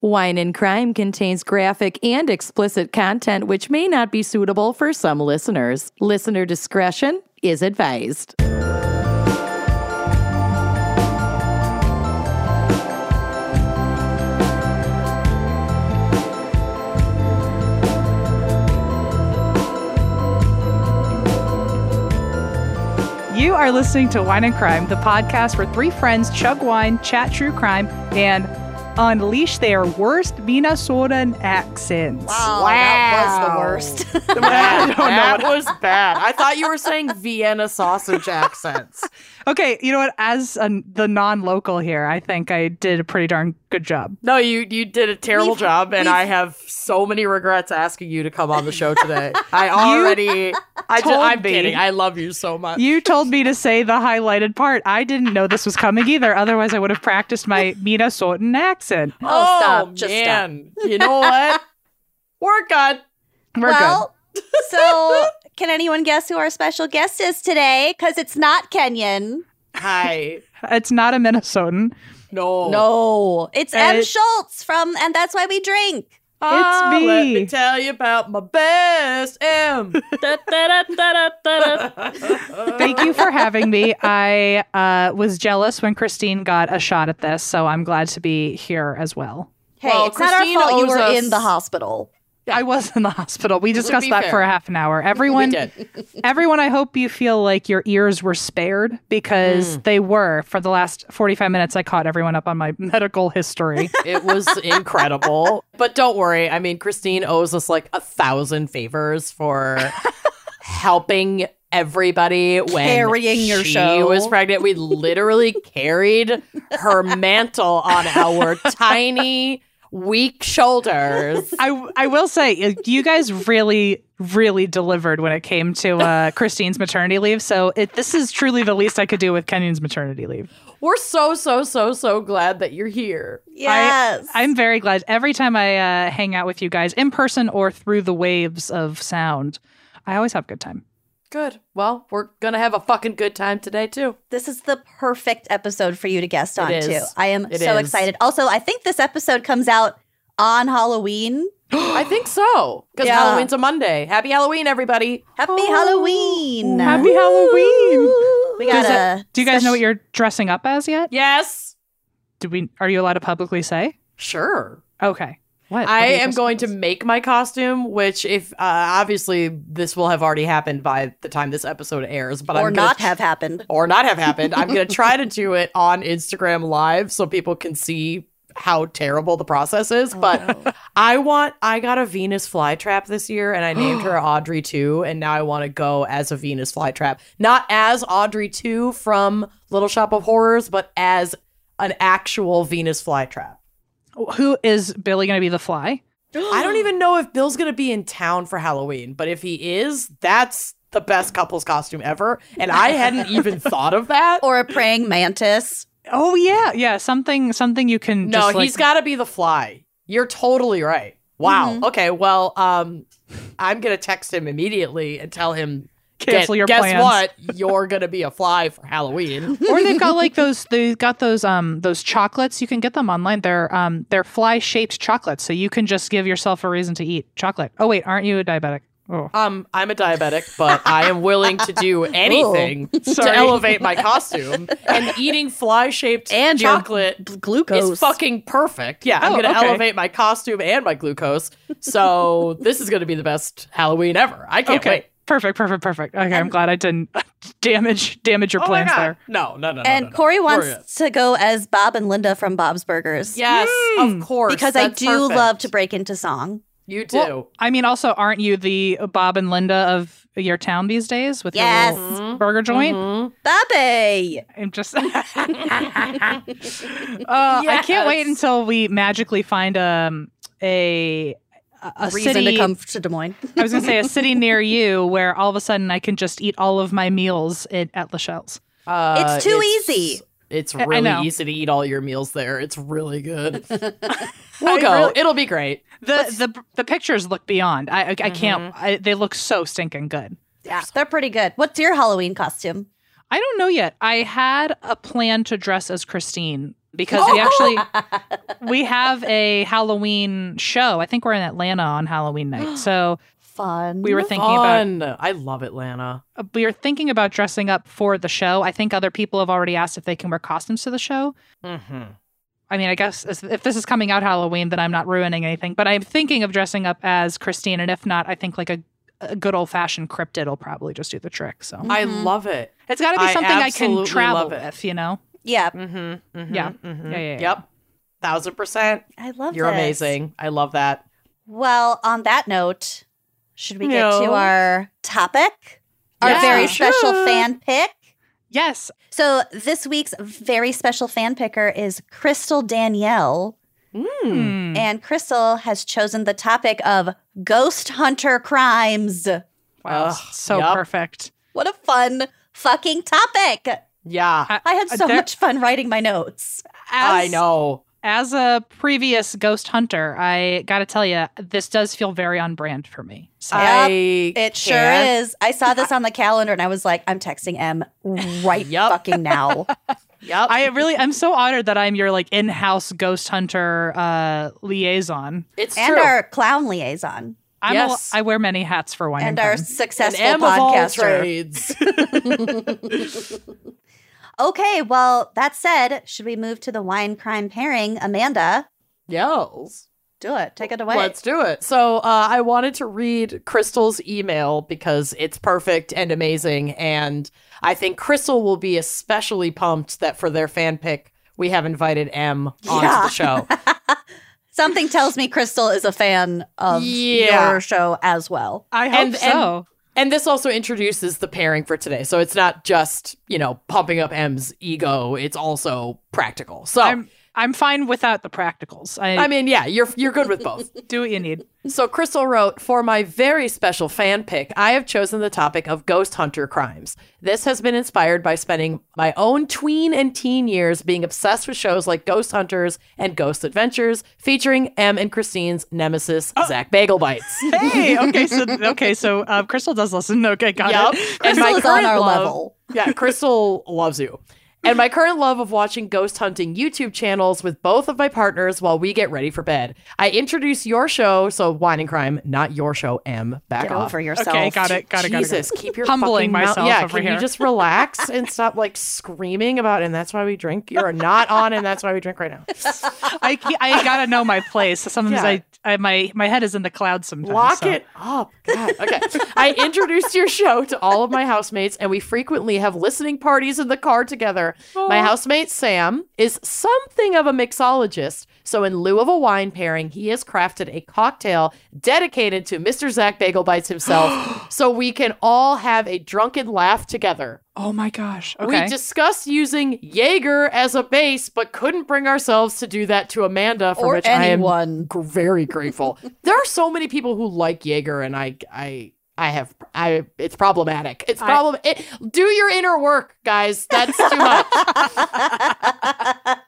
Wine and Crime contains graphic and explicit content which may not be suitable for some listeners. Listener discretion is advised. You are listening to Wine and Crime, the podcast where three friends chug wine, chat true crime, and unleash their worst Minnesotan accents. Wow, that was the worst. That, that was bad. I thought you were saying Vienna sausage accents. Okay, you know what? As a, the non-local here, I think I did a pretty darn good job. No, you you did a terrible We've- job, and I have so many regrets asking you to come on the show today. I already, I just, I'm me. kidding. I love you so much. You told me to say the highlighted part. I didn't know this was coming either. Otherwise, I would have practiced my Minnesotan accent. Oh, stop. Oh, just stop. You know what? We're good. We're well, so can anyone guess who our special guest is today? Because it's not Kenyon. Hi. It's not a Minnesotan. No. No, it's Em Schulz from And That's Why We Drink. Ah, It's Let me. me tell you about my best Em. Da, da, da. Thank you for having me. I uh, was jealous when Christine got a shot at this, so I'm glad to be here as well. Hey, Well, it's not our fault you were us- in the hospital. I was in the hospital. We discussed that for a half an hour. Everyone, everyone, I hope you feel like your ears were spared because Mm. they were. For the last 45 minutes, I caught everyone up on my medical history. It was incredible. But don't worry. I mean, Christine owes us like a thousand favors for helping everybody when Carrying your she show. was pregnant. We literally carried her mantle on our tiny, weak shoulders. I, I will say, uh, you guys really, really delivered when it came to uh, Christine's maternity leave. So it, this is truly the least I could do with Kenyon's maternity leave. We're so, so, so, so glad that you're here. Yes. I, am very glad. Every time I uh, hang out with you guys in person or through the waves of sound, I always have a good time. Good. Well, we're going to have a fucking good time today, too. this is the perfect episode for you to guest on is. too. I am It so is. excited. Also, I think this episode comes out on Halloween. I think so. Because Yeah. Halloween's a Monday. Happy Halloween, everybody. Happy Halloween! Happy Halloween! We got Does a. it- do you guys know what you're dressing up as yet? Yes. Do we? Are you allowed to publicly say? Sure. Okay. What? what I are am going up to make my costume, which if uh, obviously this will have already happened by the time this episode airs, but or I'm gonna not tr- have happened. or not have happened. I'm going to try to do it on Instagram live so people can see how terrible the process is. Oh, But I want I got a Venus flytrap this year and I named her Audrey 2 and now I want to go as a Venus flytrap. Not as Audrey 2 from Little Shop of Horrors, but as an actual Venus flytrap. Who is Billy going to be the fly? I don't even know if Bill's gonna be in town for Halloween, but if he is, that's the best couple's costume ever. And I hadn't even thought of that. Or a praying mantis. Oh yeah, yeah. Something, something you can. No, just, like, he's gotta be the fly. You're totally right. Wow. Okay, well, um, I'm gonna text him immediately and tell him Cancel "Get- your guess plans." what? You're gonna be a fly for Halloween. or they've got like those. They've got those um those chocolates. You can get them online. They're um they're fly shaped chocolates, so you can just give yourself a reason to eat chocolate. Oh wait, aren't you a diabetic? Oh, Um, I'm a diabetic, but I am willing to do anything to elevate my costume. And eating fly shaped And chocolate b- glucose. is fucking perfect. Yeah, I'm Oh, gonna okay. elevate my costume and my glucose. So this is gonna be the best Halloween ever. I can't okay. wait. Perfect, perfect, perfect. Okay, I'm glad I didn't damage damage your Oh plans there. No, no, no, no. and no, no. Corey We're good. wants to go as Bob and Linda from Bob's Burgers. Yes, of course. Because I do perfect. love to break into song. You do. Well, I mean, also, aren't you the Bob and Linda of your town these days with Yes. your little burger joint? Bobby! I'm just. uh, I can't wait until we magically find um, a a, a Reason city. to come to Des Moines. I was going to say a city near you where all of a sudden I can just eat all of my meals at, at Lachelle's. Uh, It's too easy. It's I- I really easy to eat all your meals there. It's really good. We'll go. really- It'll be great. The the the pictures look beyond. I I, I can't. Mm-hmm. I, they look so stinking good. Yeah, they're pretty good. What's your Halloween costume? I don't know yet. I had a plan to dress as Christine because we actually we have a Halloween show. I think we're in Atlanta on Halloween night. So Fun. we were thinking about I love Atlanta. we were thinking about dressing up for the show. I think other people have already asked if they can wear costumes to the show. Mm-hmm. I mean, I guess if this is coming out Halloween, then I'm not ruining anything. But I'm thinking of dressing up as Christine, and if not, I think like a, a good old fashioned cryptid will probably just do the trick. So I Mhm. love it. it's got to be something I can travel with, you know? Yeah, Mm-hmm. mm-hmm Yeah. mhm. Yeah, yeah, yeah. Yep. Thousand percent. I love You're this. amazing. I love that. Well, on that note, should we get to our topic? Our Yeah, very sure. special fan pick? Yes. So, this week's very special fan picker is Crystal Danielle. Mm. And Crystal has chosen the topic of ghost hunter crimes. Wow. Ugh, so yup. perfect. What a fun fucking topic. Yeah. I had so There- much fun writing my notes. I know. As a previous ghost hunter, I got to tell you, this does feel very on brand for me. So I It sure can't- is. I saw this on the calendar and I was like, I'm texting Em right Yup. fucking now. Yep. I really, I'm so honored that I'm your like in-house ghost hunter uh, liaison. it's and true. our clown liaison. I'm Yes. a, I wear many hats for wine And and, our Crime. An successful Em of all podcaster. trades. Okay, well, that said, should we move to the wine crime pairing? Amanda, yes. do it. Take it away. Let's do it. So, uh, I wanted to read Crystal's email because it's perfect and amazing. And I think Crystal will be especially pumped that for their fan pick, we have invited Em onto Yeah. the show. Something tells me Crystal is a fan of Yeah. your show as well. I hope And- so. And this also introduces the pairing for today. So it's not just, you know, pumping up Em's ego, it's also practical. So, I'm I'm fine without the practicals. I, I mean, yeah, you're you're good with both. do what you need. So Crystal wrote, For my very special fan pick, I have chosen the topic of ghost hunter crimes. This has been inspired by spending my own tween and teen years being obsessed with shows like Ghost Hunters and Ghost Adventures, featuring Em and Christine's nemesis, Zach Bagel Bites. Hey, okay, so okay, so uh, Crystal does listen. Okay, got Yep. it. And Crystal my is on current our love- level. Yeah, Crystal loves you. And my current love of watching ghost hunting YouTube channels with both of my partners while we get ready for bed. I introduce your show, so Wine and Crime, not your show, Em. Back Get off. over yourself. Okay, got it, got it, got it. Jesus, keep your Humbling fucking mouth- myself Yeah, over can here. you just relax and stop like screaming about? And that's why we drink. You're not on, and that's why we drink right now. I I gotta know my place. Sometimes Yeah. I, I my my head is in the clouds sometimes. Lock so- it up. God. Okay. I introduced your show to all of my housemates, and we frequently have listening parties in the car together. My housemate, Sam, is something of a mixologist. So, in lieu of a wine pairing, he has crafted a cocktail dedicated to Mr. Zach Bagel Bites himself so we can all have a drunken laugh together. Oh my gosh. Okay. We discussed using Jaeger as a base, but couldn't bring ourselves to do that to Amanda, for Or which I am very grateful. there are so many people who like Jaeger, and I, I, I have, I. It's problematic. It's problem. It, do your inner work, guys. That's too much.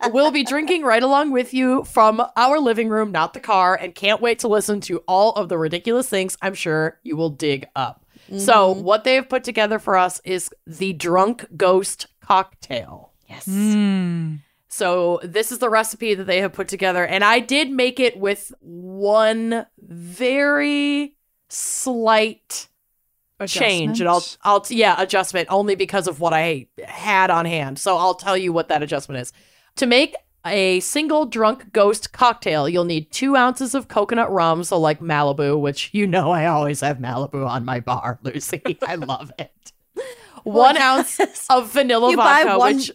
we'll be drinking right along with you from our living room, not the car, and can't wait to listen to all of the ridiculous things I'm sure you will dig up. So, what they have put together for us is the Drunk Ghost Cocktail. Yes. Mm. So, this is the recipe that they have put together, and I did make it with one very slight change and I'll I'll yeah, adjustment only because of what I had on hand. So I'll tell you what that adjustment is. To make a single drunk ghost cocktail, you'll need two ounces of coconut rum, so like Malibu, which you know I always have Malibu on my bar, Lucy. I love it. One ounce of vanilla vodka, one- which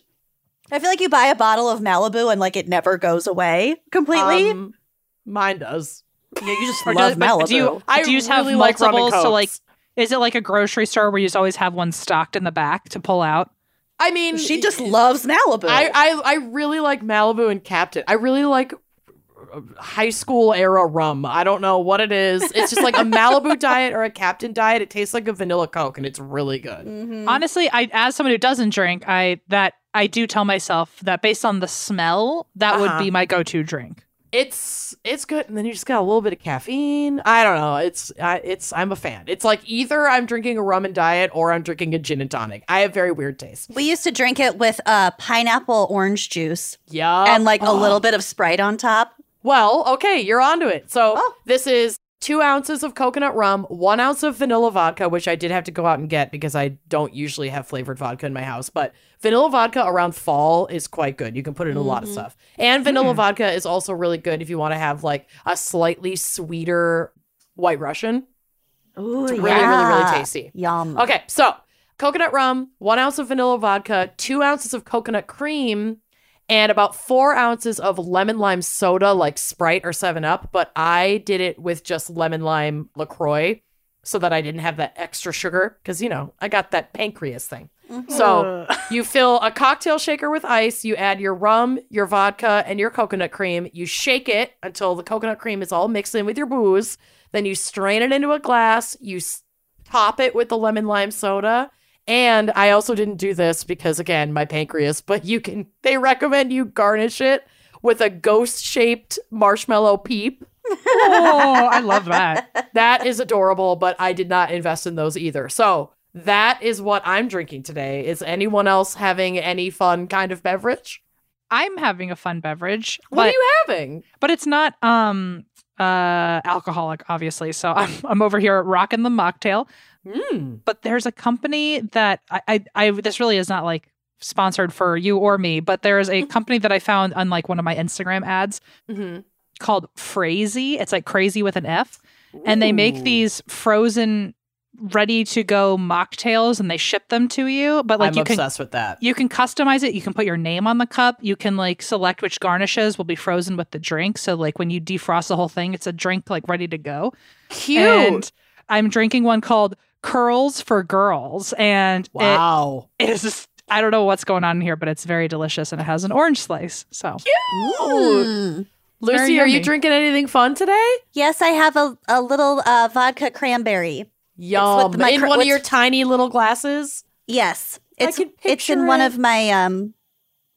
I feel like you buy a bottle of Malibu and like it never goes away completely. um, mine does. Yeah, you just Or love does- Malibu. Do you, I do you just have really like rum multiples? so like, is it like a grocery store where you just always have one stocked in the back to pull out? I mean, she just loves Malibu. I, I I really like Malibu and Captain. I really like uh, high school era rum. I don't know what it is. It's just like a Malibu diet or a Captain diet. It tastes like a vanilla Coke and it's really good. Mhm. Honestly, I as someone who doesn't drink, I that I do tell myself that based on the smell, that Uh-huh. would be my go-to drink. It's it's good, and then you just got a little bit of caffeine. I don't know. It's I, it's I'm a fan. It's like either I'm drinking a rum and diet or I'm drinking a gin and tonic. I have very weird taste. We used to drink it with uh, pineapple orange juice Yeah, and like a little bit of Sprite on top. Well, okay, you're onto it. So Oh. this is two ounces of coconut rum, one ounce of vanilla vodka, which I did have to go out and get because I don't usually have flavored vodka in my house. But vanilla vodka around fall is quite good. You can put it in a lot of mm-hmm. stuff. And vanilla mm. vodka is also really good if you want to have like a slightly sweeter white Russian. Ooh, really, really, really tasty. Yum. Okay, so coconut rum, one ounce of vanilla vodka, two ounces of coconut cream, and about four ounces of lemon lime soda, like Sprite or 7 Up. But I did it with just lemon lime LaCroix so that I didn't have that extra sugar because, you know, I got that pancreas thing. So mm-hmm. you fill a cocktail shaker with ice, you add your rum, your vodka, and your coconut cream. You shake it until the coconut cream is all mixed in with your booze. Then you strain it into a glass. You s- top it with the lemon lime soda. And I also didn't do this because, again, my pancreas, but you can, they recommend you garnish it with a ghost shaped marshmallow peep. Oh, I love that. That is adorable, but I did not invest in those either. So that is what I'm drinking today. Is anyone else having any fun kind of beverage? I'm having a fun beverage, What but are you having? but it's not um uh alcoholic, obviously. So I'm I'm over here rocking the mocktail. Mm. But there's a company that I, I I this really is not like sponsored for you or me, but there is a company that I found on like one of my Instagram ads hmm called Phrazy. It's like crazy with an F. And they make these frozen ready to go mocktails and they ship them to you. But like I'm you can obsessed with that. you can customize it. You can put your name on the cup. You can like select which garnishes will be frozen with the drink. So like when you defrost the whole thing, it's a drink like ready to go. Cute. And I'm drinking one called Curls for Girls, and wow. it, it is just I don't know what's going on in here, but it's very delicious and it has an orange slice. So Mm. Lucy, are you drinking anything fun today? Yes, I have a, a little uh, vodka cranberry. Yum. with my in cr- one of your tiny little glasses? Yes, I it's can it's in picture one of my um.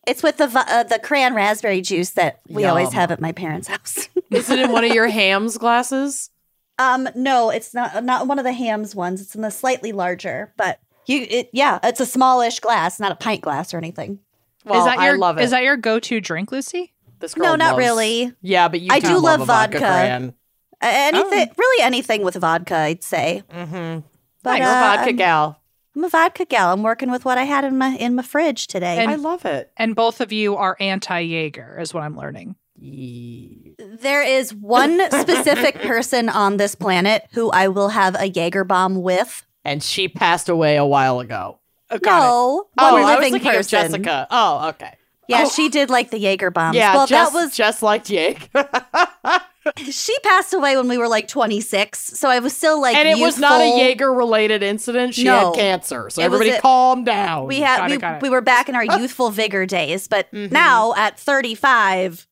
It's with the vo- uh, the cran raspberry juice that we always have at my parents' house. Is it in one of your hams glasses? Um, no, it's not not one of the hams ones. It's in the slightly larger, but you it yeah, it's a smallish glass, not a pint glass or anything. Well, is that your I love it. is that your go to drink, Lucy? this No, not loves- really. Yeah, but you I do, do love, love vodka. vodka. Cran. Anything, really anything with vodka, I'd say. Mm-hmm. But you're a uh, vodka I'm, gal. I'm a vodka gal. I'm working with what I had in my in my fridge today. And- I love it. And both of you are anti Jaeger, is what I'm learning. Ye- There is one specific person on this planet who I will have a Jaeger bomb with. And she passed away a while ago. Oh, got no, Oh, one I was living person. of Jessica. Oh, okay. Yeah, Oh. she did like the Jaeger bombs. Yeah, well, just, that was just like Jake. she passed away when we were like 26, so I was still like. and it was not a youthful. Jaeger related incident. She No. had cancer. So It everybody a- calm down. We had Got it, we, got it. we were back in our youthful vigor days, but mm-hmm. now at 35,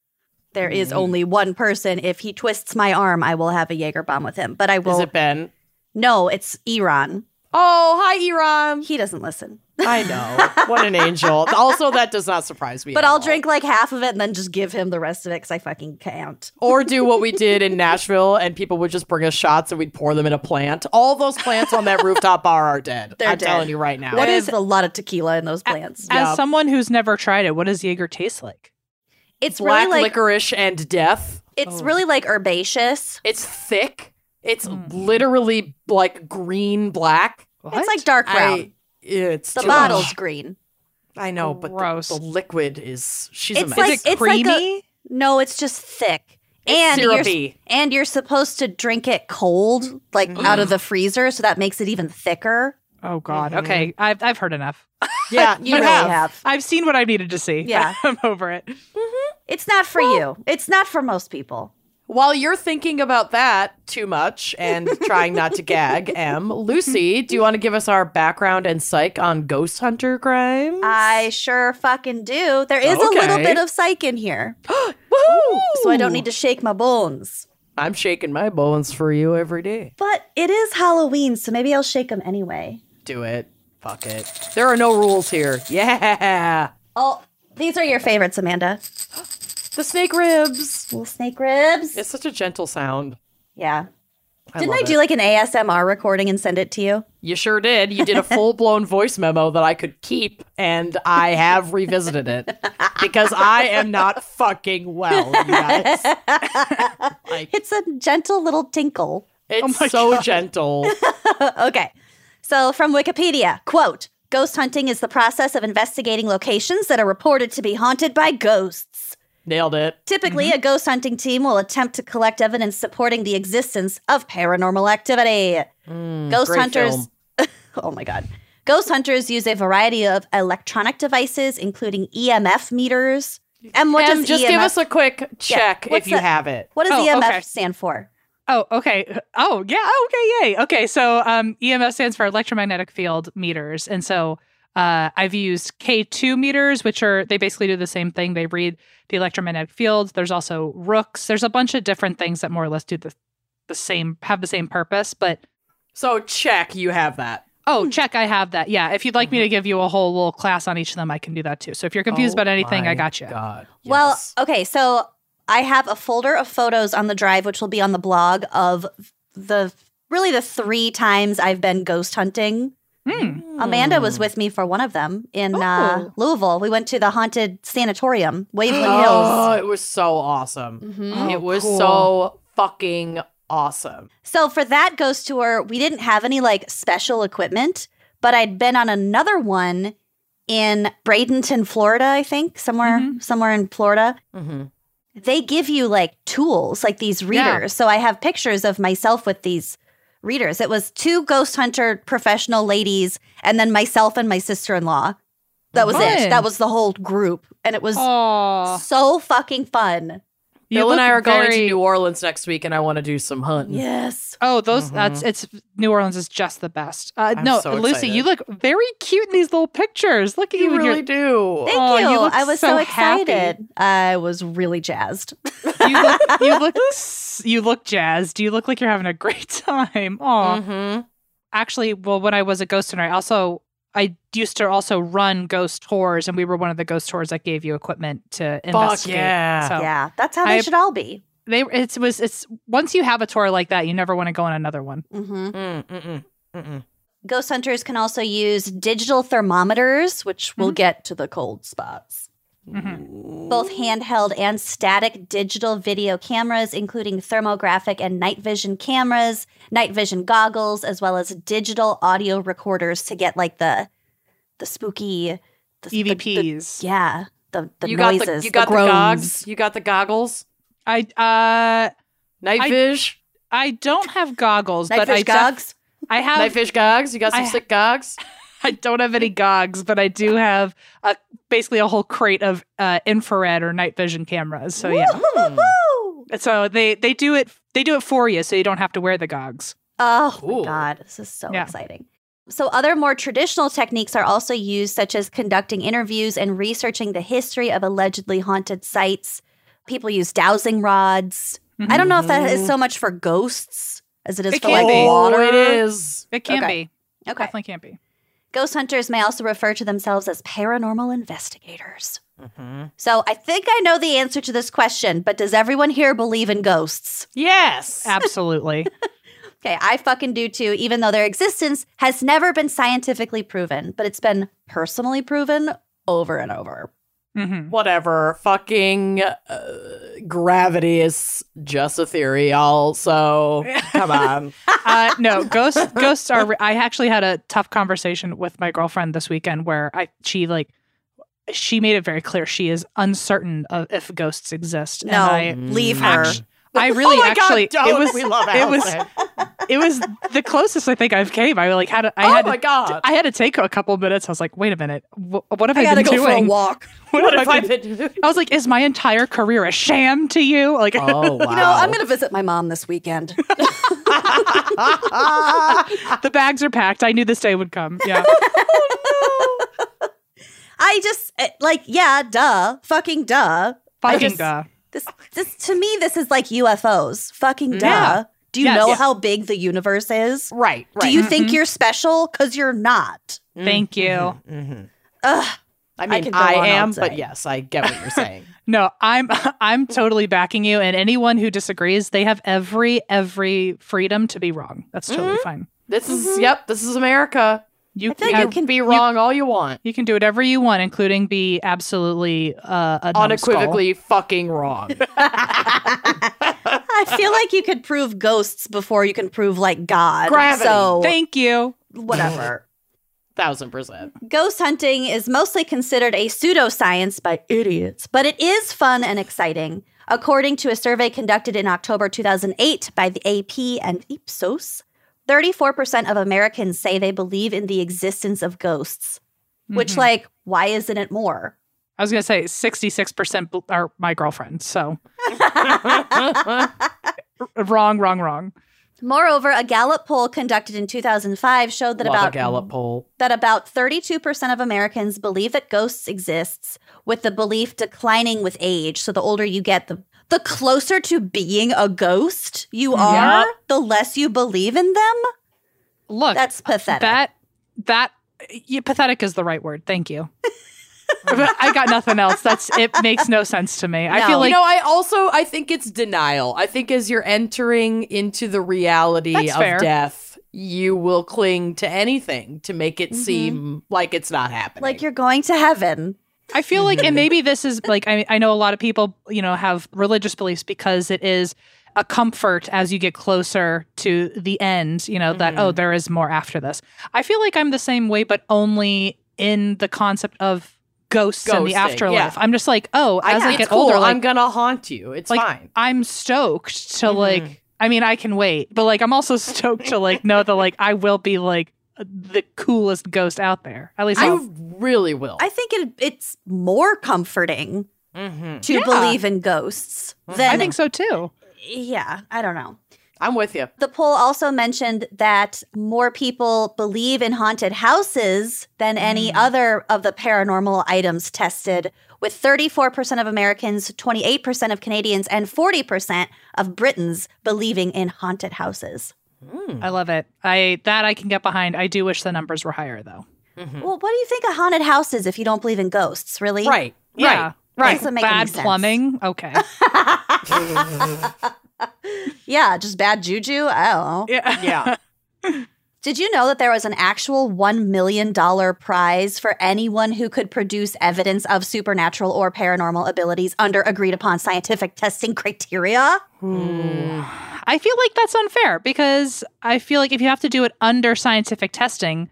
there is mm-hmm. only one person. If he twists my arm, I will have a Jaeger bomb with him. But I will. Is it Ben? no, it's Iran. Oh, hi, Iran. He doesn't listen. I know. What an angel. Also, that does not surprise me. But at I'll all. drink like half of it and then just give him the rest of it because I fucking can't. Or do what we did in Nashville and people would just bring us shots and we'd pour them in a plant. All those plants on that rooftop bar are dead. They're I'm dead. telling you right now. What is- is a lot of tequila in those plants? As Yeah. someone who's never tried it, what does Jaeger taste like? It's Black really like licorice and death. it's really like herbaceous. It's thick. It's Mm. literally like green black. It's like dark brown. I, it's the bottle's much. green. I know, but the, Gross. the liquid is she's It's amazing. like- is it it's like a- creamy? No, it's just thick. It's and you're syrupy. and you're supposed to drink it cold, like out of the freezer, so that makes it even thicker. Oh God. Mhm. Okay, I've I've heard enough. yeah, You, you, really have. have. I've seen what I needed to see. Yeah. I'm over it. It's not for you. It's not for most people. While you're thinking about that too much and trying not to gag, Em, Lucy, do you want to give us our background and psych on ghost hunter crimes? I sure fucking do. There is a little bit of psych in here, Woohoo! so I don't need to shake my bones. I'm shaking my bones for you every day. But it is Halloween, so maybe I'll shake them anyway. Do it. Fuck it. There are no rules here. Yeah. Oh, these are your favorites, Amanda. The snake ribs. Little snake ribs. It's such a gentle sound. yeah. I Didn't love I do it. like an ASMR recording and send it to you? You sure did. You did a full blown voice memo that I could keep, and I have revisited it because I am not fucking well, you guys. Like, It's a gentle little tinkle. it's oh so gentle. okay. So from Wikipedia, quote, ghost hunting is the process of investigating locations that are reported to be haunted by ghosts. Nailed it. Typically, mm-hmm. a ghost hunting team will attempt to collect evidence supporting the existence of paranormal activity. Mm, ghost great hunters Oh my god. Ghost hunters use a variety of electronic devices including EMF meters. And what Em, does just EMF give us a quick check what's if you that? have it. What does Oh, EMF okay. stand for? Oh, okay. Oh, yeah. Okay, yay. Okay, so um, EMF stands for electromagnetic field meters, and so uh, I've used K2 meters, which are they basically do the same thing. They read the electromagnetic fields. There's also rooks. There's a bunch of different things that more or less do the the same have the same purpose. But So check, you have that. oh, check, I have that. Yeah, if you'd like me to give you a whole little class on each of them, I can do that too. So if you're confused Oh about anything, I got you. God. Well, okay, so I have a folder of photos on the drive, which will be on the blog of the really the three times I've been ghost hunting. Hmm. Amanda was with me for one of them in uh, Oh. Louisville. We went to the haunted sanatorium, Waverly Oh, Hills. it was so awesome. Mhm. it was cool. so fucking awesome. So for that ghost tour, we didn't have any like special equipment, but I'd been on another one in Bradenton, Florida, I think, somewhere Mhm. somewhere in Florida. Mm-hmm. They give you like tools, like these Yeah. readers. So I have pictures of myself with these readers. It was two ghost hunter professional ladies and then myself and my sister in law. That was it. That was the whole group. And it was Oh, so fucking fun. Bill and I are going to New Orleans next week, and I want to do some hunting. Yes. Oh, those that's it's New Orleans is just the best. Uh, I'm no, so Lucy, you look very cute in these little pictures. Look at you, You really you're- do. Thank Oh, you. you look I was so so, happy. excited. I was really jazzed. you look you look s- you look jazzed. You look like you're having a great time. Oh, Mm-hmm. actually, well, when I was a ghost hunter, I also I used to also run ghost tours, and we were one of the ghost tours that gave you equipment to investigate. yeah. So yeah, that's how they I- should all be. they it was it's once you have a tour like that, you never want to go on another one. hmm Mm, mm-mm, mm-mm. Ghost hunters can also use digital thermometers, which will mm-hmm. get to the cold spots. Mhm. both handheld and static digital video cameras, including thermographic and night vision cameras, night vision goggles, as well as digital audio recorders to get like the the spooky the, the- the- EVPs. yeah, the the You got noises, the you got the, groans. gogs. You got the goggles. I uh Night I- fish. I don't have goggles, Night but I fish def- gogs. I have Night fish gogs. You got some I- sick gogs. I don't have any gogs, but I do have a basically a whole crate of uh, infrared or night vision cameras. So yeah, Woo-hoo-hoo-hoo. so they they do it they do it for you, so you don't have to wear the gogs. Oh Cool. my god, this is so Yeah. exciting. So other more traditional techniques are also used such as conducting interviews and researching the history of allegedly haunted sites. People use dowsing rods. I don't know if that is so much for ghosts as it is It for can like be. water. Oh, it is. It can Okay. be, Okay. definitely can be. Ghost hunters may also refer to themselves as paranormal investigators. Mm-hmm. So I think I know the answer to this question, but does everyone here believe in ghosts? Yes. Absolutely. Okay, I fucking do too, even though their existence has never been scientifically proven, but it's been personally proven over and over. Hmm Whatever. Fucking uh, gravity is just a theory. Also, come on. uh, no, ghosts. Ghosts are. re- I actually had a tough conversation with my girlfriend this weekend where I she like she made it very clear she is uncertain of if ghosts exist. And No, I, leave her. Actu- I really oh my actually God, it don't. was we love it was it was the closest I think I've came. I like had to, I oh had my to, god. I had to take a couple minutes. I was like, wait a minute, wh- what have I, I gotta been go for a walk. What, what have have I I been? been doing? I was like, is my entire career a sham to you? Like, Oh wow. You know, I'm gonna visit my mom this weekend. the bags are packed. I knew this day would come. Yeah. I just eh, like, yeah, duh, fucking duh. I Fucking just- duh. This, this to me, this is like UFOs. Fucking mm-hmm. duh. Yeah. Do you Yes. know Yeah. how big the universe is? right. Right. Do you Mhm. think mm-hmm. you're special? Because you're not. Mm-hmm. Thank you. Mhm. Ugh. I mean, could I, go on all am, but yes, I get what you're saying. No, I'm I'm totally backing you and anyone who disagrees, they have every every freedom to be wrong. That's totally fine. This is yep. This is America. You, feel like you you can- Be wrong all you want. You can do whatever you want, including be absolutely uh, a numbskull. Unequivocally fucking wrong. I feel like you could prove ghosts before you can prove like God. Gravity. So Thank you. whatever. Thousand percent. Ghost hunting is mostly considered a pseudoscience by idiots, but it is fun and exciting. According to a survey conducted in October 2008 by the AP and Ipsos, 34% of Americans say they believe in the existence of ghosts. Which, Mhm. like, why isn't it more? I was gonna say sixty-six percent are my girlfriend. So wrong, wrong, wrong. Moreover, a Gallup poll conducted in 2005 showed that Love about a Gallup poll. that about 32% of Americans believe that ghosts exists, with the belief declining with age. So the older you get, the the closer to being a ghost you are, Yep. the less you believe in them. Look, That's pathetic. that that yeah, pathetic is the right word. Thank you. I got nothing else. That's it. Makes no sense to me. I feel like you know, I also I think it's denial. I think as you're entering into the reality of fair. death, you will cling to anything to make it mm-hmm. seem like it's not happening. like you're going to heaven. I feel like, and mm-hmm. maybe this is like, I, I know a lot of people, you know, have religious beliefs because it is a comfort as you get closer to the end, you know, that, oh, mm-hmm. there is more after this. I feel like I'm the same way, but only in the concept of ghosts and the afterlife. yeah. I'm just like, oh, as I, it's get cool. older, like, I'm gonna haunt you. It's like fine. I'm stoked to like, mm-hmm. I mean, I can wait, but like, I'm also stoked to like know that like I will be like the coolest ghost out there. At least I I'll- really will. I think it, it's more comforting Mhm. to Yeah. believe in ghosts than I think so too. yeah, I don't know. I'm with you. The poll also mentioned that more people believe in haunted houses than any other of the paranormal items tested, with 34% of Americans, 28% of Canadians, and 40% of Britons believing in haunted houses. Mm. I love it. I that I can get behind. I do wish the numbers were higher though. Mm-hmm. Well, what do you think a haunted house is if you don't believe in ghosts, really? Right. Yeah. Right. Doesn't make any Bad sense. plumbing. Okay. Yeah, just bad juju. I don't know. Yeah. Yeah. Did you know that there was an actual $1 million prize for anyone who could produce evidence of supernatural or paranormal abilities under agreed upon scientific testing criteria? I feel like that's unfair because I feel like if you have to do it under scientific testing,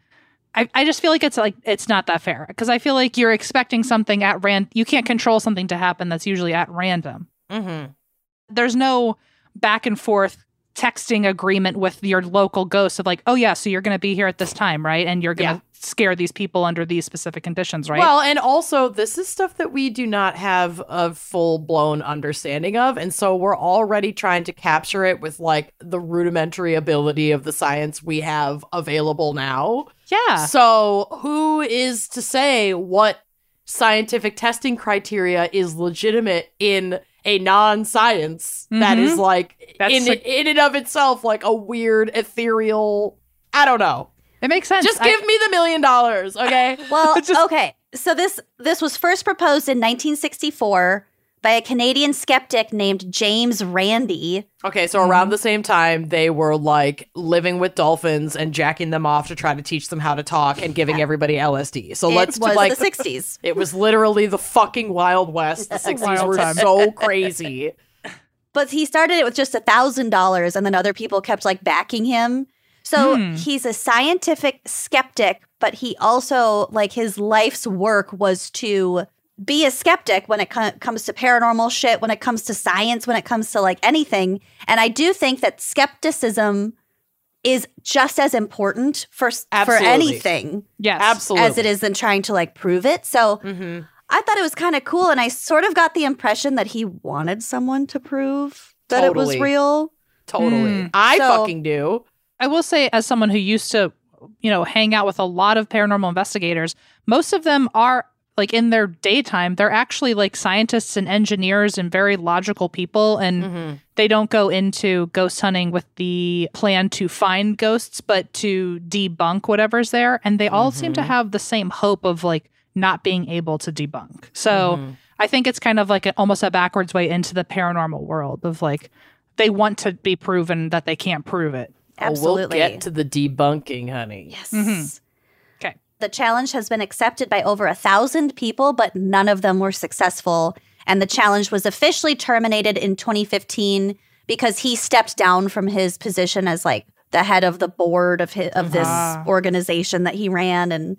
I, I just feel like it's like it's not that fair because I feel like you're expecting something at random. You can't control something to happen that's usually at random. hmm There's no back and forth texting agreement with your local ghost of like, oh yeah, so you're going to be here at this time, right? And you're going to scare these people under these specific conditions, right? Well, and also this is stuff that we do not have a full blown understanding of, and so we're already trying to capture it with like the rudimentary ability of the science we have available now. yeah. So who is to say what scientific testing criteria is legitimate in a non-science that is like Mm-hmm. That's in like- in and of itself like a weird ethereal I don't know. It makes sense. Just I- give me the million dollars, okay? Well, Just- okay. So this this was first proposed in 1964 by a Canadian skeptic named James Randi. Okay, so around the same time, they were like living with dolphins and jacking them off to try to teach them how to talk and giving everybody LSD. So let's it do was like the 60s. it was literally the fucking Wild West. The 60s were time. so crazy. But he started it with just a thousand dollars, and then other people kept like backing him. So Hmm. he's a scientific skeptic, but he also like his life's work was to be a skeptic when it co- comes to paranormal shit, when it comes to science, when it comes to like anything. And I do think that skepticism is just as important for s- for anything yes. Absolutely. as it is in trying to like prove it. So hmm I thought it was kind of cool, and I sort of got the impression that he wanted someone to prove that it was real. Totally. Hmm. I So- fucking do. I will say, as someone who used to, you know, hang out with a lot of paranormal investigators, most of them are like in their daytime, they're actually like scientists and engineers and very logical people. And Mhm. they don't go into ghost hunting with the plan to find ghosts, but to debunk whatever's there. And they all seem to have the same hope of like not being able to debunk. So Mhm. I think it's kind of like a, almost a backwards way into the paranormal world of like they want to be proven that they can't prove it. Absolutely. We'll get to the debunking, honey. yes. Mhm. Okay. The challenge has been accepted by over a thousand people, but none of them were successful. And the challenge was officially terminated in 2015 because he stepped down from his position as like the head of the board of his, of this Ah. organization that he ran, and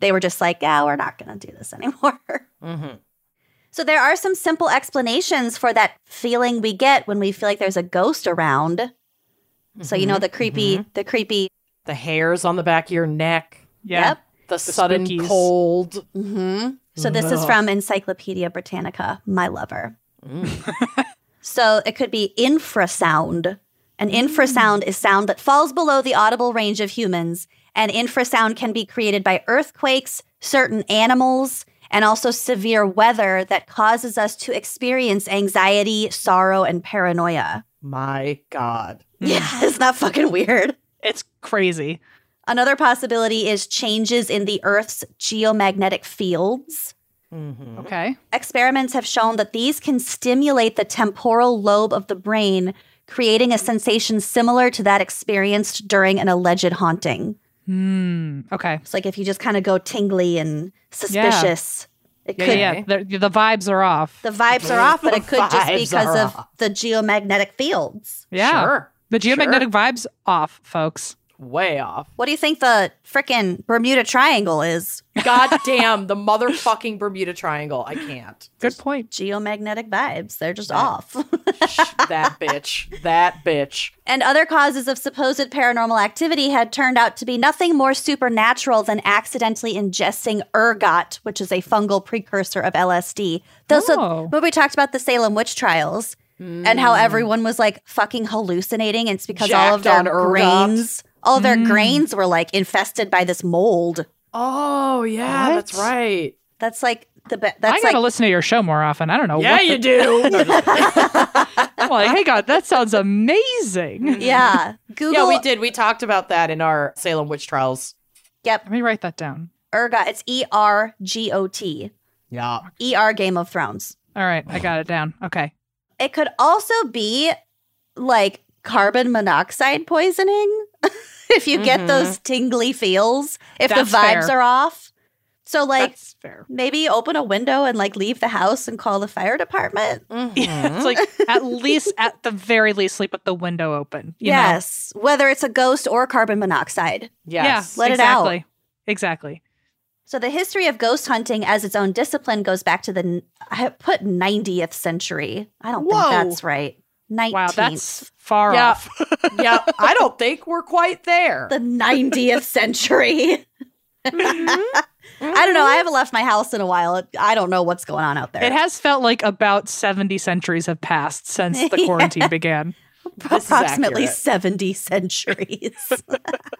they were just like, "Yeah, we're not going to do this anymore." Mm-hmm. So there are some simple explanations for that feeling we get when we feel like there's a ghost around. So you know mm-hmm. the creepy, mm-hmm. the creepy. The hairs on the back of your neck, Yeah. Yep. the, sudden spookies. cold. hmm So this is from Encyclopedia Britannica, my lover. Mm. so it could be infrasound. An infrasound is sound that falls below the audible range of humans, and infrasound can be created by earthquakes, certain animals, and also severe weather that causes us to experience anxiety, sorrow, and paranoia. My God. Yeah, isn't that fucking weird? It's crazy. Another possibility is changes in the Earth's geomagnetic fields. Mm-hmm. Okay. Experiments have shown that these can stimulate the temporal lobe of the brain, creating a sensation similar to that experienced during an alleged haunting. Hmm. Okay. It's like if you just kind of go tingly and suspicious, it Yeah, could. yeah. yeah. The, the vibes are off. The vibes are off, but it could just be because of off. the geomagnetic fields. Yeah. Sure. The geomagnetic vibes off, folks. Way off. What do you think the frickin' Bermuda Triangle is? God damn, the motherfucking Bermuda Triangle. I can't. Good point. Geomagnetic vibes. They're just Yeah. off. Shh, that bitch. That bitch. and other causes of supposed paranormal activity had turned out to be nothing more supernatural than accidentally ingesting ergot, which is a fungal precursor of LSD. Those Oh. when we talked about the Salem witch trials and how mm. everyone was like fucking hallucinating, it's because all of Jacked their on ergot. grains, all of their mm. grains were like infested by this mold. Oh, yeah, What? that's right. That's like the be- I that's gotta like listen to your show more often. I don't know. Yeah, what you do. I'm like, hey, God, that sounds amazing. Mm. yeah. Google yeah, we did. We talked about that in our Salem witch trials. Yep, Let me write that down. ergot. It's E R G O T. Yeah. E R Game of Thrones. All right, I got it down. Okay. It could also be like carbon monoxide poisoning if you get Mhm. those tingly feels, if That's the vibes fair. are off. So, like, That's fair. maybe open a window and like leave the house and call the fire department. Yeah, it's like at least, at the very least, sleep with the window open. you know? yes, whether it's a ghost or carbon monoxide. yes. Let it out. exactly. Exactly. So, the history of ghost hunting as its own discipline goes back to the, I put 90th century. I don't Whoa. think that's right. 19th. Wow, that's far Yeah. off. yeah, I don't think we're quite there. the 90th century. I don't know. I haven't left my house in a while. I don't know what's going on out there. It has felt like about 70 centuries have passed since the Yeah. quarantine began. Approximately 70 centuries.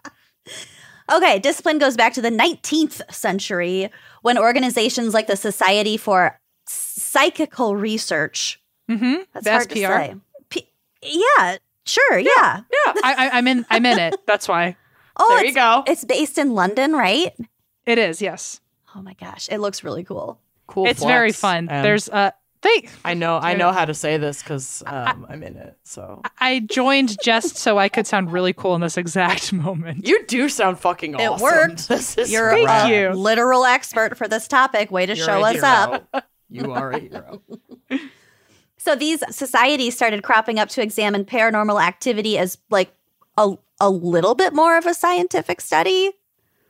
okay, discipline goes back to the 19th century when organizations like the Society for Psychical Research, Mm-hmm. that's The hard SPR. to say. P- yeah, sure, yeah. Yeah. I, I, I'm in. I'm in it. That's why Oh, there it's, you go. it's based in London, right? it is. Yes, Oh my gosh, it looks really cool. Cool. it's very fun. And There's uh, they. I know. I know how to say this because um, I'm in it. So I joined just so I could sound really cool in this exact moment. you do sound fucking awesome. It awesome. worked. This is You're Thank a you. literal expert for this topic. Way to You're show a us up. You are a hero. So these societies started cropping up to examine paranormal activity as like a, a little bit more of a scientific study.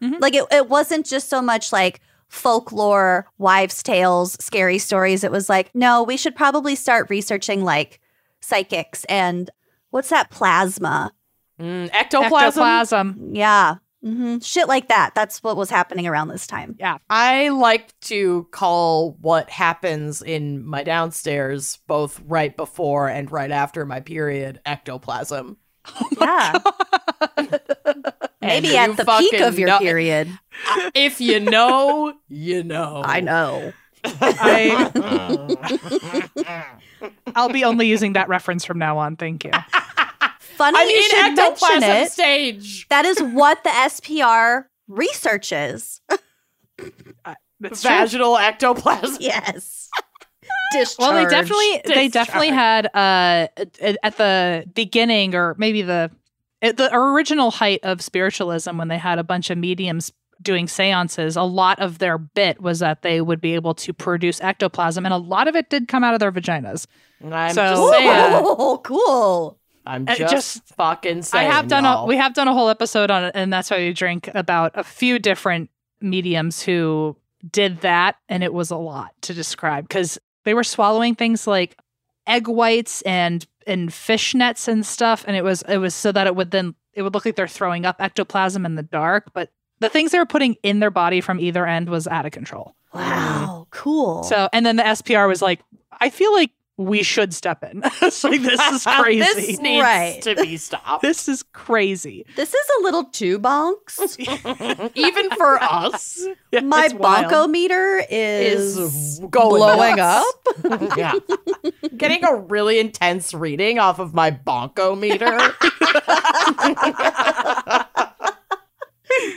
Mhm. Like it, it wasn't just so much like folklore, wives' tales, scary stories. It was like, no, we should probably start researching like psychics and what's that plasma? Mm, ectoplasm. Ectoplasm. Yeah. Hmm Shit like that. That's what was happening around this time. Yeah. I like to call what happens in my downstairs, both right before and right after my period, ectoplasm. Yeah. And Maybe at the peak of your know- period. If you know, you know. I know. I I'll be only using that reference from now on. Thank you. Funny I'm you in should mention ectoplasm it. stage. That is what the SPR researches. That's true. Vaginal ectoplasm. Yes. Discharge. Well, they definitely they definitely had uh at at the beginning or maybe the at the original height of spiritualism when they had a bunch of mediums doing seances a lot of their bit was that they would be able to produce ectoplasm and a lot of it did come out of their vaginas I'm So- just saying. Oh, cool. I'm Uh, just, just- fucking saying. I have done y'all. a we have done a whole episode on it, and that's why we drink about a few different mediums who did that, and it was a lot to describe because they were swallowing things like egg whites and and fish nets and stuff, and it was it was so that it would then it would look like they're throwing up ectoplasm in the dark, but the things they were putting in their body from either end was out of control. Wow, cool. So, and then the SPR was like, I feel like we should step in. it's like this is crazy. this needs Right. to be stopped. this is crazy. this is a little too bonks. Even for us, Yeah, My it's wild. bonko meter is, is going blowing nuts. up. yeah. Getting a really intense reading off of my bonko meter.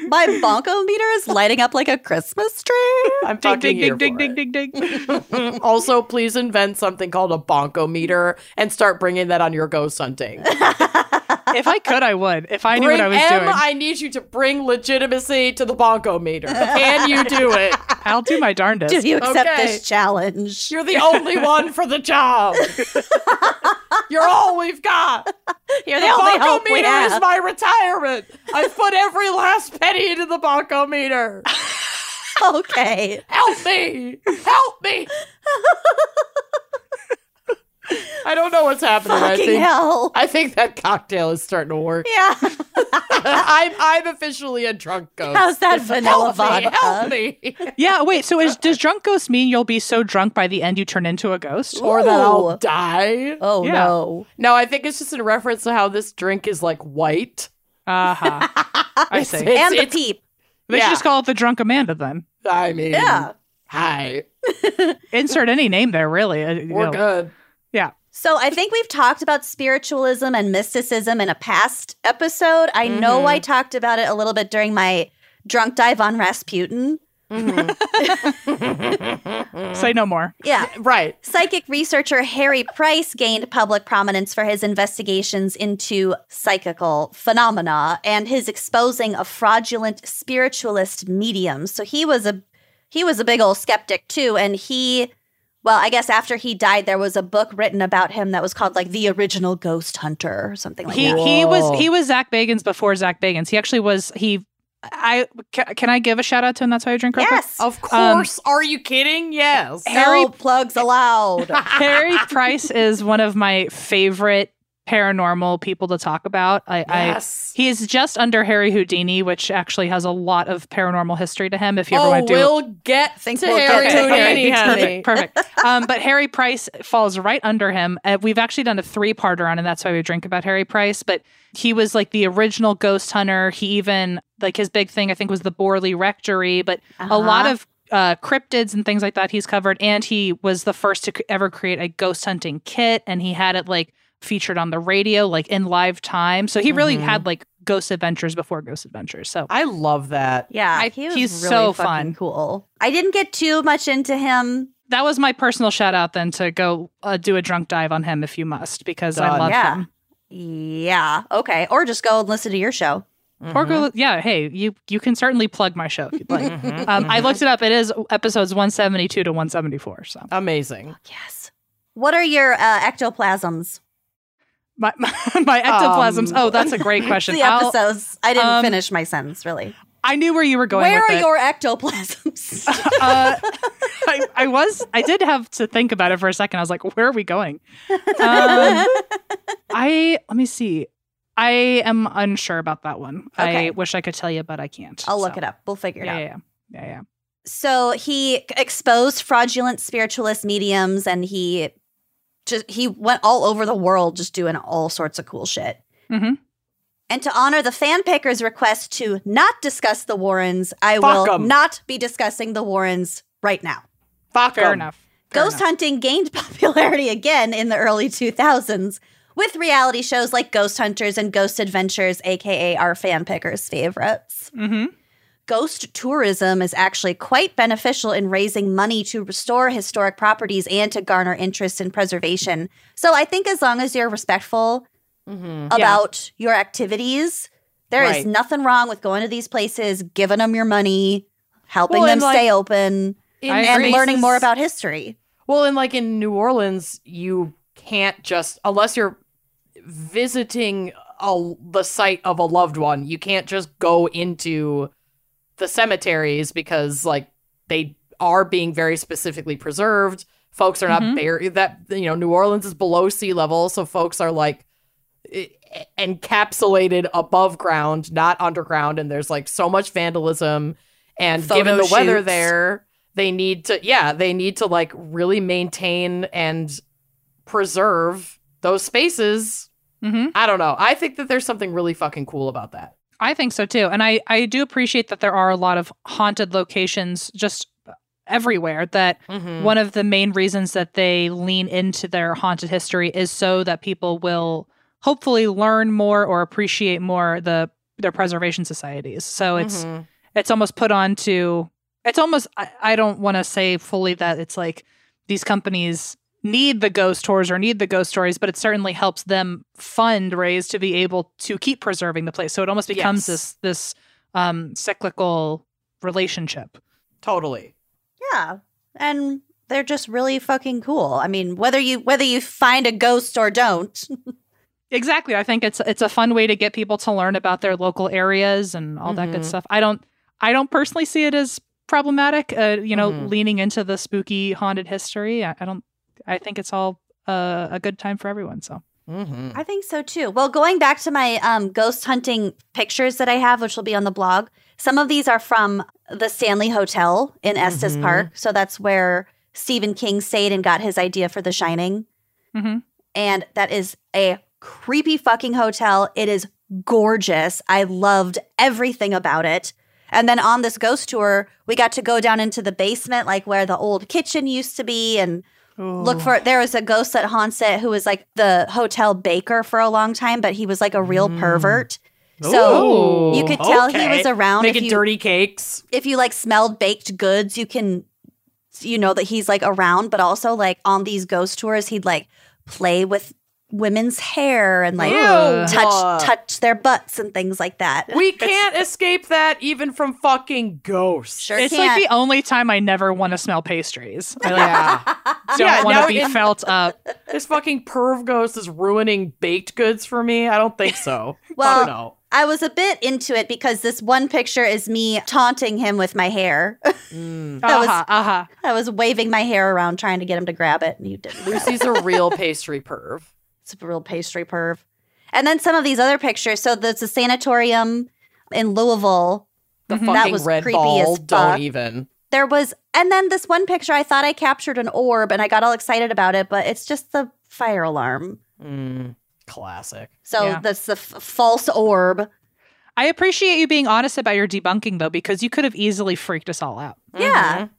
My bonko meter is lighting up like a Christmas tree. I'm Ding, fucking ding, here ding, for ding, it. ding, ding, ding. also, please invent something called a bonko meter and start bringing that on your ghost hunting. if I could, I would. If I knew Bring what I was M, doing, I need you to bring legitimacy to the bonko meter. Can you do it? I'll do my darndest. Do you accept Okay. this challenge? You're the only one for the job. You're all we've got. You're The the only hope we meter is my retirement. I've put every last penny into the bonko meter. okay. Help me! Help me! I don't know what's happening. I think hell. I think that cocktail is starting to work. Yeah. I'm I'm officially a drunk ghost. How's that vanilla help me, vodka? help me. yeah, wait. So is, does drunk ghost mean you'll be so drunk by the end you turn into a ghost? or that I'll die. Oh Yeah. no. No, I think it's just in reference to how this drink is like white. Uh huh. I see. It's- and the it's- peep. They yeah. should just call it the drunk Amanda then. I mean, Yeah. Hi, Insert any name there, really. Uh, we're know. good. Yeah. So I think we've talked about spiritualism and mysticism in a past episode. I know Mhm. I talked about it a little bit during my drunk dive on Rasputin. Say no more. Yeah. right. Psychic researcher Harry Price gained public prominence for his investigations into psychical phenomena and his exposing of fraudulent spiritualist mediums. So he was a he was a big old skeptic too and he well, I guess after he died there was a book written about him that was called like The Original Ghost Hunter or something like He that. he was he was Zach Bagans before Zach Bagans. He actually was he. I can, can I give a shout out to him? That's why I drink. real quick? Yes. Of um, course. Are you kidding? Yes. Harry- no plugs allowed. Harry Price is one of my favorite paranormal people to talk about. I, Yes. I he is just under Harry Houdini, which actually has a lot of paranormal history to him. If you ever oh, want to do we'll get Think to we'll Harry get to Houdini, Harry. honey. Perfect, perfect. Um, but Harry Price falls right under him. Uh, we've actually done a three-parter on, and that's why we drink about Harry Price. But he was like the original ghost hunter. He even like his big thing, I think, was the Borley Rectory. But a lot Uh-huh. of uh, cryptids and things like that he's covered. And he was the first to c- ever create a ghost hunting kit, and he had it like featured on the radio, like in live time. So he really Mhm. had like ghost adventures before ghost adventures. So I love that. Yeah, I- he was he's really so fun. cool. I didn't get too much into him. that was my personal shout out then to go uh, do a drunk dive on him if you must because I love Yeah. him. Yeah, okay. Or just go and listen to your show. Or go, yeah. Hey, you you can certainly plug my show if you'd like. um, I looked it up. It is episodes one seventy two to one seventy four. So Amazing. Yes. What are your uh, ectoplasms? My my, my ectoplasms. Um, oh, that's a great question. the I'll- episodes. I didn't um, finish my sentence, really. I knew where you were going. Where are it. your ectoplasms? uh, I, I was I did have to think about it for a second. I was like, where are we going? Um, I let me see. I am unsure about that one. Okay. I wish I could tell you, but I can't. I'll look it up. We'll figure it Yeah, out. yeah, yeah, yeah, yeah. So he exposed fraudulent spiritualist mediums and he just he went all over the world just doing all sorts of cool shit. Mhm. And to honor the fan picker's request to not discuss the Warrens, I Fuck will 'em. not be discussing the Warrens right now. Fuck Fair 'em. enough. Fair Ghost enough. hunting gained popularity again in the early 2000s with reality shows like Ghost Hunters and Ghost Adventures, aka our fan pickers' favorites. Mm-hmm. Ghost tourism is actually quite beneficial in raising money to restore historic properties and to garner interest in preservation. So I think as long as you're respectful Mm-hmm. about your activities, there is Right. nothing wrong with going to these places, giving them your money, helping Well, them like, stay open, In and agree. learning more about history. Well, and like in New Orleans, you can't just unless you're visiting a, the site of a loved one, you can't just go into the cemeteries because like they are being very specifically preserved. Folks are not Mhm. buried. That you know, New Orleans is below sea level, so folks are like encapsulated above ground, not underground, and there's like so much vandalism. And given Photo the weather there, they need to yeah, they need to like really maintain and preserve those spaces. hmm I don't know. I think that there's something really fucking cool about that. I think so too. And I, I do appreciate that there are a lot of haunted locations just everywhere that Mm-hmm. one of the main reasons that they lean into their haunted history is so that people will hopefully learn more or appreciate more the their preservation societies. So it's Mhm. it's almost put on to it's almost I, I don't want to say fully that it's like these companies need the ghost tours or need the ghost stories but it certainly helps them fundraise to be able to keep preserving the place so it almost becomes Yes. this this um cyclical relationship totally. Yeah. And they're just really fucking cool. I mean, whether you whether you find a ghost or don't. exactly i think it's it's a fun way to get people to learn about their local areas and all that good Mhm. stuff i don't i don't personally see it as problematic uh you know Mhm. leaning into the spooky haunted history i, I don't i think it's all uh, a good time for everyone so Mm-hmm. I think so too. Well, going back to my um, ghost hunting pictures that I have, which will be on the blog, some of these are from the Stanley Hotel in Estes Mhm. Park. So that's where Stephen King stayed and got his idea for The Shining. hmm And that is a creepy fucking hotel. It is gorgeous. I loved everything about it. And then on this ghost tour, we got to go down into the basement, like where the old kitchen used to be, and look for there was a ghost that haunts it who was like the hotel baker for a long time, but he was like a real Mm. pervert. So Ooh, you could tell he was around if making you, dirty cakes. if you like smelled baked goods, you can you know that he's like around, but also like on these ghost tours, he'd like play with women's hair and like Ew. touch touch their butts and things like that. We can't escape that even from fucking ghosts. Sure it's can't. like the only time i never want to smell pastries i like, Yeah. don't Yeah, want to be in- felt up this fucking perv ghost is ruining baked goods for me. I don't think so. Well, I don't know. I was a bit into it because this one picture is me taunting him with my hair. Mm. that was- uh-huh, uh-huh. I was waving my hair around trying to get him to grab it, and he didn't. Lucy's a real pastry perv. It's a real pastry perv. And then some of these other pictures. So there's a sanatorium in Louisville. The Mhm. That fucking was red creepy ball. as Don't even. There was, and then this one picture, I thought I captured an orb and I got all excited about it, but it's just the fire alarm. Mm. Classic. So Yeah. that's the f- false orb. i appreciate you being honest about your debunking though because you could have easily freaked us all out Yeah. Mhm.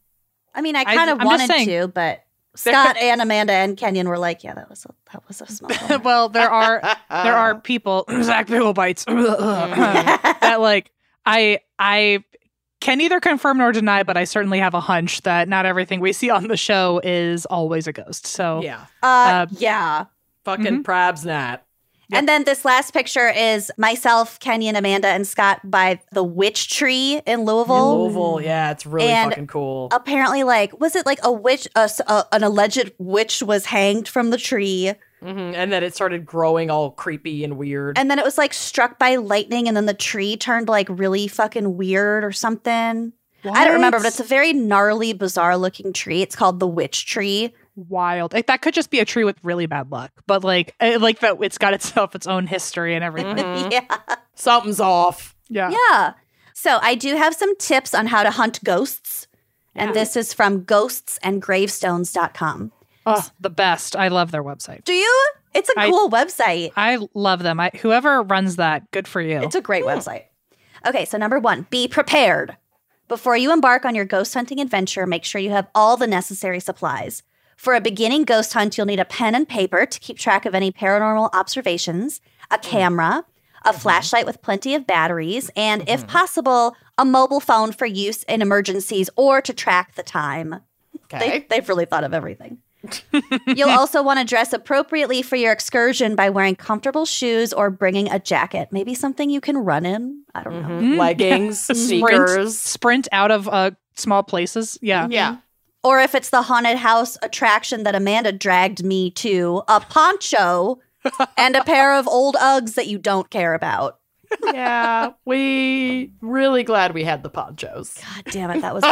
I mean, I I- kind of wanted saying. to, but Scott and Amanda and Kenyon were like, "Yeah, that was a, that was a small." well there are there are people Zach Pickle bites that like I I can neither confirm nor deny, but I certainly have a hunch that not everything we see on the show is always a ghost. So yeah. uh, Uh, yeah. Fucking Prab's And then this last picture is myself, Kenyon, Amanda, and Scott by the witch tree in Louisville. Louisville. Yeah, it's really And- fucking cool. Apparently, like, was it like a witch? A, a- an alleged witch was hanged from the tree, Mhm. And then it started growing all creepy and weird. and then it was like struck by lightning, and then the tree turned like really fucking weird or something. I don't remember, but it's a very gnarly, bizarre looking tree. It's called the witch tree. Wild. Like, that could just be a tree with really bad luck, but like eh, like that it's got itself its own history and everything. Mhm. yeah. Something's off. Yeah. Yeah. So I do have some tips on how to hunt ghosts. And this is from ghostsandgravestones.com. Oh, the best. I love their website. Do you? It's a cool website. I love them. I, whoever runs that, good for you. It's a great website. Okay, so number one, be prepared. Before you embark on your ghost hunting adventure, make sure you have all the necessary supplies. For a beginning ghost hunt, you'll need a pen and paper to keep track of any paranormal observations, a camera, a flashlight with plenty of batteries, and if possible, a mobile phone for use in emergencies or to track the time. Okay. They, they've really thought of everything. You'll also want to dress appropriately for your excursion by wearing comfortable shoes or bringing a jacket. Maybe something you can run in. I don't know. Mhm. Leggings, sprint, sneakers. sprint out of uh, small places. Yeah. Yeah. Or if it's the haunted house attraction that Amanda dragged me to, a poncho and a pair of old Uggs that you don't care about. Yeah. We really glad we had the ponchos. God damn it, that was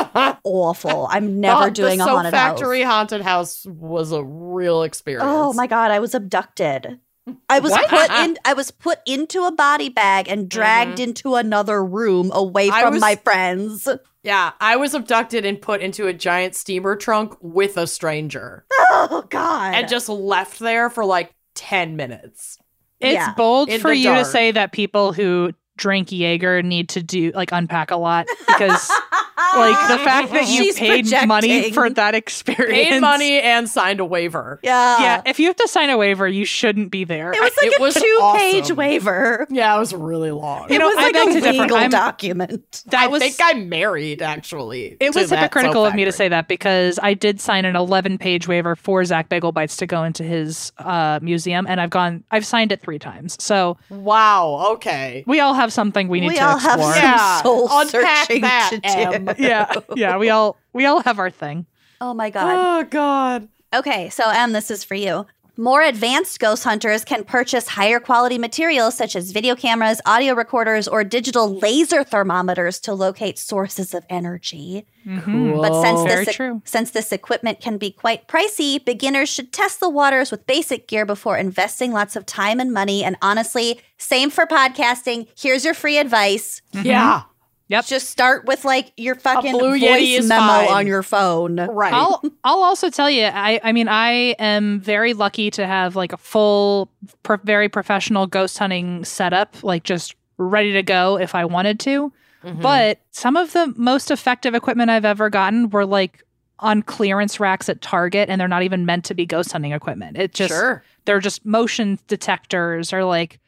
awful. I'm never Thought doing the a Soap haunted Factory house. haunted house was a real experience. Oh my god, I was abducted. I was What? put in I was put into a body bag and mm-hmm. dragged into another room away from was- my friends. Yeah, I was abducted and put into a giant steamer trunk with a stranger Oh god. and just left there for like 10 minutes. It's Yeah. bold In for the you to say that people who drink Jaeger need to do like unpack a lot because like the fact that you She's paid money for that experience. Paid money and signed a waiver. Yeah. Yeah, if you have to sign a waiver, you shouldn't be there. It was like It a was two-page awesome. waiver. Yeah, it was really long. You it know, was like beg a to differ. legal I'm- document. that I was think I'm married actually. it was that hypocritical of me to say that because I did sign an 11 page waiver for Zach Bagel Bites to go into his uh, museum, and I've gone, I've signed it three times. So Wow, okay. we all have something we need We to all have explore. some Yeah, soul unpack searching that, to do. Em. yeah, yeah, we all we all have our thing. Oh my god. Oh god. Okay, so Em, this is for you. More advanced ghost hunters can purchase higher quality materials such as video cameras, audio recorders, or digital laser thermometers to locate sources of energy. Mhm. But since Very this true. since this equipment can be quite pricey, beginners should test the waters with basic gear before investing lots of time and money. And honestly, same for podcasting. Here's your free advice. Yeah. Yep. Just start with like your fucking Blue voice Yeti memo fine. on your phone. Right. I'll I'll also tell you. I I mean I am very lucky to have like a full, pro- very professional ghost hunting setup, like just ready to go if I wanted to. Mhm. But some of the most effective equipment I've ever gotten were like on clearance racks at Target, and they're not even meant to be ghost hunting equipment. It just sure. they're just motion detectors or like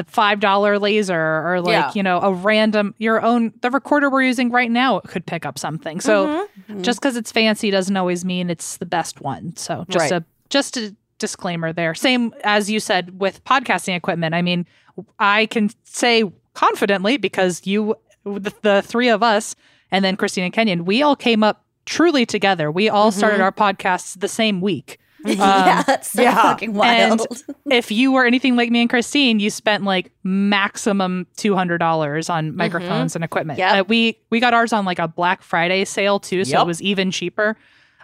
a five dollar laser or like Yeah. you know a random your own the recorder we're using right now could pick up something. So Mhm. just because it's fancy doesn't always mean it's the best one. So just Right. a just a disclaimer there. Same as you said with podcasting equipment. I mean, I can say confidently because you, the, the three of us, and then Christine and Kenyon, we all came up truly together. We all started our podcasts the same week. yeah, that's so yeah. fucking wild. if you were anything like me and Christine, you spent like maximum two hundred dollars on microphones and equipment. Yeah, Uh, we we got ours on like a Black Friday sale too, so Yep. it was even cheaper.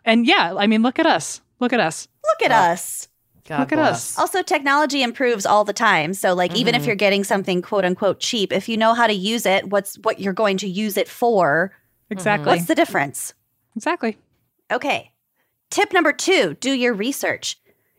And yeah, I mean, look at us, look at us. Look at us. God Look at bless. us. Also, technology improves all the time. So, like, even Mm-hmm. if you're getting something quote unquote cheap, if you know how to use it, what's what you're going to use it for? Exactly, What's the difference? exactly. Okay. Tip number two do your research.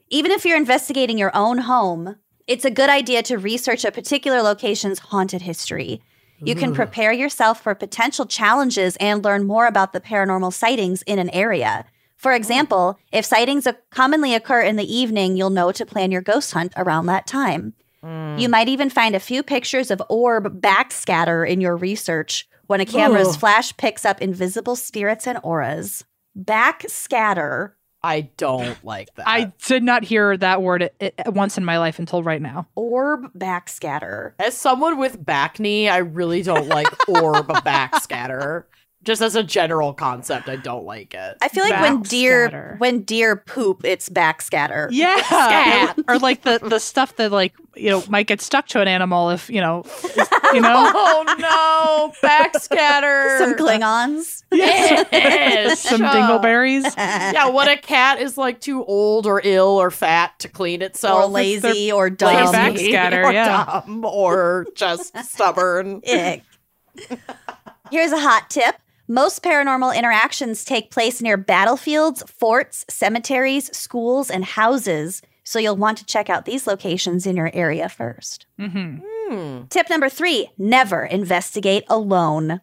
Even if you're investigating your own home, it's a good idea to research a particular location's haunted history. You can prepare yourself for potential challenges and learn more about the paranormal sightings in an area. For oh. example, if sightings commonly occur in the evening, you'll know to plan your ghost hunt around that time. You hmm. might even find a few pictures of orb backscatter in your research when a camera's Ugh. flash picks up invisible spirits and auras. Backscatter, I don't like that. I did not hear that word i- i- once in my life until right now. orb backscatter. as someone with back knee, I really don't like orb backscatter. Just as a general concept, I don't like it. I feel like when deer Backscatter. when deer poop, it's backscatter. Yeah, Scat. or like the the stuff that like you know might get stuck to an animal if you know, you know. oh no, backscatter. Some Klingons. Yes. Some dingleberries. Yeah, what a cat is like too old or ill or fat to clean itself, or lazy or dumb. back- backscatter, or yeah. dumb, or just stubborn. Ick. Here's a hot tip. Most paranormal interactions take place near battlefields, forts, cemeteries, schools, and houses. So you'll want to check out these locations in your area first. hmm Hmm. Tip number three never investigate alone.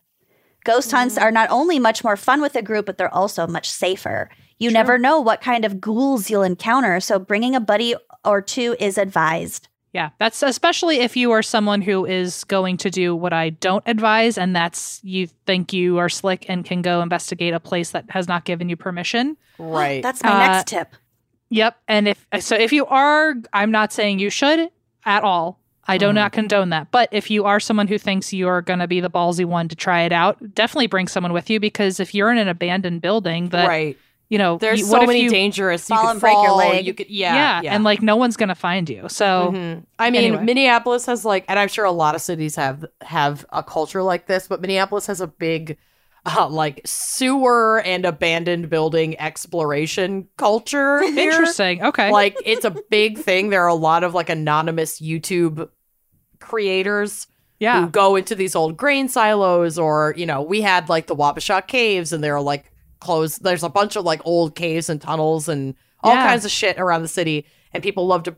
Ghost hunts are not only much more fun with a group, but they're also much safer. You never know what kind of ghouls you'll encounter, so bringing a buddy or two is advised. Yeah, that's especially if you are someone who is going to do what I don't advise, and that's you think you are slick and can go investigate a place that has not given you permission. Right. That's my Uh, next tip. Yep. And if so, if you are, I'm not saying you should at all. I do not condone that. But if you are someone who thinks you're going to be the ballsy one to try it out, definitely bring someone with you because if you're in an abandoned building that, right. You know, There's you- so many you, dangerous. You could break your fall, leg. You could, yeah, yeah, yeah. and like no one's going to find you. So Mhm. I mean, Anyway. Minneapolis has like, and I'm sure a lot of cities have have a culture like this, but Minneapolis has a big, uh, like sewer and abandoned building exploration culture. here. interesting. Okay. Like it's a big thing. There are a lot of like anonymous YouTube creators yeah. who go into these old grain silos, or you know, we had like the Wabasha caves, and there are like closed. There's a bunch of like old caves and tunnels and all Yeah. kinds of shit around the city, and people love to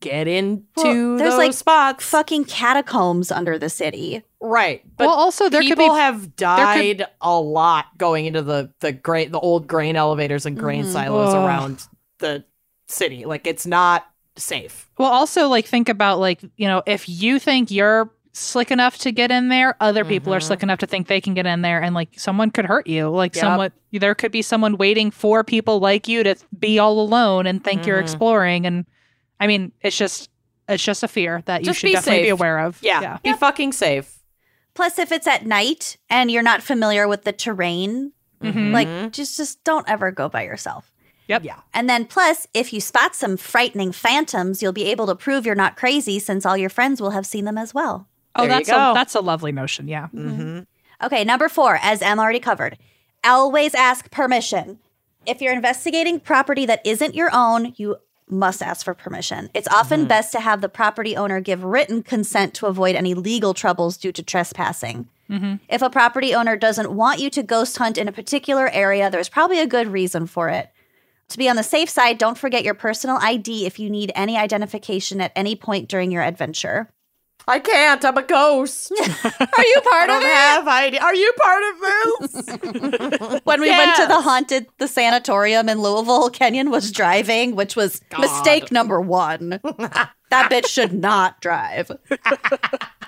get into Well, there's, those like, spots. Fucking catacombs under the city. right, but well, also there could people be have died a lot going into the the grain, the old grain elevators and grain Mhm. silos Ugh. around the city. Like it's not safe. Well, also like think about like, you know, if you think you're slick enough to get in there, other people are Mhm. slick enough to think they can get in there and like someone could hurt you. Like Yep. someone there could be someone waiting for people like you to be all alone and think you're Mhm. exploring and I mean, it's just it's just a fear that you Just should be definitely be aware of. Yeah, be fucking safe. Plus, if it's at night and you're not familiar with the terrain, Mhm. like just just don't ever go by yourself. Yep. Yeah. And then plus, if you spot some frightening phantoms, you'll be able to prove you're not crazy since all your friends will have seen them as well. Oh, There you that's a that's a lovely notion. Yeah. Mm-hmm. Okay, number four, as Em already covered, always ask permission. If you're investigating property that isn't your own, you must ask for permission. It's often best to have the property owner give written consent to avoid any legal troubles due to trespassing. Mhm. If a property owner doesn't want you to ghost hunt in a particular area, there's probably a good reason for it. To be on the safe side, don't forget your personal ID if you need any identification at any point during your adventure. I can't. I'm a ghost. Are you I part don't have ID. Are you part of this? when we went to the haunted the sanatorium in Louisville, Kenyon was driving, which was mistake number one. that bitch should not drive.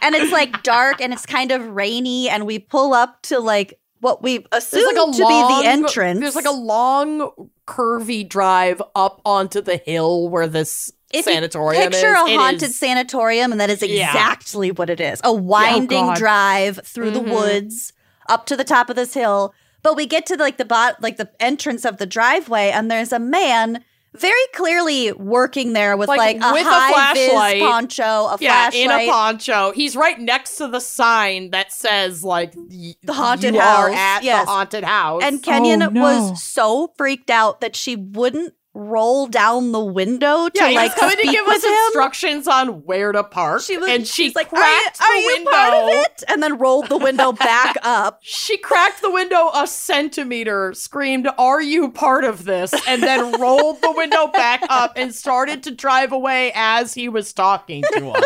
and it's like dark and it's kind of rainy, and we pull up to like what we There's assume like to long, be the entrance. There's like a long, curvy drive up onto the hill where this if you sanatorium picture is. a haunted is- sanatorium, and that is Yeah. exactly what it is. A winding God. drive through the Mhm. woods up to the top of this hill. But we get to like the bot, like the entrance of the driveway, and there's a man very clearly working there with Like, like, a with high vis flashlight. poncho, a yeah, flashlight. in a poncho. He's right next to the sign that says like The haunted you are house, at yes. the haunted house. and Kenyon Oh, no. was so freaked out that she wouldn't roll down the window to yeah, like was coming to give us him. instructions on where to park. She and she she's like, cracked "Are, you- are the window. part of it?" And then rolled the window back up. She cracked the window a centimeter, screamed, Are you part of this? And then rolled the window back up and started to drive away as he was talking to us.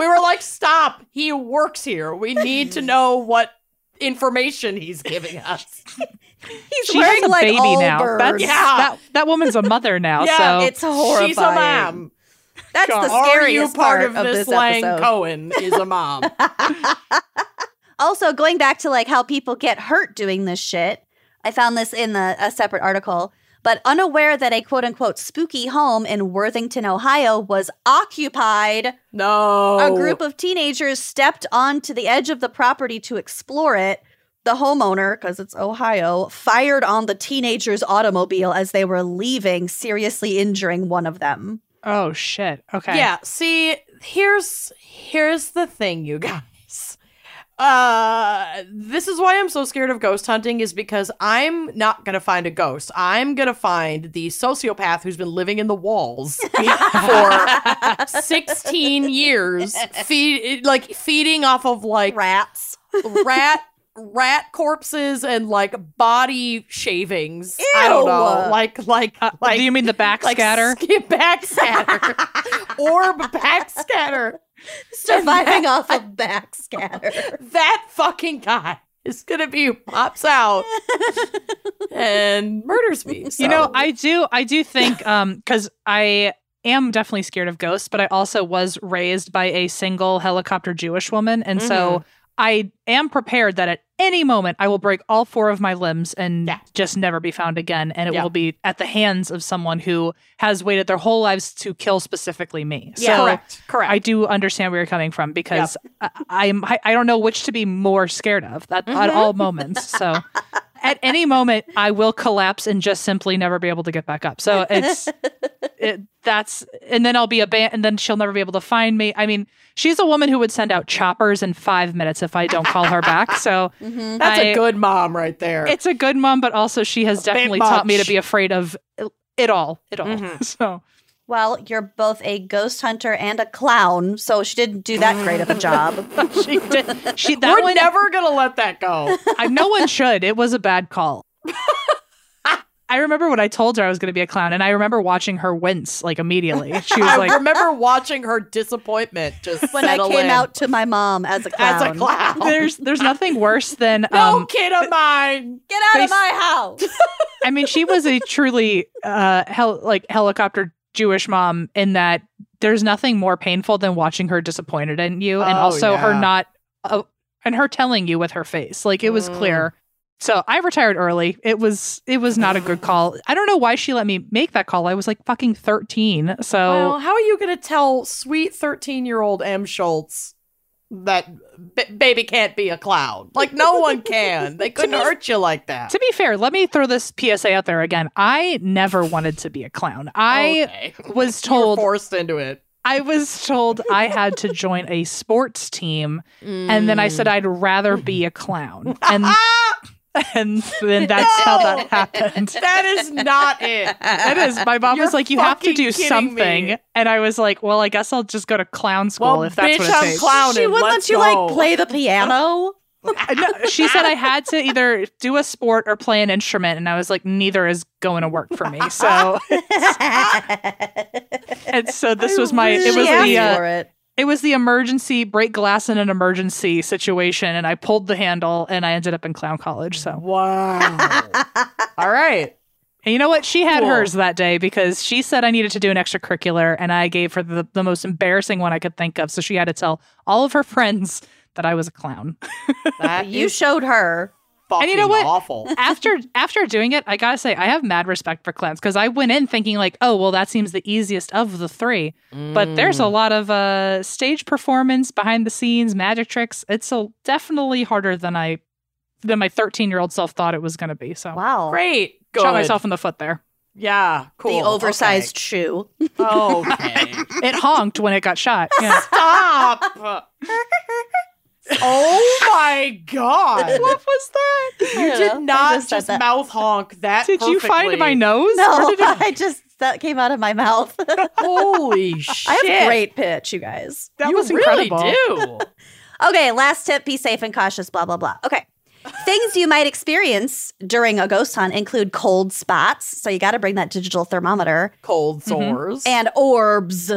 we were like, Stop. He works here. We need to know what information he's giving us. He's She wearing has a like baby all now. birds. That's, Yeah. that that woman's a mother now. Yeah, so It's horrifying. She's a mom. That's the Are you scariest part, of, this, this Lang episode. Cohen is a mom. Also, going back to like how people get hurt doing this shit, I found this in the, a separate article. But unaware that a quote unquote spooky home in Worthington, Ohio was occupied, no. a group of teenagers stepped onto the edge of the property to explore it. The homeowner, because it's Ohio, fired on the teenagers' automobile as they were leaving, seriously injuring one of them. oh shit. Okay. Yeah, see, here's here's the thing, you guys. Uh this is why I'm so scared of ghost hunting is because I'm not going to find a ghost. I'm going to find the sociopath who's been living in the walls for 16 years feed like feeding off of like Rats. rat rat corpses and like body shavings. I don't know. Like like Uh, like do you mean the backscatter? like sk- backscatter orb backscatter Surviving off of backscatter. that fucking guy is gonna be pops out and murders me You know. I do I do think um cuz I am definitely scared of ghosts, but I also was raised by a single helicopter Jewish woman. And so I am prepared that at any moment I will break all four of my limbs and Yeah. just never be found again. And it Yeah. will be at the hands of someone who has waited their whole lives to kill specifically me. Yeah. So Correct. Correct. I do understand where you're coming from because I, I'm I, I don't know which to be more scared of at, at all mm-hmm. moments. So at any moment I will collapse and just simply never be able to get back up. So it's it, that's and then I'll be abandoned and then she'll never be able to find me. I mean, she's a woman who would send out choppers in 5 minutes if I don't call her back. So That's I- a good mom right there. it's a good mom, but also she has definitely taught me to be afraid of it all. It all. Mhm. So Well, you're both a ghost hunter and a clown, so she didn't do that great of a job. she did she that We're one never gonna let that go. I, no one should. It was a bad call. I remember when I told her I was going to be a clown, and I remember watching her wince like immediately. She was like, I remember watching her disappointment just When I came in out to my mom as a clown. as a clown. "There's there's nothing worse than no um." kid of mine. Get out They- of my house. I mean, she was a truly uh hel- like helicopter Jewish mom in that there's nothing more painful than watching her disappointed in you, and Oh, also her not uh, and her telling you with her face. Like it was Mm. clear. So I retired early. It was it was not a good call. I don't know why she let me make that call. I was like fucking 13. So Well, how are you gonna tell sweet thirteen-year-old Em Schulz that b- baby can't be a clown? Like no one can. They couldn't be- hurt you like that. To be fair, let me throw this PSA out there again. I never wanted to be a clown. I Okay. was told forced into it. I was told I had to join a sports team and then I said mm. I'd rather be a clown. And and then that's how that happened. that is not it. It is. My mom was You're like, "You have to do something," me. and I was like, "Well, I guess I'll just go to clown school Well, if that's bitch, what it I'm takes." clowning. she wouldn't Let's let you go. like play the piano. No, she said I had to either do a sport or play an instrument, and I was like, "Neither is going to work for me." So, and so this I was my. It was asked the. Uh, for it. It was the emergency break glass in an emergency situation, and I pulled the handle, and I ended up in clown college. So, Wow. All right. and you know what? She had Cool. hers that day because she said I needed to do an extracurricular, and I gave her the, the most embarrassing one I could think of. So she had to tell all of her friends that I was a clown. That You showed her. Fucking you know what? awful. after after doing it, I gotta say I have mad respect for clowns because I went in thinking like, oh well, that seems the easiest of the three. But there's Mm. a lot of uh stage performance, behind the scenes, magic tricks. It's a, definitely harder than I than my 13 year old self thought it was gonna be. So Wow. great. Good. shot myself in the foot there. Yeah, cool. The oversized shoe. Okay. okay. It honked when it got shot. Yeah. Stop. oh my god. what was that? You I don't did. I not just just, mouth honk that. Did you find my nose? No, it- I just that came out of my mouth. Holy shit! I have a great pitch, you guys. that you was really incredible. do. Okay, last tip be safe and cautious, blah, blah, blah. Okay. Things you might experience during a ghost hunt include cold spots. So you got to bring that digital thermometer Cold Mhm. sores and orbs.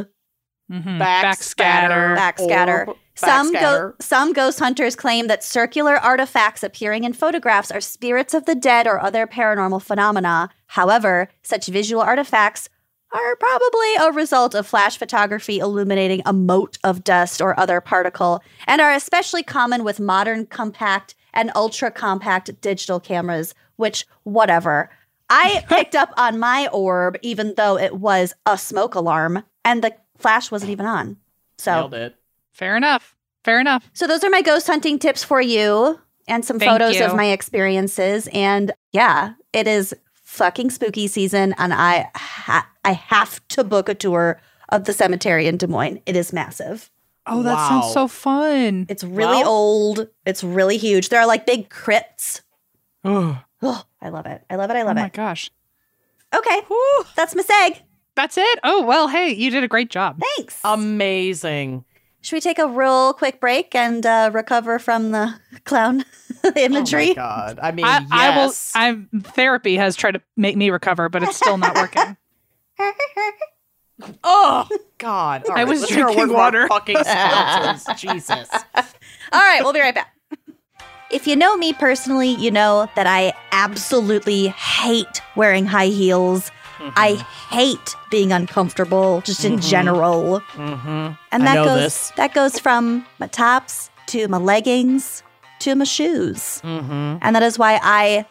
Mhm. backscatter, Backscatter. orb, Some, go- some ghost hunters claim that circular artifacts appearing in photographs are spirits of the dead or other paranormal phenomena. However, such visual artifacts are probably a result of flash photography illuminating a mote of dust or other particle and are especially common with modern compact and ultra compact digital cameras, which, whatever. I picked up on my orb, even though it was a smoke alarm, and the flash wasn't even on. So. Nailed it. Fair enough. Fair enough. So those are my ghost hunting tips for you and some Thank photos you. of my experiences and yeah, it is fucking spooky season and I ha- I have to book a tour of the cemetery in Des Moines. It is massive. Oh, that Wow. sounds so fun. It's really Well- old. It's really huge. There are like big crypts. Oh, I love it. I love it. I love oh my it. Oh my gosh. Okay. Whew. That's Miss Egg. That's it. Oh, well, hey, you did a great job. Thanks. Amazing. Should we take a real quick break and uh, recover from the clown imagery? Oh my god. I mean, I, yes. I will. I'm therapy has tried to make me recover, but it's still not working. oh God. All I right, was let's hear a drinking water. Fucking sponsors. Jesus. All right, we'll be right back. If you know me personally, you know that I absolutely hate wearing high heels. I hate being uncomfortable just in general. Mm-hmm. And that goes this. that goes from my tops to my leggings to my shoes. Mm-hmm. And that is why I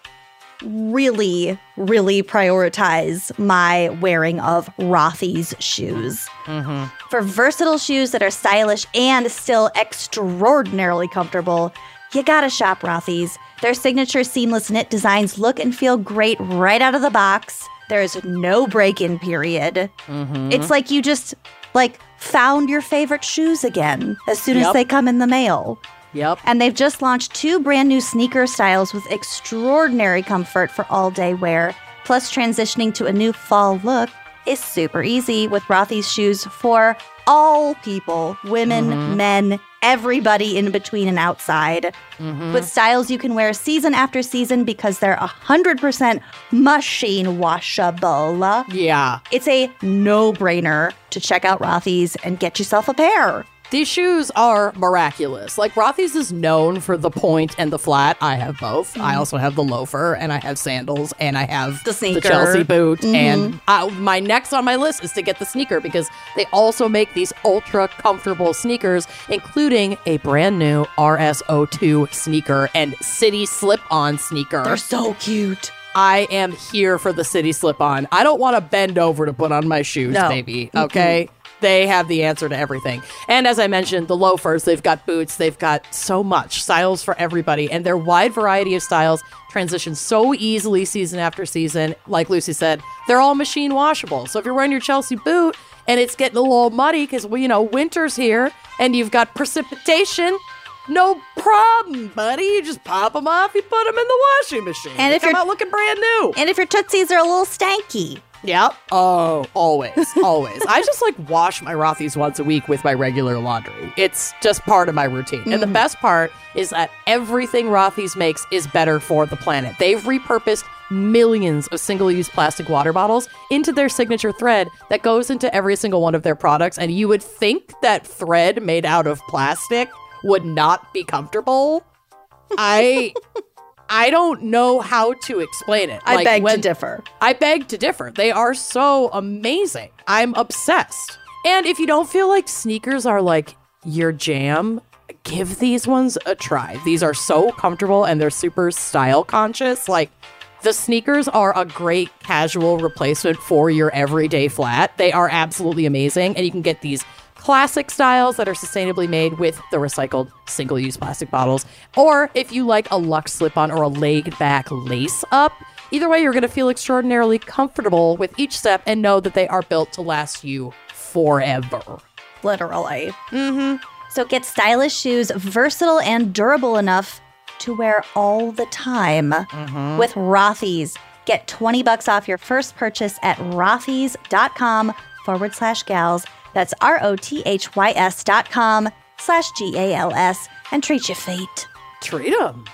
really, really prioritize my wearing of Rothy's shoes. Mm-hmm. For versatile shoes that are stylish and still extraordinarily comfortable, you gotta shop Rothy's. Their signature seamless knit designs look and feel great right out of the box. There is no break-in period. Mm-hmm. It's like you just like found your favorite shoes again as soon as they come in the mail. Yep. And they've just launched two brand new sneaker styles with extraordinary comfort for all day wear. Plus, transitioning to a new fall look is super easy with Rothy's shoes for all people women, men, everybody in between and outside. Mm-hmm. With styles you can wear season after season because they're 100% machine washable. Yeah. It's a no brainer to check out Rothy's and get yourself a pair. These shoes are miraculous. Like Rothy's is known for the point and the flat. I have both. I also have the loafer, and I have sandals, and I have Mm-hmm. The sneaker. Chelsea boot. And uh, my next on my list is to get the sneaker because they also make these ultra comfortable sneakers, including a brand new RSO2 sneaker and City slip on sneaker. They're so cute. I am here for the city slip on. I don't want to bend over to put on my shoes, No. baby. Okay. They have the answer to everything. And as I mentioned, the loafers, they've got boots, they've got so much styles for everybody. And their wide variety of styles transition so easily season after season. Like Lucy said, they're all machine washable. So if you're wearing your Chelsea boot and it's getting a little muddy because, well, you know, winter's here and you've got precipitation, no problem, buddy. You just pop them off, you put them in the washing machine. And They if come you're- out looking brand new. And if your tootsies are a little stanky, Yep. Oh, always, always. I just like wash my Rothy's once a week with my regular laundry. It's just part of my routine. And the mm-hmm. best part is that everything Rothy's makes is better for the planet. They've repurposed millions of single use plastic water bottles into their signature thread that goes into every single one of their products. And you would think that thread made out of plastic would not be comfortable. I. I don't know how to explain it. I Like, beg to differ. I beg to differ. They are so amazing. I'm obsessed. And if you don't feel like sneakers are like your jam, give these ones a try. These are so comfortable and they're super style conscious. Like the sneakers are a great casual replacement for your everyday flat. They are absolutely amazing. And you can get these classic styles that are sustainably made with the recycled single use plastic bottles. Or if you like a luxe slip on or a laid back lace up, either way, you're going to feel extraordinarily comfortable with each step and know that they are built to last you forever. Literally. Mm-hmm. So get stylish shoes, versatile and durable enough to wear all the time with Rothy's. Get 20 bucks off your first purchase at rothys.com forward slash gals. That's R O T H Y S dot com slash G A L S and treat your feet. treat them.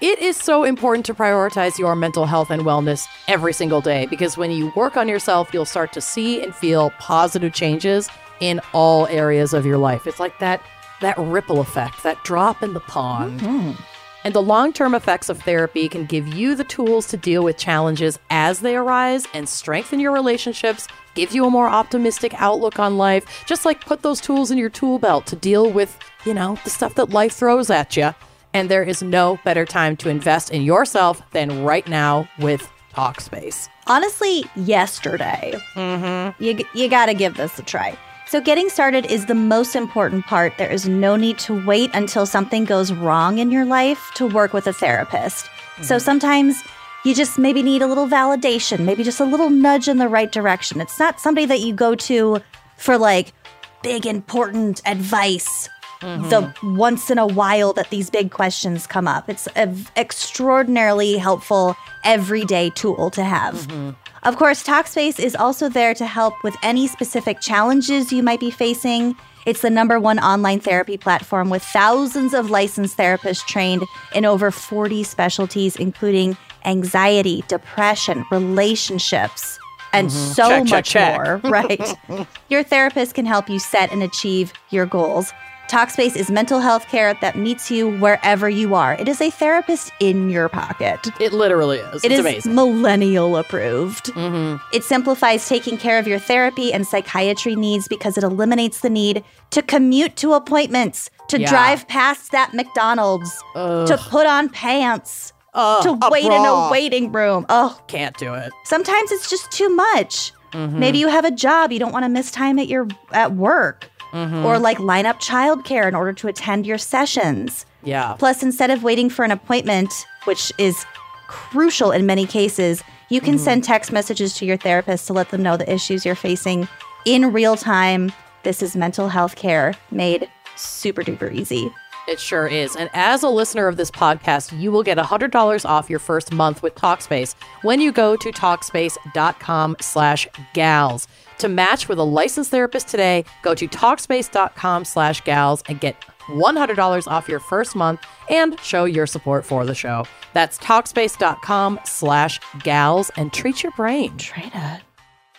It is so important to prioritize your mental health and wellness every single day because when you work on yourself, you'll start to see and feel positive changes in all areas of your life. It's like that that ripple effect, that drop in the pond. Mm-hmm. And the long term effects of therapy can give you the tools to deal with challenges as they arise and strengthen your relationships, give you a more optimistic outlook on life. Just like put those tools in your tool belt to deal with, you know, the stuff that life throws at you. And there is no better time to invest in yourself than right now with Talkspace. Honestly, yesterday. Mm-hmm. You, you got to give this a try. So, getting started is the most important part. There is no need to wait until something goes wrong in your life to work with a therapist. So, mm-hmm. sometimes you just maybe need a little validation, maybe just a little nudge in the right direction. It's not somebody that you go to for like big, important advice. Mm-hmm. The once in a while that these big questions come up. It's an extraordinarily helpful everyday tool to have. Mm-hmm. Of course, Talkspace is also there to help with any specific challenges you might be facing. It's the number one online therapy platform with thousands of licensed therapists trained in over 40 specialties, including anxiety, depression, relationships, and mm-hmm. so Check, check, much check. more. Right. Your therapist can help you set and achieve your goals. Talkspace is mental health care that meets you wherever you are. It is a therapist in your pocket. It literally is. It it's is amazing. millennial approved. hmm It simplifies taking care of your therapy and psychiatry needs because it eliminates the need to commute to appointments, to Yeah. drive past that McDonald's, to put on pants, Ugh, to wait in a waiting room. Oh, Can't do it. sometimes it's just too much. Mm-hmm. Maybe you have a job, you don't want to miss time at your at work. Mm-hmm. Or like line up childcare in order to attend your sessions. Yeah. Plus, instead of waiting for an appointment, which is crucial in many cases, you can send text messages to your therapist to let them know the issues you're facing in real time. This is mental health care made super duper easy. It sure is. And as a listener of this podcast, you will get $100 off your first month with Talkspace when you go to Talkspace.com slash gals. To match with a licensed therapist today, go to Talkspace.com slash gals and get $100 off your first month and show your support for the show. That's Talkspace.com slash gals and treat your brain. Try to.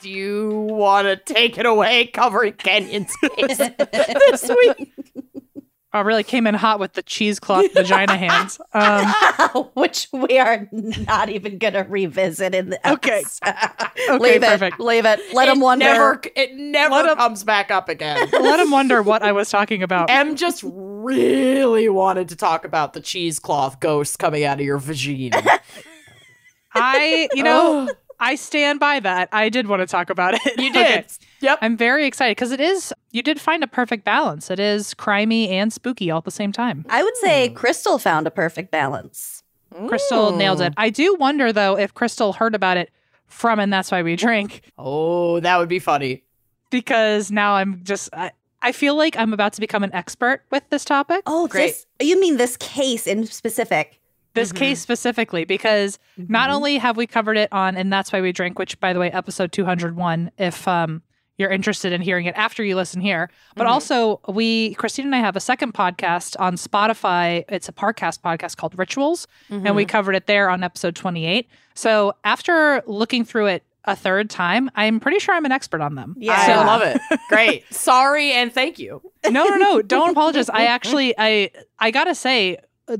Do you want to take it away covering Kenyon's case this week? I really came in hot with the cheesecloth vagina hands. Um, Which we are not even going to revisit in the Okay. episode. Okay, leave perfect. it. Leave it. Let them wonder. Never, it never Let 'em- comes back up again. let him wonder what I was talking about. Em just really wanted to talk about the cheesecloth ghost coming out of your vagina. I, you know, I stand by that. I did want to talk about it. You did. Okay. Yep. I'm very excited because it is, you did find a perfect balance. It is crimey and spooky all at the same time. I would say Crystal found a perfect balance. Crystal nailed Mm. it. I do wonder, though, if Crystal heard about it from And That's Why We Drink, Oh, that would be funny. because now I'm just, I, I feel like I'm about to become an expert with this topic. Oh, Great. This, you mean this case in specific? This case specifically because not only have we covered it on and that's why we drink which by the way episode 201 if um you're interested in hearing it after you listen here but also we christine and i have a second podcast on spotify. It's a podcast podcast called rituals and we covered it there on episode 28 so after looking through it a third time i'm pretty sure i'm an expert on them. Yeah. I love it. Great. Sorry and thank you. no no no. Don't apologize. I actually i i gotta say uh,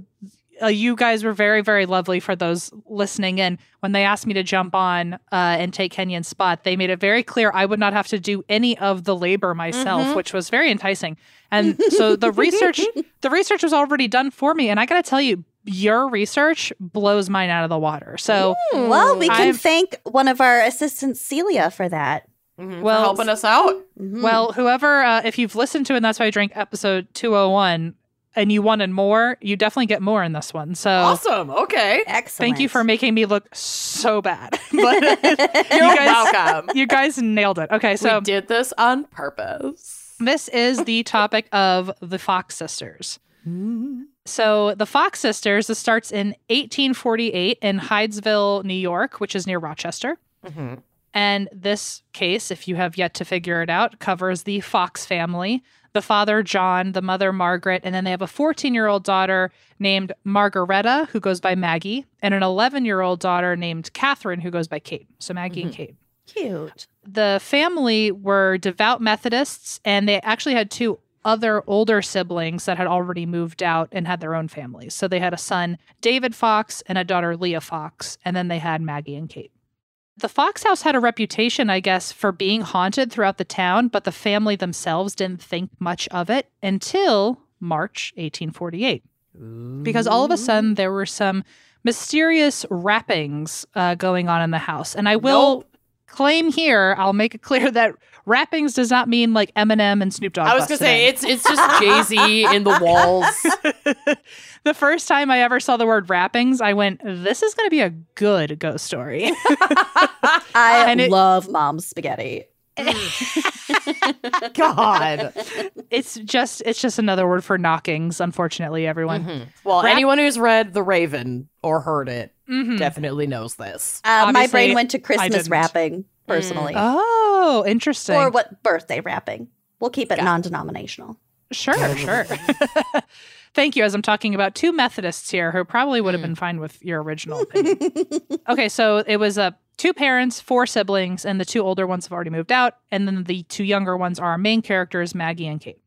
uh, you guys were very very lovely for those listening in when they asked me to jump on uh, and take kenyon's spot they made it very clear i would not have to do any of the labor myself which was very enticing and so the research the research was already done for me and i gotta tell you your research blows mine out of the water so Well, we can I'm- thank one of our assistants, Celia, for that. Mhm, Well, for helping us out. Mhm. well whoever uh, if you've listened to and that's why i drink episode 201 and you wanted more you definitely get more in this one so Awesome. Okay. excellent. Thank you for making me look so bad. but You're you guys, welcome. you guys nailed it. Okay, so we did this on purpose. this is the topic of the Fox sisters. So the Fox sisters, this starts in 1848 in Hydesville, New York, which is near Rochester. Mhm. And this case, if you have yet to figure it out, covers the Fox family the father, John, the mother, Margaret, and then they have a 14 year old daughter named Margareta, who goes by Maggie, and an 11 year old daughter named Catherine, who goes by Kate. So Maggie and mm-hmm. Kate. Cute. The family were devout Methodists, and they actually had two other older siblings that had already moved out and had their own families. So they had a son, David Fox, and a daughter, Leah Fox, and then they had Maggie and Kate. The Fox house had a reputation, I guess, for being haunted throughout the town, but the family themselves didn't think much of it until March 1848. Because all of a sudden there were some mysterious rappings uh, going on in the house. And I will Nope. claim here, I'll make it clear that rappings does not mean like Eminem and Snoop Dogg. I was gonna say it's it's just Jay Z in the walls. the first time I ever saw the word rappings, I went, "This is going to be a good ghost story." I And it- love mom's spaghetti. God. it's just it's just another word for knockings. Unfortunately, everyone. Mhm. Well, Rap- anyone who's read The Raven or heard it Mhm. definitely knows this. Uh, my brain went to Christmas wrapping, personally. Oh, interesting. or what birthday wrapping. We'll keep it non denominational. Sure, sure. Thank you. As I'm talking about two Methodists here who probably would have been fine with your original opinion. okay, so it was uh, two parents, four siblings, and the two older ones have already moved out. And then the two younger ones are our main characters, Maggie and Kate.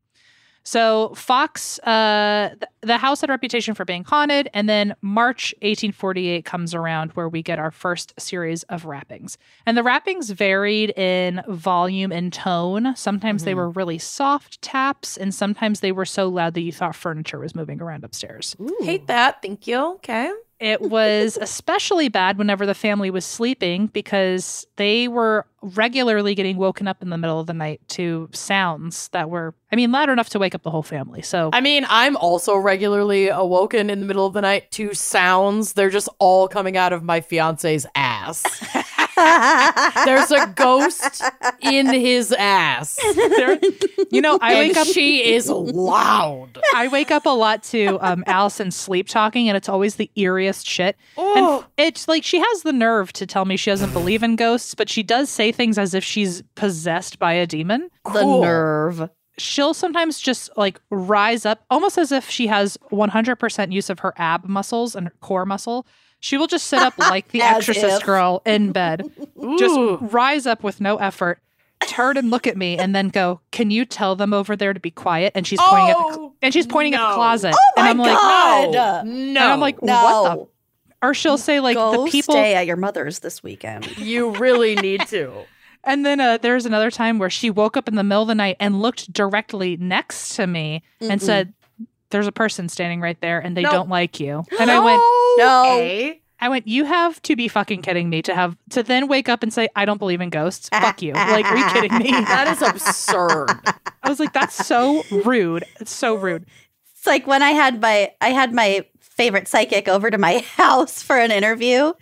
So Fox, uh, th- the house had a reputation for being haunted, and then March 1848 comes around where we get our first series of rappings. And the rappings varied in volume and tone. Sometimes they Mhm. were really soft taps, and sometimes they were so loud that you thought furniture was moving around upstairs. Hate that. Thank you. Okay. It was especially bad whenever the family was sleeping because they were regularly getting woken up in the middle of the night to sounds that were, I mean, loud enough to wake up the whole family. So I mean, I'm also regularly awoken in the middle of the night to sounds. They're just all coming out of my fiance's ass. There's a ghost in his ass. there, you know, I wake up. she is loud. I wake up a lot to um, Allison sleep talking, and it's always the eeriest shit. And Oh, it's like she has the nerve to tell me she doesn't believe in ghosts, but she does say things as if she's possessed by a demon. the cool. nerve. she'll sometimes just like rise up almost as if she has 100% use of her ab muscles and her core muscle. She will just sit up like the As exorcist if. girl in bed, just rise up with no effort, turn and look at me, and then go, "Can you tell them over there to be quiet?" And she's pointing at the cl- Oh, and she's pointing at the closet, Oh my and I'm like, God. no, and. I'm like, what the? Or she'll say like Go the people, stay at your mother's this weekend. you really need to. and then uh, there's another time where she woke up in the middle of the night and looked directly next to me and Mm-mm. said, "There's a person standing right there, and they No. don't like you." And I went. No. Okay. I went, you have to be fucking kidding me to have to then wake up and say, I don't believe in ghosts. Fuck you. Like, are you kidding me? That is absurd. I was like, that's so rude. It's so rude. It's like when I had my I had my favorite psychic over to my house for an interview.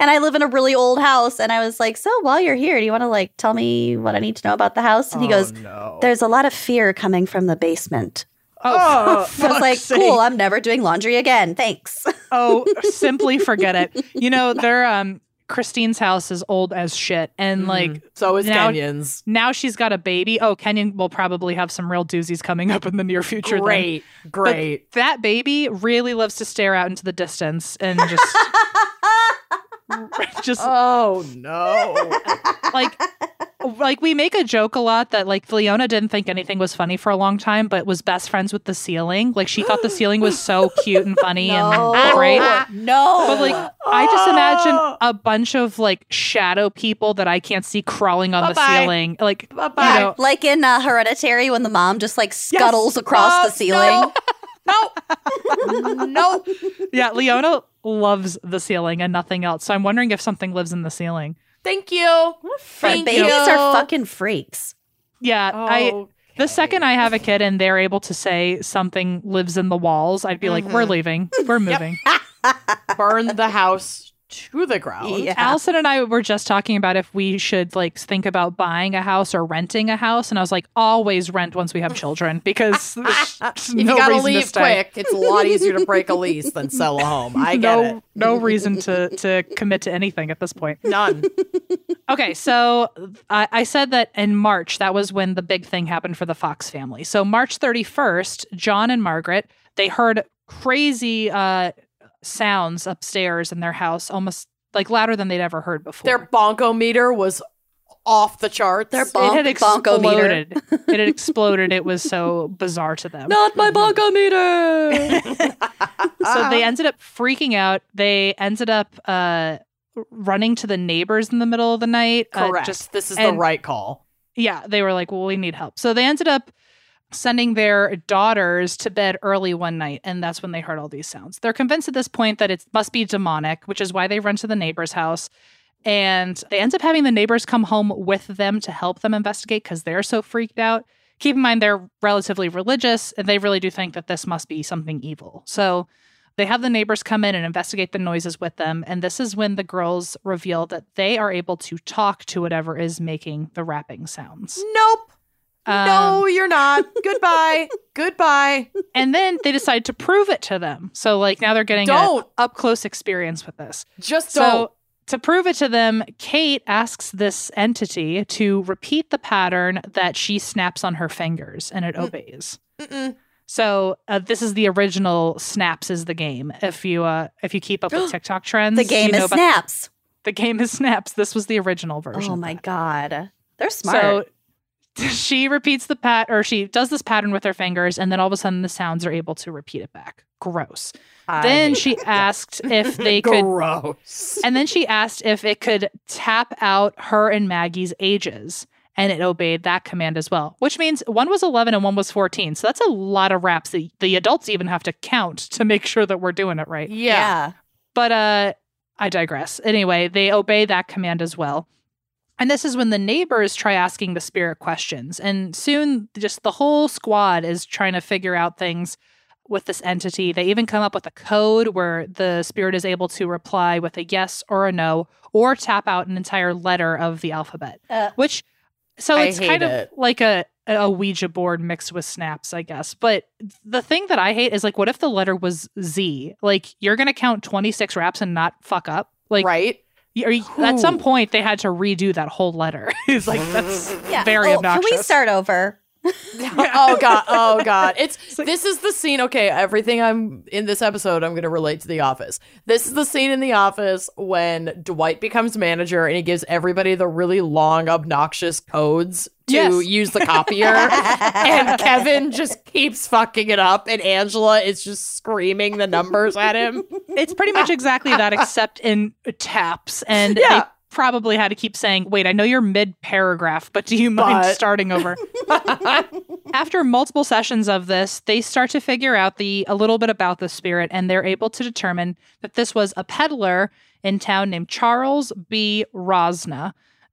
And I live in a really old house. And I was like, So while you're here, do you want to like tell me what I need to know about the house? And he Oh, goes, no. There's a lot of fear coming from the basement. Oh, Oh, I was like, cool, I'm never doing laundry again. Thanks. oh, simply forget it. You know, their um Christine's house is old as shit. And like Mhm. so is now- Kenyon's. now she's got a baby. Oh, Kenyon will probably have some real doozies coming up in the near future. then. Great, great. That baby really loves to stare out into the distance and just just oh no. like like we make a joke a lot that like Leona didn't think anything was funny for a long time, but was best friends with the ceiling. Like she thought the ceiling was so cute and funny no. and great. No. But like I just imagine a bunch of like shadow people that I can't see crawling on the Bye-bye. ceiling. Like you know, like in uh, Hereditary when the mom just like scuttles across Uh, the ceiling. No. No. no. yeah, Leona loves the ceiling and nothing else. So I'm wondering if something lives in the ceiling. Thank you. But Thank babies you. are fucking freaks. Yeah, I the second I have a kid and they're able to say something lives in the walls, I'd be like, we're Mhm. leaving. We're moving. burn the house to the ground. Yeah. Allison and I were just talking about if we should like think about buying a house or renting a house, and I was like, always rent once we have children because there's If no you gotta reason to leave quick, it's a lot easier to break a lease than sell a home. I get no, it. no reason to to commit to anything at this point. None. Okay, so I, I said that in March, that was when the big thing happened for the Fox family. So March 31st, John and Margaret, they heard crazy uh, sounds upstairs in their house, almost like louder than they'd ever heard before. Their bonko meter was off the charts. Their it had exploded. it had exploded. It was so bizarre to them. Not my bonko meter. So they ended up freaking out. They ended up uh, running to the neighbors in the middle of the night. uh, Correct. just this is the right call. yeah, they were like, well, we need help. So they ended up sending their daughters to bed early one night, and that's when they heard all these sounds. They're convinced at this point that it must be demonic, which is why they run to the neighbor's house. And they end up having the neighbors come home with them to help them investigate because they're so freaked out. Keep in mind, they're relatively religious, and they really do think that this must be something evil. So they have the neighbors come in and investigate the noises with them. And this is when the girls reveal that they are able to talk to whatever is making the rapping sounds. Nope. Um, no, you're not. Goodbye. Goodbye. And then they decide to prove it to them. So, like, now they're getting a Don't. up close experience with this. Just So, don't. to prove it to them, Kate asks this entity to repeat the pattern that she snaps on her fingers and it Mm. obeys. Mm-mm. So uh, this is the original snaps is the game. If you uh if you keep up with TikTok trends, the game you know is snaps. The game is snaps. This was the original version. Oh my god. They're smart. So she repeats the pat or she does this pattern with her fingers and then all of a sudden the sounds are able to repeat it back gross then she asked if they could Gross. and then she asked if it could tap out her and maggie's ages and it obeyed that command as well which means one was 11 and one was 14 so that's a lot of raps that the adults even have to count to make sure that we're doing it right Yeah. but uh I digress. Anyway, they obey that command as well. And this is when the neighbors try asking the spirit questions. And soon just the whole squad is trying to figure out things with this entity. They even come up with a code where the spirit is able to reply with a yes or a no or tap out an entire letter of the alphabet. Uh. Which so it's kind hate of it. like a a Ouija board mixed with snaps, I guess. But the thing that I hate is like, what if the letter was Z? Like, you're gonna count 26 raps and not fuck up. Like, right? Y- are you- at some point they had to redo that whole letter. it's like that's Yeah. very oh, obnoxious. Can we start over? oh god oh god it's this is the scene okay everything i'm in this episode i'm going to relate to the office this is the scene in the office when dwight becomes manager and he gives everybody the really long obnoxious codes to Yes. use the copier and kevin just keeps fucking it up and angela is just screaming the numbers at him It's pretty much exactly that, except in taps. And Yeah. Probably had to keep saying, wait, I know you're mid paragraph, but do you mind But- starting over? After multiple sessions of this, they start to figure out the a little bit about the spirit, and they're able to determine that this was a peddler in town named Charles B. Rosna.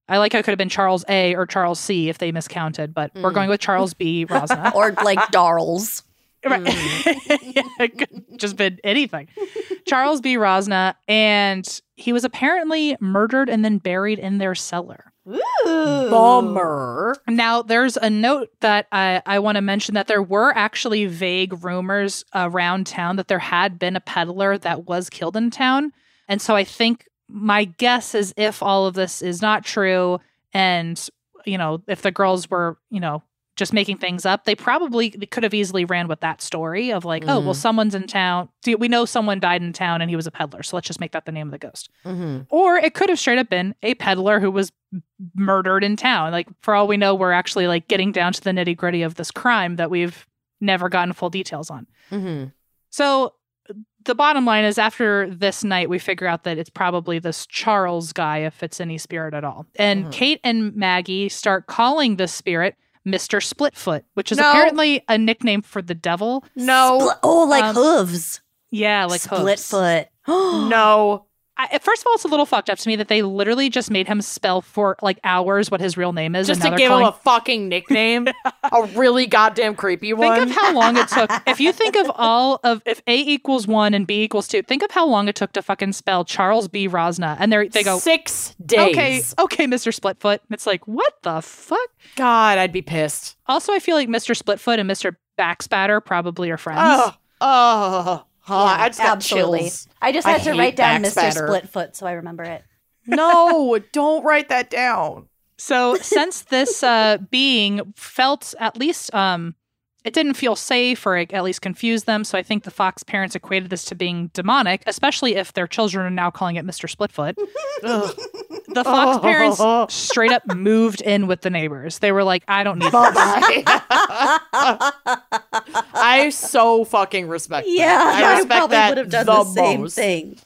I like how it could have been Charles A or Charles C if they miscounted, but we're Mm. going with Charles B. Rosna. Or like Darls. Right. Yeah, it could just been anything. Charles B. Rosna, and he was apparently murdered and then buried in their cellar. bummer Now, there's a note that I, I want to mention that there were actually vague rumors around town that there had been a peddler that was killed in town. And so I think my guess is if all of this is not true and, you know, if the girls were, you know, just making things up, they probably could have easily ran with that story of like, oh, well, Mhm. someone's in town. We know someone died in town and he was a peddler. So let's just make that the name of the ghost. mm-hmm. Or it could have straight up been a peddler who was murdered in town. Like, for all we know, we're actually like getting down to the nitty gritty of this crime that we've never gotten full details on. Mm-hmm. So, the bottom line is after this night, we figure out that it's probably this Charles guy, if it's any spirit at all. And Mhm. Kate and Maggie start calling this spirit Mr. Splitfoot, which is No. apparently a nickname for the devil. no Split- oh, like Um, hooves. Yeah, like Split hooves. foot. no I, first of all, it's a little fucked up to me that they literally just made him spell for like hours what his real name is. just to give calling- him a fucking nickname a really goddamn creepy one Think of how long it took. If you think of all of if A equals one and B equals two, think of how long it took to fucking spell Charles B. Rosna. And they they go, six days okay, okay, Mr. Splitfoot. It's like, what the fuck? god i'd be pissed Also, I feel like Mr. Splitfoot and Mr. Backspatter probably are friends. Oh, oh, oh Yeah, I just got absolutely. chills. I just I had to write down Mr. backspatter. Splitfoot so I remember it. No, don't write that down. So since this uh, being felt at least um, it didn't feel safe or it at least confused them. So I think the Fox parents equated this to being demonic, especially if their children are now calling it Mr. Splitfoot. Ugh. The Fox Oh. parents straight up moved in with the neighbors. They were like, I don't need Bye this. bye. I so fucking respect. that. Yeah, I I, respect probably that would have done the the, same most. thing.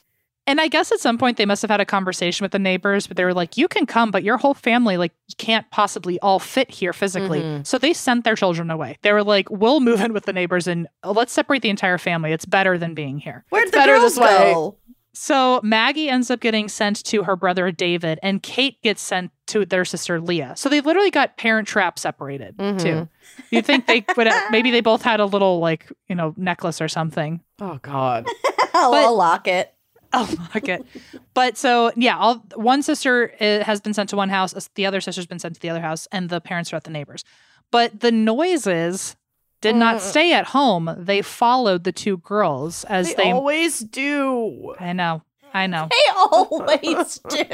And I guess at some point they must have had a conversation with the neighbors, but they were like, "You can come, but your whole family like can't possibly all fit here physically." Mhm. So they sent their children away. They were like, "We'll move in with the neighbors and let's separate the entire family. It's better than being here." Where'd It's the better girls this way. go? So Maggie ends up getting sent to her brother David, and Kate gets sent to their sister Leah. So they literally got parent trap separated too. Mhm. You'd think they would have, maybe they both had a little like you know necklace or something. Oh God. Oh, But- I'll lock it. Oh, okay. But so yeah, all one sister uh, has been sent to one house, the other sister's been sent to the other house, and the parents are at the neighbors. But the noises did not Mm. stay at home. They followed the two girls as They, they. always do. I know, I know. They always do.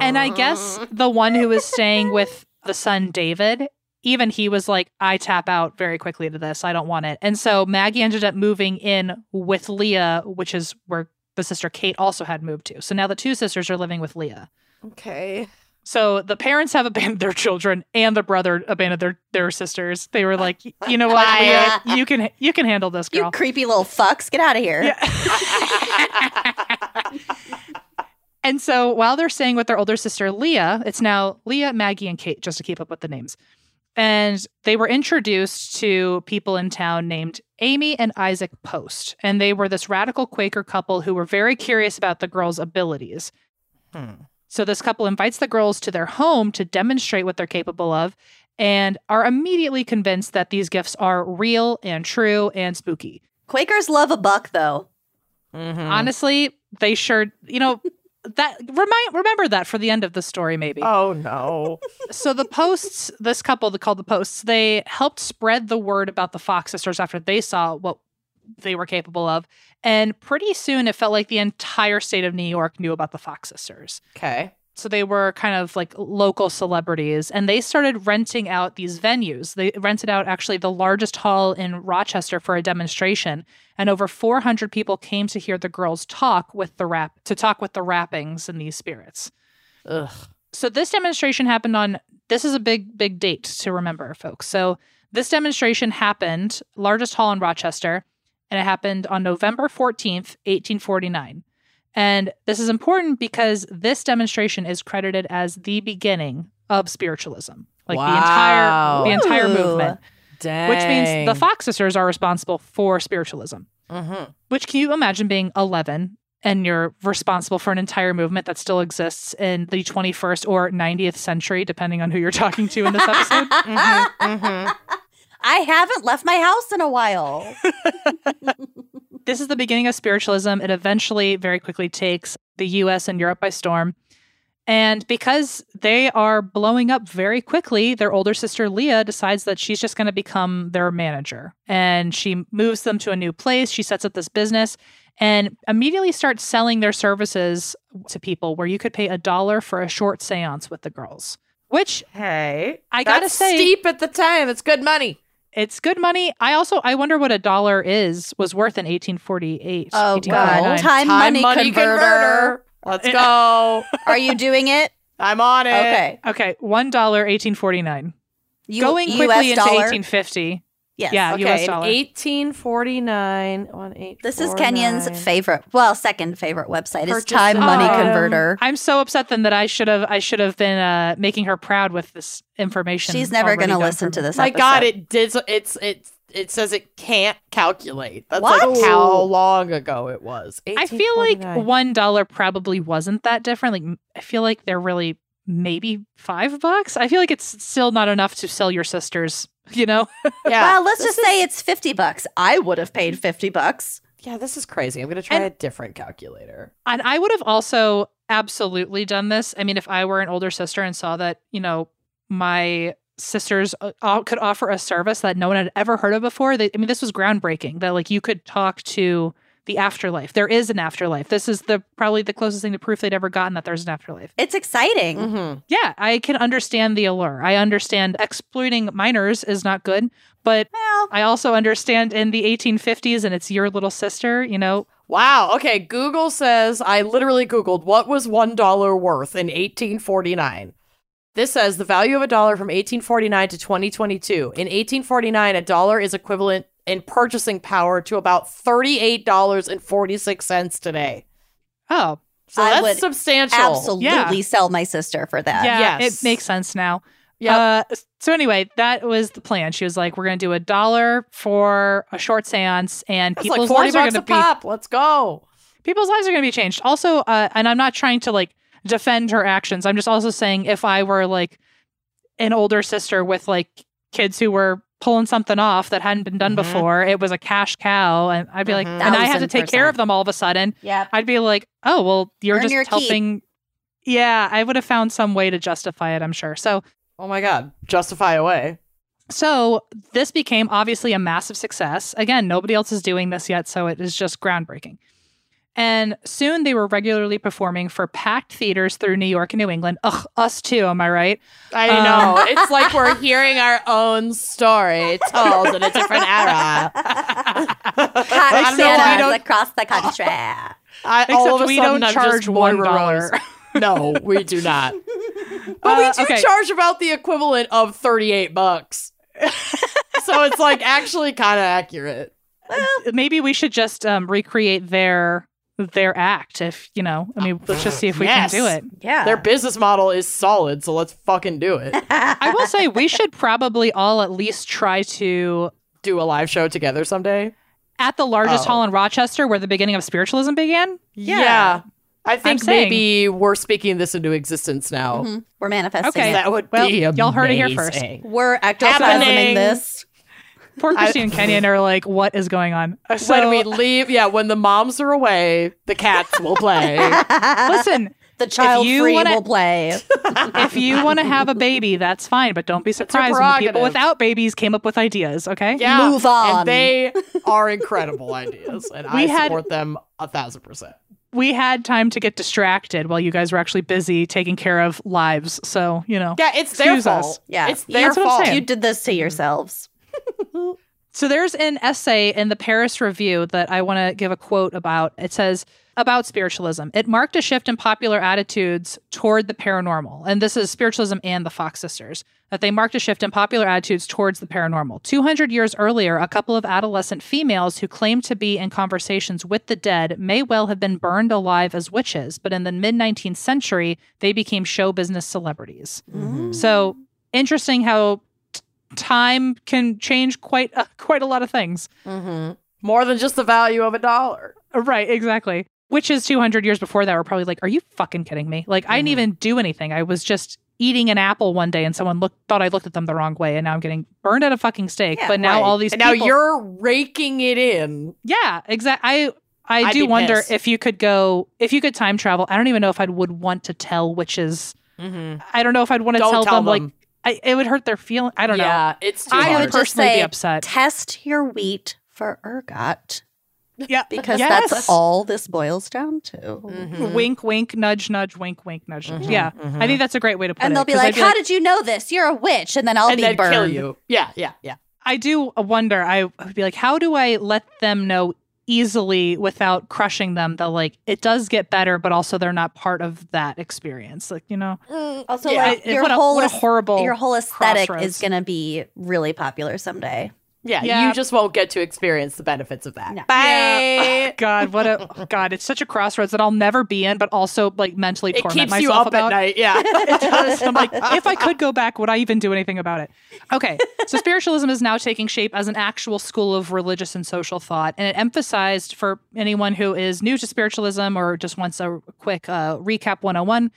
And I guess the one who was staying with the son David, even he was like, I tap out very quickly to this. I don't want it. And so Maggie ended up moving in with Leah, which is where the sister Kate also had moved to. So now the two sisters are living with Leah. Okay. So the parents have abandoned their children, and the brother abandoned their their sisters. They were like, you know what, Leah, you can you can handle this, You girl. creepy little fucks, get out of here. And so while they're staying with their older sister Leah, it's now Leah, Maggie, and Kate, just to keep up with the names. And they were introduced to people in town named Amy and Isaac Post. And they were this radical Quaker couple who were very curious about the girls' abilities. Hmm. So this couple invites the girls to their home to demonstrate what they're capable of and are immediately convinced that these gifts are real and true and spooky. Quakers love a buck, though. Mhm. Honestly, they sure, you know, that remind remember that for the end of the story maybe. Oh no. so the posts, this couple called the posts, they helped spread the word about the Fox sisters after they saw what they were capable of. And pretty soon it felt like the entire state of New York knew about the Fox sisters. Okay. So they were kind of like local celebrities and they started renting out these venues. They rented out actually the largest hall in Rochester for a demonstration and over 400 people came to hear the girls talk with the rap to talk with the rappings and these spirits. Ugh. So this demonstration happened on this is a big big date to remember folks. So this demonstration happened largest hall in Rochester and it happened on November 14th, 1849. And this is important because this demonstration is credited as the beginning of spiritualism. Like Wow. the entire the entire Ooh. movement, Dang. which means the Fox sisters are responsible for spiritualism. Mhm. Which can you imagine being 11 and you're responsible for an entire movement that still exists in the 21st or 90th century, depending on who you're talking to in this episode? Mhm, mhm. I haven't left my house in a while. this is the beginning of spiritualism. It eventually, very quickly, takes the US and Europe by storm. And because they are blowing up very quickly, their older sister Leah decides that she's just going to become their manager. And she moves them to a new place. She sets up this business and immediately starts selling their services to people where you could pay a dollar for a short seance with the girls, which Hey, I gotta say- steep at the time. It's good money. It's good money. I also I wonder what a dollar is was worth in 1848. Oh, 1849. God. Time money converter. Let's eh. go. Are you doing it? I'm on it. Okay. Okay, one dollar, eighteen forty nine. You, Going quickly US into dollar? eighteen fifty. Yes. Yeah. Okay, US dollar. 1849. One, eight, This is four, Kenyon's favorite, well, second favorite website. Is Purchase Time Money item. Converter. I'm so upset then that I should have I should have been uh, making her proud with this information. She's never going to listen to this. My episode. God, it did. It's it's it says it can't calculate. That's What? like how long ago it was. I feel like one dollar probably wasn't that different. Like I feel like they're really maybe five bucks. I feel like it's still not enough to sell your sisters. You know. yeah. well, let's this just say it's 50 bucks. I would have paid 50 bucks. yeah, this is crazy. I'm gonna try And- a different calculator. And I would have also absolutely done this. I mean, if I were an older sister and saw that, you know, my sisters uh, could offer a service that no one had ever heard of before, they, I mean, this was groundbreaking that like you could talk to the afterlife. There is an afterlife. This is the probably the closest thing to proof they'd ever gotten that there's an afterlife. It's exciting. Mm-hmm. Yeah, I can understand the allure. I understand exploiting minors is not good, but Well, I also understand in the 1850s and it's your little sister, you know, Wow. Okay. Google says I literally Googled what was one dollar worth in 1849. This says the value of a dollar from 1849 to 2022. In 1849, a dollar is equivalent in purchasing power to about $38.46 today. oh, So I that's would substantial. absolutely Yeah. sell my sister for that. yeah, yes. it makes sense now. Yeah. Uh, so anyway, that was the plan. She was like, "We're going to do a dollar for a short séance, and That's like people's 40 lives are bucks going a to be pop. Let's go. people's lives are going to be changed." Also, uh, and I'm not trying to like defend her actions. I'm just also saying if I were like an older sister with like kids who were pulling something off that hadn't been done Mhm. before, it was a cash cow, and I'd be like, Mhm. and I had to Thousand take care of them all of a sudden. Yeah, I'd be like, oh, well, you're Earn just your keep. helping. Yeah, I would have found some way to justify it, I'm sure. So, Oh my God. Justify away. so this became obviously a massive success. Again, nobody else is doing this yet, so it is just groundbreaking. And soon they were regularly performing for packed theaters through New York and New England. Ugh, us too, am I right? I Um, know. it's like we're hearing our own story told in a different era. Hot don't know why we Santas don't- across the country. I, all Except of a we sudden, don't I'm charge just one Moira dollar. Rose. No, we do not. But we Uh, do okay. charge about the equivalent of 38 bucks. so it's like actually kind of accurate. Maybe we should just um, recreate their their act. If you know, I mean, let's just see if we Yes. can do it. Yeah. Their business model is solid, so let's fucking do it. I will say we should probably all at least try to do a live show together someday. at the largest Oh. hall in Rochester where the beginning of spiritualism began. Yeah. I think saying- maybe we're speaking this into existence now. Mhm. We're manifesting Okay. it. That would Well, be y'all heard it here first. We're Happening. ectoplasming this. Poor Christy and Kenyon are like, what is going on? So, when we leave, yeah, when the moms are away, the cats will play. listen, The child you free wanna- will play. if you want to have a baby, that's fine, but don't be surprised when people without babies came up with ideas. Okay? Yeah, Move on. And they are incredible ideas, and We I had- support them a thousand percent. We had time to get distracted while you guys were actually busy taking care of lives. So you know. Yeah, it's their Excuse us. fault. Yeah. it's Yeah, their that's fault. You did this to yourselves. So there's an essay in the Paris Review that I want to give a quote about. It says about spiritualism. It marked a shift in popular attitudes toward the paranormal. And this is spiritualism and the Fox sisters. That they marked a shift in popular attitudes towards the paranormal. 200 years earlier, a couple of adolescent females who claimed to be in conversations with the dead may well have been burned alive as witches, but in the mid 19th century, they became show business celebrities. Mm-hmm. So interesting how time can change quite a, quite a lot of things. Mhm. More than just the value of a dollar. Right, exactly. Which is 200 years before that, we're probably like, are you fucking kidding me? Like, I didn't Mhm. even do anything. I was just eating an apple one day and someone looked thought I looked at them the wrong way and now I'm getting burned at a fucking stake. Yeah, but now Right. all these and now you're raking it in. Yeah, exactly. I I I'd do wonder pissed. if you could go if you could time travel. I don't even know if I would want to tell witches. Mm-hmm. I don't know if I'd want to tell, tell them, like them. I, it would hurt their feeling. I don't know. yeah, it's too I I would would hard. just personally be upset. test your wheat for ergot. Yeah, Because Yes. that's all this boils down to. Mhm. Wink, wink, nudge, nudge, wink, wink, nudge. nudge. Mhm, Yeah, mhm. I think that's a great way to put And it. And they'll be like, I'd How did you know this? You're a witch. And then I'll and be then burned. kill you. Yeah, yeah, yeah. I do wonder. I would be like, how do I let them know easily without crushing them that like it does get better, but also they're not part of that experience. Like you know, mm, Also, Yeah. like, your what a, whole what a horrible your whole aesthetic crossroads. is going to be really popular someday. Yeah, Yeah. you just won't get to experience the benefits of that. No. Bye. God, what a God! It's such a crossroads that I'll never be in, but also like mentally It torment keeps you up about. at night. Yeah. I'm like, if I could go back, would I even do anything about it? Okay, so spiritualism is now taking shape as an actual school of religious and social thought, and it emphasized for anyone who is new to spiritualism or just wants a quick uh, recap 101.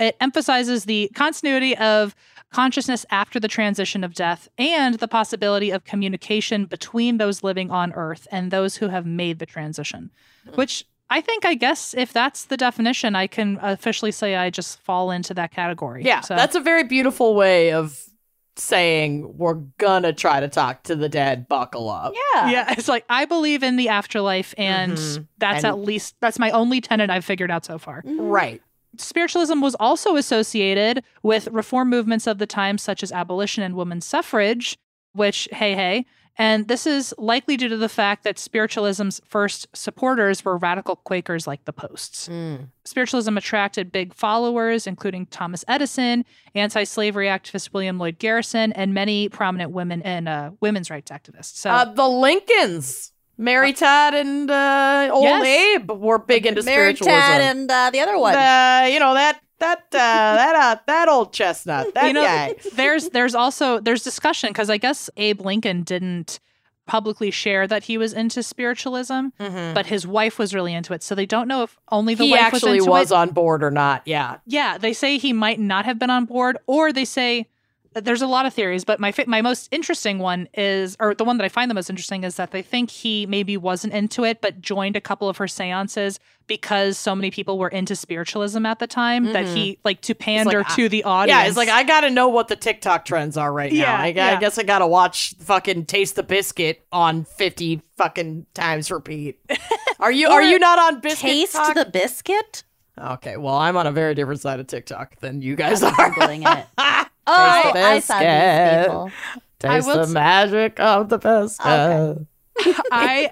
It emphasizes the continuity of consciousness after the transition of death and the possibility of communication between those living on earth and those who have made the transition, which I think, I guess, if that's the definition, I can officially say I just fall into that category. Yeah, So- that's a very beautiful way of saying we're gonna try to talk to the dead. Buckle up. Yeah. yeah. It's like I believe in the afterlife, and Mhm. that's And- at least that's my only tenant I've figured out so far. Right. Spiritualism was also associated with reform movements of the time, such as abolition and women's suffrage, which, hey, hey. And this is likely due to the fact that spiritualism's first supporters were radical Quakers like the Posts. Mm. Spiritualism attracted big followers, including Thomas Edison, anti slavery activist William Lloyd Garrison, and many prominent women and uh, women's rights activists. So, Uh, the Lincolns, Mary Todd and uh, old Yes. Abe were big into spiritualism. Mary spiritualism. Tad and uh, the other one. Uh, you know that that uh, that uh, that old chestnut. That you know, guy. there's there's also there's discussion because I guess Abe Lincoln didn't publicly share that he was into spiritualism, Mhm. but his wife was really into it. So they don't know if only the He wife actually was into was on board or not. Yeah. Yeah, they say he might not have been on board, or they say there's a lot of theories, but my my most interesting one is, or the one that I find the most interesting is that they think he maybe wasn't into it, but joined a couple of her seances because so many people were into spiritualism at the time that he mm-hmm. like to pander I- to the audience. Yeah, it's like I gotta know what the TikTok trends are right Yeah, now. I, I yeah. guess I gotta watch fucking Taste the Biscuit on fifty fucking times repeat. Are you are you not on Biscuit? Taste Talk? the biscuit. Okay, well I'm on a very different side of TikTok than you guys I'm are. Googling it. Oh, Taste the I saw these biscuit. people. Taste the s- magic of the biscuit. Okay. I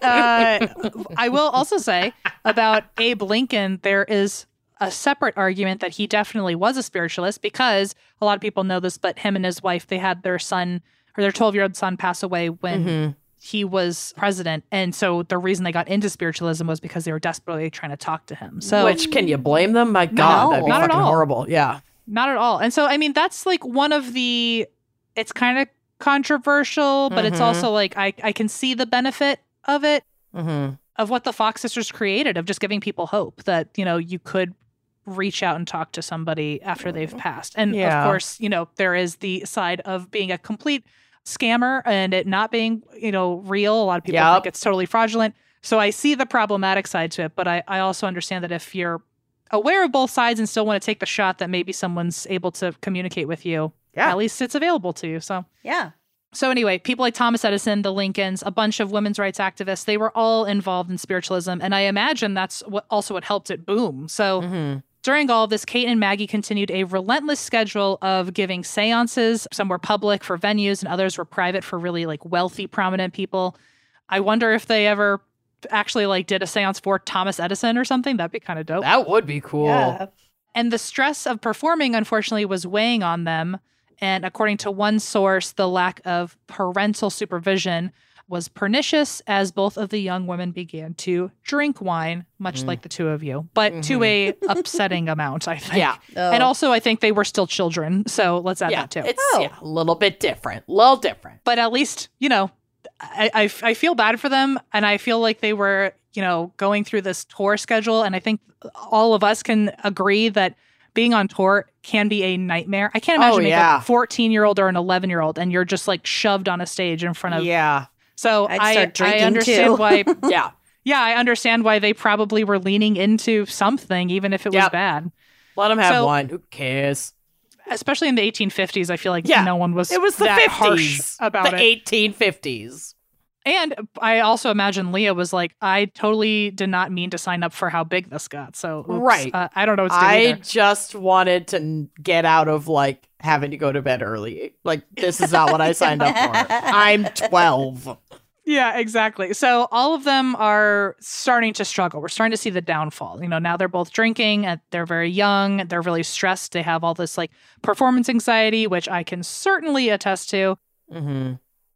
uh, I will also say about Abe Lincoln, there is a separate argument that he definitely was a spiritualist because a lot of people know this, but him and his wife, they had their son or their 12 year old son pass away when Mhm. he was president. And so the reason they got into spiritualism was because they were desperately trying to talk to him. So Which can you blame them? My God, that'd be fucking horrible. Yeah. Not at all. And so, I mean, that's like one of the, it's kind of controversial, but it's Mhm. also like I, I can see the benefit of it, Mm-hmm. of what the Fox sisters created, of just giving people hope that, you know, you could reach out and talk to somebody after they've passed. And Yeah. of course, you know, there is the side of being a complete scammer and it not being, you know, real. A lot of people Yep. think it's totally fraudulent. So I see the problematic side to it, but I, I also understand that if you're aware of both sides and still want to take the shot that maybe someone's able to communicate with you, Yeah. at least it's available to you. So Yeah. so anyway, people like Thomas Edison, the Lincolns, a bunch of women's rights activists, they were all involved in spiritualism, and I imagine that's what also what helped it boom. So Mm-hmm. during all of this, Kate and Maggie continued a relentless schedule of giving seances. Some were public for venues, and others were private for really like wealthy, prominent people. I wonder if they ever actually like did a seance for Thomas Edison or something. That'd be kind of dope. That would be cool. Yeah. And the stress of performing, unfortunately, was weighing on them. And according to one source, the lack of parental supervision was pernicious as both of the young women began to drink wine, much Mm. like the two of you, but to a upsetting amount, I think. Yeah. And Oh. also, I think they were still children. So let's add yeah. that too. It's Oh. yeah, a little bit different. A little different. but at least, you know, I, I, I feel bad for them. And I feel like they were, you know, going through this tour schedule. And I think all of us can agree that being on tour can be a nightmare. I can't Oh, imagine being yeah. a 14 year old or an 11 year old and you're just like shoved on a stage in front of. Yeah. So I, I understand why. Yeah. Yeah, I understand why they probably were leaning into something, even if it was bad. Let them have So- one. Who cares? Especially in the 1850s, I feel like Yeah. no one was. It was the that harsh fifties. about the it. eighteen fifties. And I also imagine Leah was like, I totally did not mean to sign up for how big this got. So, oops, Right. uh, I don't know what to do I either. just wanted to get out of like having to go to bed early. Like this is not what I signed up for. I'm twelve. Yeah, exactly. So all of them are starting to struggle. We're starting to see the downfall. You know, now they're both drinking. and They're very young. They're really stressed. They have all this like performance anxiety, which I can certainly attest to. Mm-hmm.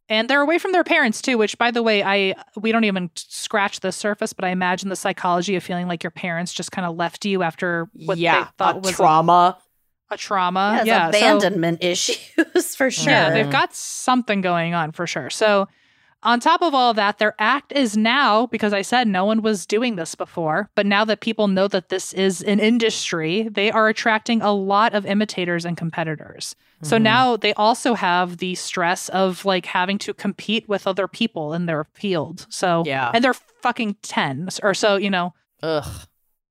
And they're away from their parents too, which by the way, I we don't even scratch the surface, but I imagine the psychology of feeling like your parents just kind of left you after what yeah, they thought a was trauma. a, trauma. Yes, yeah, so- abandonment issues for sure. Yeah, they've got something going on for sure. So, on top of all of that, their act is now, because I said no one was doing this before, but now that people know that this is an industry, they are attracting a lot of imitators and competitors. So Mhm. now they also have the stress of like having to compete with other people in their field. So, Yeah. and they're fucking 10 or so, you know. Ugh.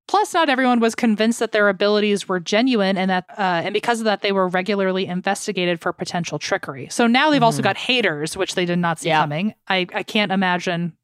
Plus, not everyone was convinced that their abilities were genuine, and that, uh, and because of that, they were regularly investigated for potential trickery. So now they've also Mhm. got haters, which they did not see Yeah. coming. I, I can't imagine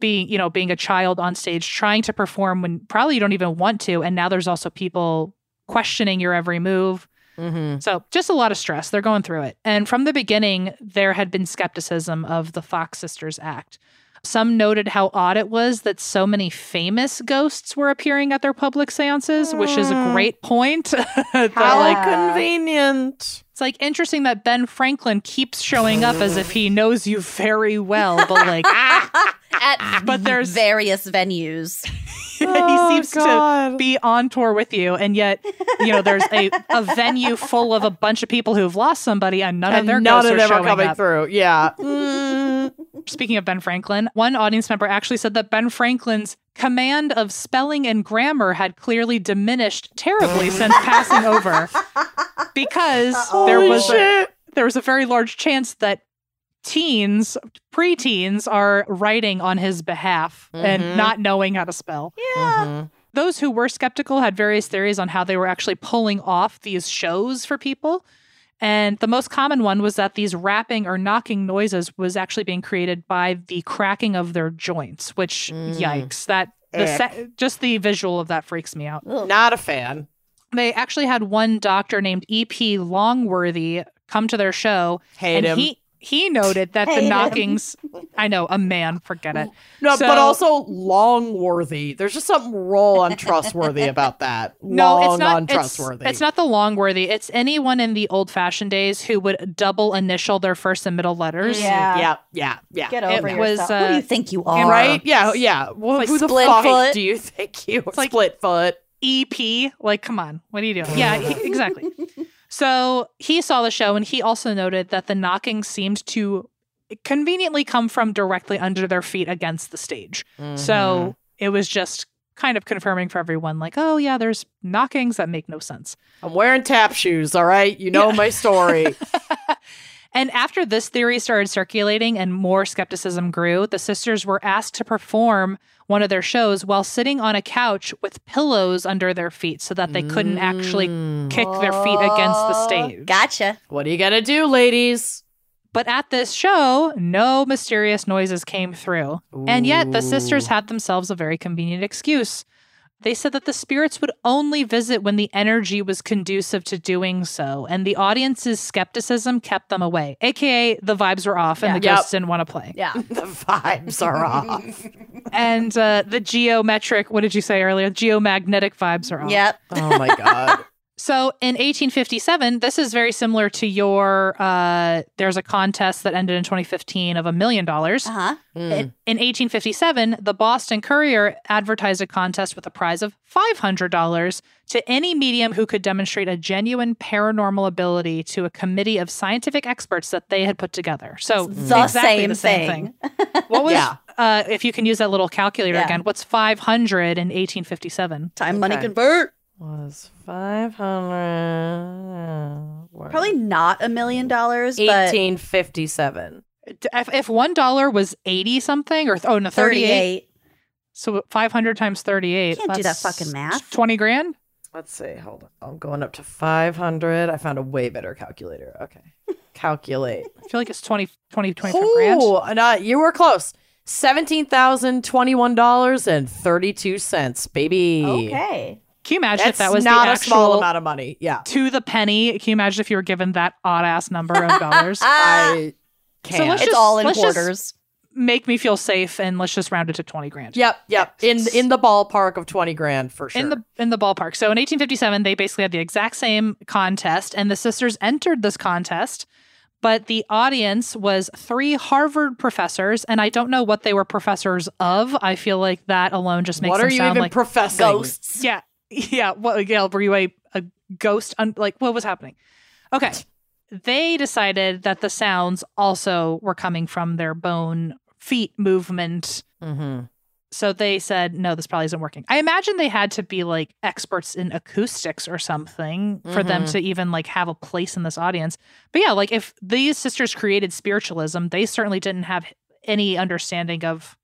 being, you know, being a child on stage trying to perform when probably you don't even want to, and now there's also people questioning your every move. Mm-hmm. So just a lot of stress. They're going through it. And from the beginning, there had been skepticism of the Fox Sisters Act. Some noted how odd it was that so many famous ghosts were appearing at their public seances, which is a Mm. great point. That, How like, convenient. it's like interesting that Ben Franklin keeps showing up as if he knows you very well, but like At But there's- various venues. he Oh, seems to be on tour with you, and yet you know there's a, a venue full of a bunch of people who've lost somebody, and none of their none ghosts of are them are showing coming up. through. Yeah. Mm. Speaking of Ben Franklin, one audience member actually said that Ben Franklin's command of spelling and grammar had clearly diminished terribly since passing over because there was a, there was a very large chance that teens, preteens are writing on his behalf Mhm. and not knowing how to spell. Mhm. Those who were skeptical had various theories on how they were actually pulling off these shows for people. And the most common one was that these rapping or knocking noises was actually being created by the cracking of their joints, which Mm. yikes, that the se- just the visual of that freaks me out. Ugh. Not a fan. They actually had one doctor named EP Longworthy come to their show Hate and him. he he noted that the Hate him. knockings. I know a man, forget it. No, So- but also Longworthy. There's just something roll untrustworthy about that. No, Long it's not it's, untrustworthy. it's not the Longworthy. It's anyone in the old fashioned days who would double initial their first and middle letters. Yeah. Yeah, yeah, yeah. Get It over was, yourself. Who do uh, you think you are? Right? Yeah, yeah. Well, like who the fuck foot. do you think you like- split foot? EP. Like, come on, what are you doing? Yeah, exactly. So he saw the show and he also noted that the knocking seemed to conveniently come from directly under their feet against the stage. Mm-hmm. So it was just kind of confirming for everyone, like, oh, yeah, there's knockings that make no sense. I'm wearing tap shoes, all right? You know Yeah. my story. And after this theory started circulating and more skepticism grew, the sisters were asked to perform one of their shows while sitting on a couch with pillows under their feet so that they couldn't actually Mm. kick their feet against the stage. Gotcha. What are you gonna do, ladies? But at this show, no mysterious noises came through. And yet, the sisters had themselves a very convenient excuse. They said that the spirits would only visit when the energy was conducive to doing so, and the audience's skepticism kept them away. AKA, the vibes were off and Yeah. the Yep. ghosts didn't want to play. Yeah. The vibes are off. And uh, the geometric, what did you say earlier? Geomagnetic vibes are off. Yep. Oh my god. So in 1857, this is very similar to your. Uh, there's a contest that ended in 2015 of a million dollars. Uh huh. Mm. In, in 1857, the Boston Courier advertised a contest with a prize of $500 to any medium who could demonstrate a genuine paranormal ability to a committee of scientific experts that they had put together. So The exactly same the same thing. thing. What was, Yeah. uh, if you can use that little calculator Yeah. again, what's 500 in 1857? Time money Okay. convert. Was five hundred Probably not a million dollars, but eighteen fifty seven. If, if $1 was 80 something or, oh no, 38. 38. So 500 times 38. Can't do that fucking math. 20 grand? Let's see. Hold on. I'm going up to five hundred. I found a way better calculator. Okay. Calculate. I feel like it's 20, 20 25 grand. Ooh, no, you were close. Seventeen thousand twenty-one dollars and thirty-two cents, baby. Okay. Can you imagine if that was not the a actual small amount of money. Yeah, to the penny? Can you imagine if you were given that odd ass number of dollars? I can't. let's it's just- all in let's just- quarters. Make me feel safe and let's just round it to 20 grand. yep, yep. In in the ballpark of twenty grand for sure. In the in the ballpark. So in 1857, they basically had the exact same contest, and the sisters entered this contest, but the audience was three Harvard professors, and I don't know what they were professors of. I feel like that alone just makes what them are you sound even like professing? Ghosts. Yeah. Yeah. What, yeah. Were you a, a ghost? Un- like, what was happening? Okay. They decided that the sounds also were coming from their bone feet movement. Mm-hmm. So they said, no, this probably isn't working. I imagine they had to be like experts in acoustics or something for them Mhm. to even like have a place in this audience. But yeah, like if these sisters created spiritualism, they certainly didn't have any understanding of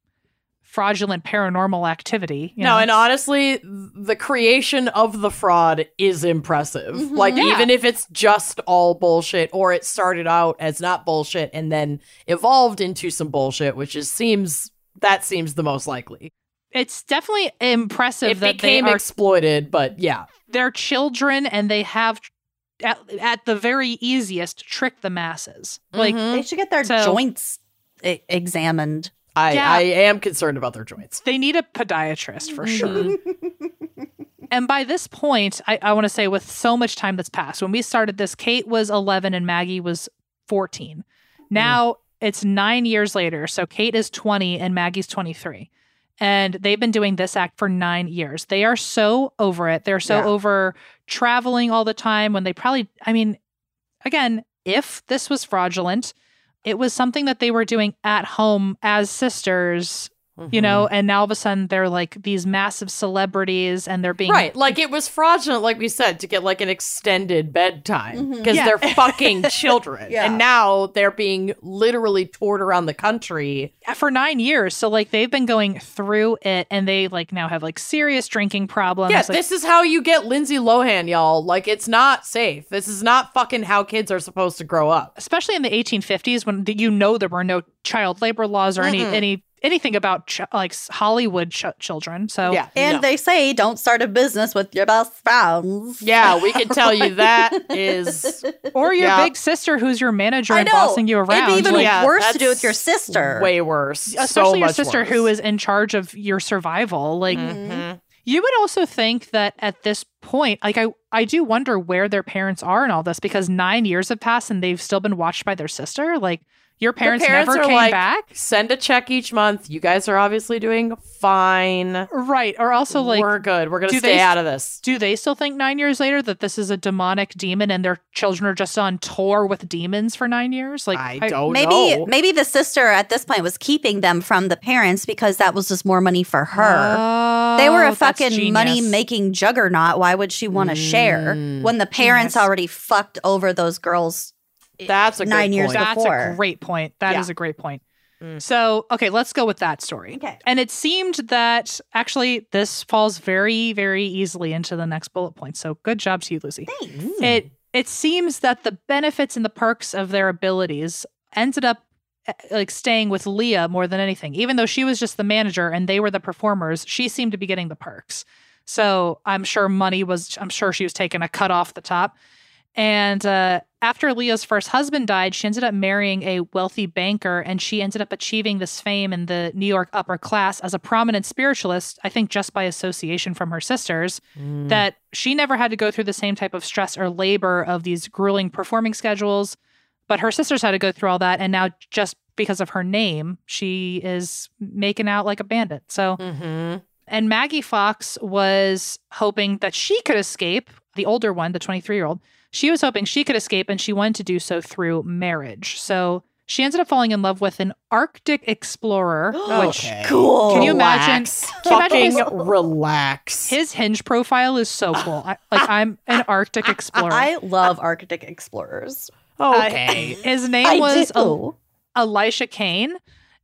fraudulent paranormal activity. you No, know? and honestly, the creation of the fraud is impressive. Mhm. Like, Yeah. even if it's just all bullshit, or it started out as not bullshit and then evolved into some bullshit, which is seems that seems the most likely. it's definitely impressive It that they became are exploited, but yeah, they're children and they have at, at the very easiest trick the masses like Mhm. They should get their So- joints e- examined. I Yeah. I am concerned about their joints. they need a podiatrist for sure Mm-hmm. and by this point i, I want to say with so much time that's passed when we started this kate was 11 and maggie was 14 now it's nine years later so kate is 20 and maggie's 23 and they've been doing this act for nine years they are so over it they're so Yeah. over traveling all the time when they probably i mean again if this was fraudulent it was something that they were doing at home as sisters you know mm-hmm. and now all of a sudden they're like these massive celebrities and they're being Right, like it was fraudulent, like we said, to get like an extended bedtime mm-hmm. because Yeah. they're fucking children, Yeah. and now they're being literally toured around the country. for nine years so like they've been going through it and they like now have like serious drinking problems Yeah, like, this is how you get Lindsay Lohan, y'all. Like, it's not safe. This is not fucking how kids are supposed to grow up. especially in the 1850s when you know there were no child labor laws or any Mm-mm. any anything about ch- like Hollywood ch- children. So Yeah. And no. they say don't start a business with your best friends. Yeah, we can tell you that is or your Yeah. big sister who's your manager and bossing you around. It'd be even like, Yeah, worse to do with your sister. way worse. especially so your sister worse. who is in charge of your survival. Like Mhm. you would also think that at this point, like I, I do wonder where their parents are in all this because nine years have passed and they've still been watched by their sister. Like your parents, parents never are came like- back, Send a check each month. You guys are obviously doing fine. right? Or also like. We're good. We're gonna stay they- out of this. do they still think nine years later that this is a demonic demon and their children are just on tour with demons for nine years? Like I don't maybe know. maybe the sister at this point was keeping them from the parents because that was just more money for her. they were Oh, a fucking money making juggernaut. Why would she want to share Mm. when the parents Genius. already fucked over those girls? That's a good nine years point. ago. That's a great point. That is Yeah. a great point. Mm. So, okay, let's go with that story. Okay. And it seemed that actually this falls very, very easily into the next bullet point. So, good job to you, Lucy. Thanks. It it seems that the benefits and the perks of their abilities ended up eh, like staying with Leah more than anything. Even though she was just the manager and they were the performers, she seemed to be getting the perks. So I'm sure money was, I'm sure she was taking a cut off the top. And uh, after Leah's first husband died, she ended up marrying a wealthy banker and she ended up achieving this fame in the New York upper class as a prominent spiritualist, I think just by association from her sisters Mm. that she never had to go through the same type of stress or labor of these grueling performing schedules. But her sisters had to go through all that. And now, just because of her name, she is making out like a bandit. So, Mhm. and Maggie Fox was hoping that she could escape, the older one, the 23 year old. She was hoping she could escape and she wanted to do so through marriage. So, she ended up falling in love with an Arctic explorer, which Okay. cool. Can you imagine- Relax. can you imagine Fucking relax. his hinge profile is so cool. I, like, I'm an Arctic explorer. I love Arctic explorers. okay. Uh, his name I was do. El- Elisha Kane.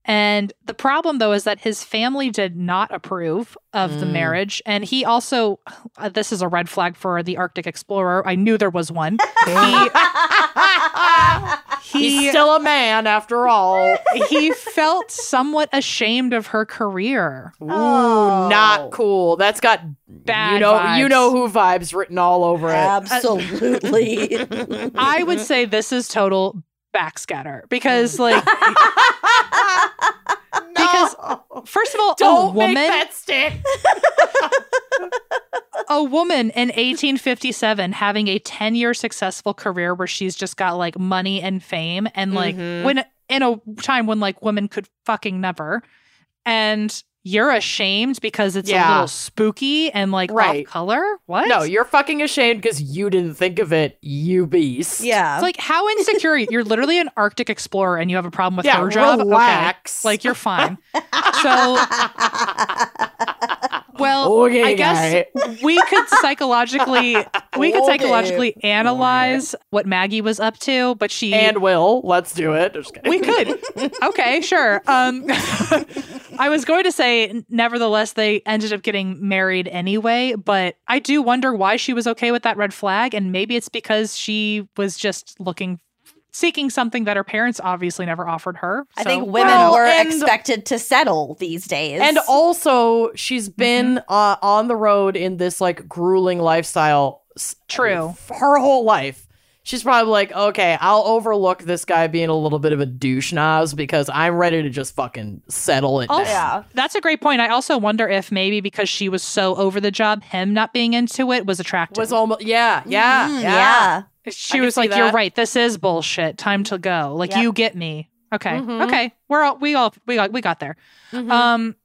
And the problem, though, is that his family did not approve of the Mm. marriage. And he also, uh, this is a red flag for the Arctic Explorer. I knew there was one. he, He's still a man after all. he felt somewhat ashamed of her career. Ooh, Oh. not cool. That's got Bad you know vibes. you know who vibes written all over it. Absolutely. I would say this is total backscatter because, like, because first of all, Don't a woman. make that stick. a woman in 1857 having a 10 year successful career where she's just got like money and fame and like Mhm. when in a time when like women could fucking never and you're ashamed because it's a little spooky and like Right. off color what No, you're fucking ashamed because you didn't think of it, you beast. yeah. it's like how insecure you're literally an arctic explorer and you have a problem with Yeah, her job relax. okay like you're fine so well Okay, I guess we could psychologically we could Okay. psychologically analyze what Maggie was up to, but she And Will, let's do it. We could. Okay, sure. Um I was going to say nevertheless they ended up getting married anyway, but I do wonder why she was okay with that red flag and maybe it's because she was just looking seeking something that her parents obviously never offered her. I So- think women Well, were and- expected to settle these days. And also, she's been uh, on the road in this like grueling lifestyle. True. Her whole life. She's probably like, okay, I'll overlook this guy being a little bit of a douche nose because I'm ready to just fucking settle it Also- down. yeah. That's a great point. I also wonder if maybe because she was so over the job, him not being into it was attractive. Was almost yeah, yeah, Mm, yeah. yeah. she can was see like, "You're right. This is bullshit. Time to go. Like Yep. you get me. Okay, Mhm. okay. We're all we all we got we got there. Mhm. Um,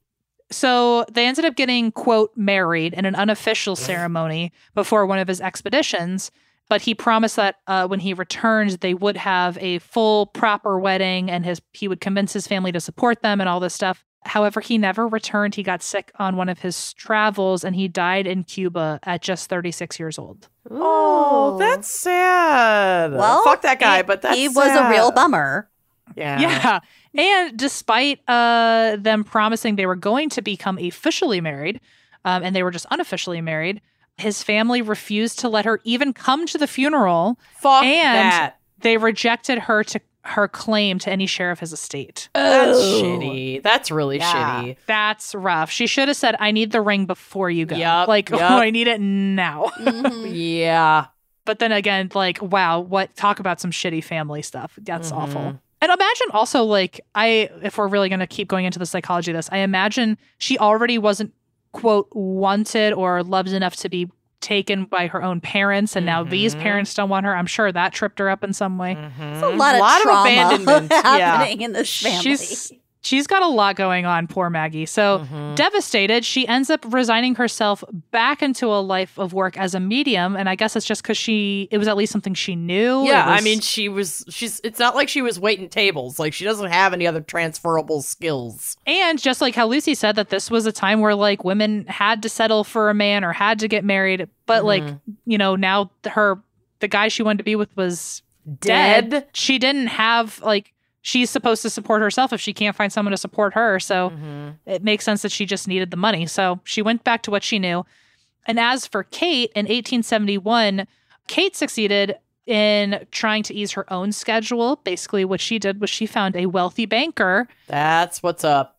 so they ended up getting quote married in an unofficial ceremony before one of his expeditions. But he promised that uh, when he returned, they would have a full, proper wedding, and his he would convince his family to support them and all this stuff. However, he never returned. He got sick on one of his travels, and he died in Cuba at just 36 years old. oh, that's sad. well. fuck that guy, he- but that's he was a real bummer. Yeah, Yeah. And despite uh, them promising they were going to become officially married, um, and they were just unofficially married, his family refused to let her even come to the funeral. Fuck And- that. They rejected her to her claim to any share of his estate. That's Ooh. shitty. That's really Yeah. shitty. That's rough. She should have said, I need the ring before you go. Yup, like, yup. oh, I need it now. Mhm. Yeah. But then again, like, wow, what talk about some shitty family stuff. That's Mhm. awful. And imagine also, like, I, if we're really going to keep going into the psychology of this, I imagine she already wasn't, quote, wanted or loved enough to be taken by her own parents. And now these Mhm. parents don't want her. I'm sure that tripped her up in some way. Mhm. a lot of trauma abandonment. yeah. happening in this family. She's, she's got a lot going on, poor Maggie. So, Mhm. devastated, she ends up resigning herself back into a life of work as a medium. And I guess it's just because she, it was at least something she knew. Yeah, I mean, she was. She's. It's not like she was waiting tables. Like she doesn't have any other transferable skills. And just like how Lucy said that this was a time where like women had to settle for a man or had to get married, but like, Mhm. you know, now her the guy she wanted to be with was dead. Dead. She didn't have like she's supposed to support herself if she can't find someone to support her. So Mhm. it makes sense that she just needed the money. So she went back to what she knew. And as for Kate in 1871, Kate succeeded in trying to ease her own schedule. Basically, what she did was she found a wealthy banker That's what's up.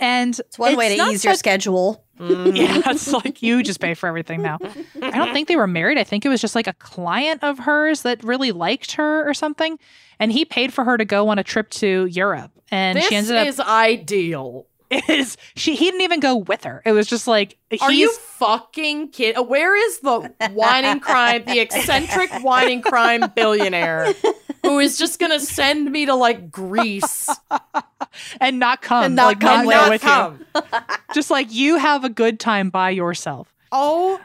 and it's one way to not ease your schedule. Mhm. Yeah, it's like you just pay for everything now. I don't think they were married. I think it was just like a client of hers that really liked her or something. And he paid for her to go on a trip to Europe. And This she ended up is ideal. is she he didn't even go with her. It was just like Are you fucking kid? uh, Where is the Wine and Crime, the eccentric Wine and Crime billionaire who is just gonna send me to like Greece and not come. And not like, come not with. go not come? you. Just like you have a good time by yourself. Oh,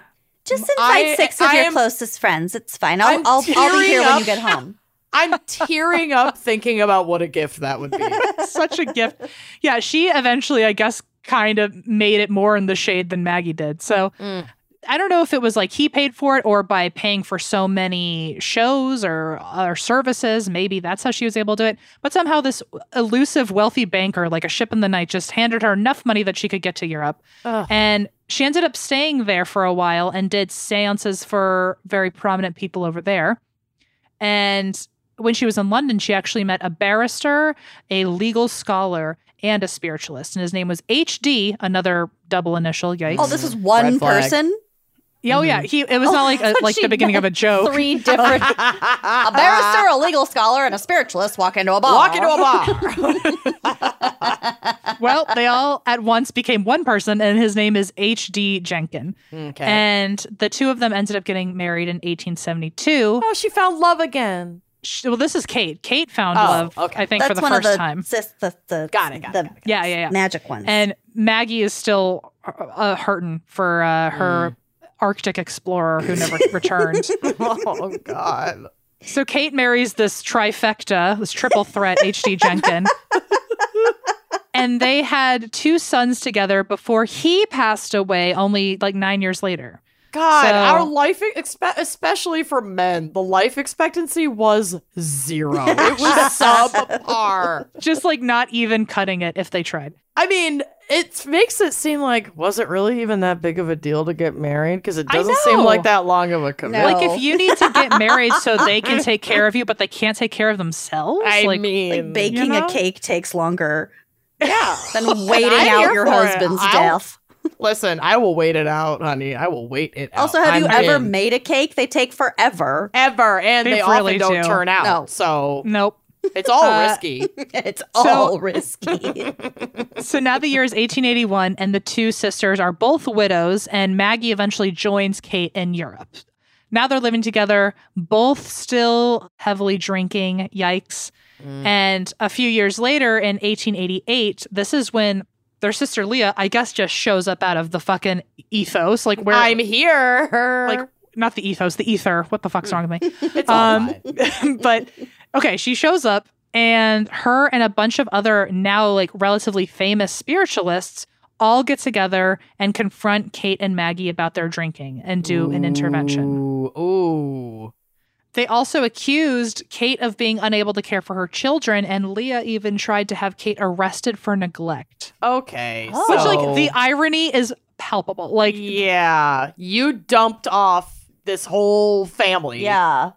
Just invite I- six of I your am- closest friends. It's fine. I'll I'm I'll, I'll be tearing here when you get home. I'm tearing up thinking about what a gift that would be. Such a gift. Yeah, she eventually, I guess, kind of made it more in the shade than Maggie did. So Mm. I don't know if it was like he paid for it or by paying for so many shows or or services. Maybe that's how she was able to do it. But somehow this elusive wealthy banker, like a ship in the night, just handed her enough money that she could get to Europe. Ugh. And she ended up staying there for a while and did seances for very prominent people over there. And when she was in London, she actually met a barrister, a legal scholar, and a spiritualist. And his name was H.D., another double initial. Yikes. Oh, this is one person. Yeah, oh yeah, he. It was Oh, not like I a, thought like the beginning of a joke. Three different. a barrister, a legal scholar, and a spiritualist walk into a bar. Walk into a bar. well, they all at once became one person, and his name is H.D. Jencken. okay. And the two of them ended up getting married in 1872. oh, she found love again. Sh- Well, this is Kate. Kate found Oh, love, okay. I think, That's for the one first of the, time. Sis, the, the Got it, got it, the got it, got it. Yeah, yeah, yeah. magic ones. And Maggie is still uh, uh, hurting for uh, her Arctic explorer who never returned. oh God. So Kate marries this trifecta, this triple threat, H.D. Jencken. and they had two sons together before he passed away only like nine years later. God, So- our life, expe- especially for men, the life expectancy was zero. It was subpar. Just like not even cutting it if they tried. I mean, it makes it seem like was it really even that big of a deal to get married? Because it doesn't seem like that long of a commitment. Like if you need to get married so they can take care of you, but they can't take care of themselves. I like, mean, like baking you know? a cake takes longer yeah. than waiting out your for it. husband's death. Listen, I will wait it out, honey. I will wait it out. Also, have you I'm ever in. made a cake? They take forever. ever? And They they, really often don't do. turn out. No. So nope. It's all Uh, risky. It's So- all risky. So now the year is 1881, and the two sisters are both widows, and Maggie eventually joins Kate in Europe. Now they're living together, both still heavily drinking. Yikes. Mm. And a few years later, in 1888, this is when their sister Leah, I guess, just shows up out of the fucking ethos. Like, where, I'm here. like, not the ethos, the ether. What the fuck's wrong with me? it's all Um, fine. but okay, she shows up and her and a bunch of other now like relatively famous spiritualists all get together and confront Kate and Maggie about their drinking and do an intervention. Ooh, ooh. They also accused Kate of being unable to care for her children and Leah even tried to have Kate arrested for neglect. Okay. Oh. Which like the irony is palpable. Like yeah, you dumped off this whole family. yeah.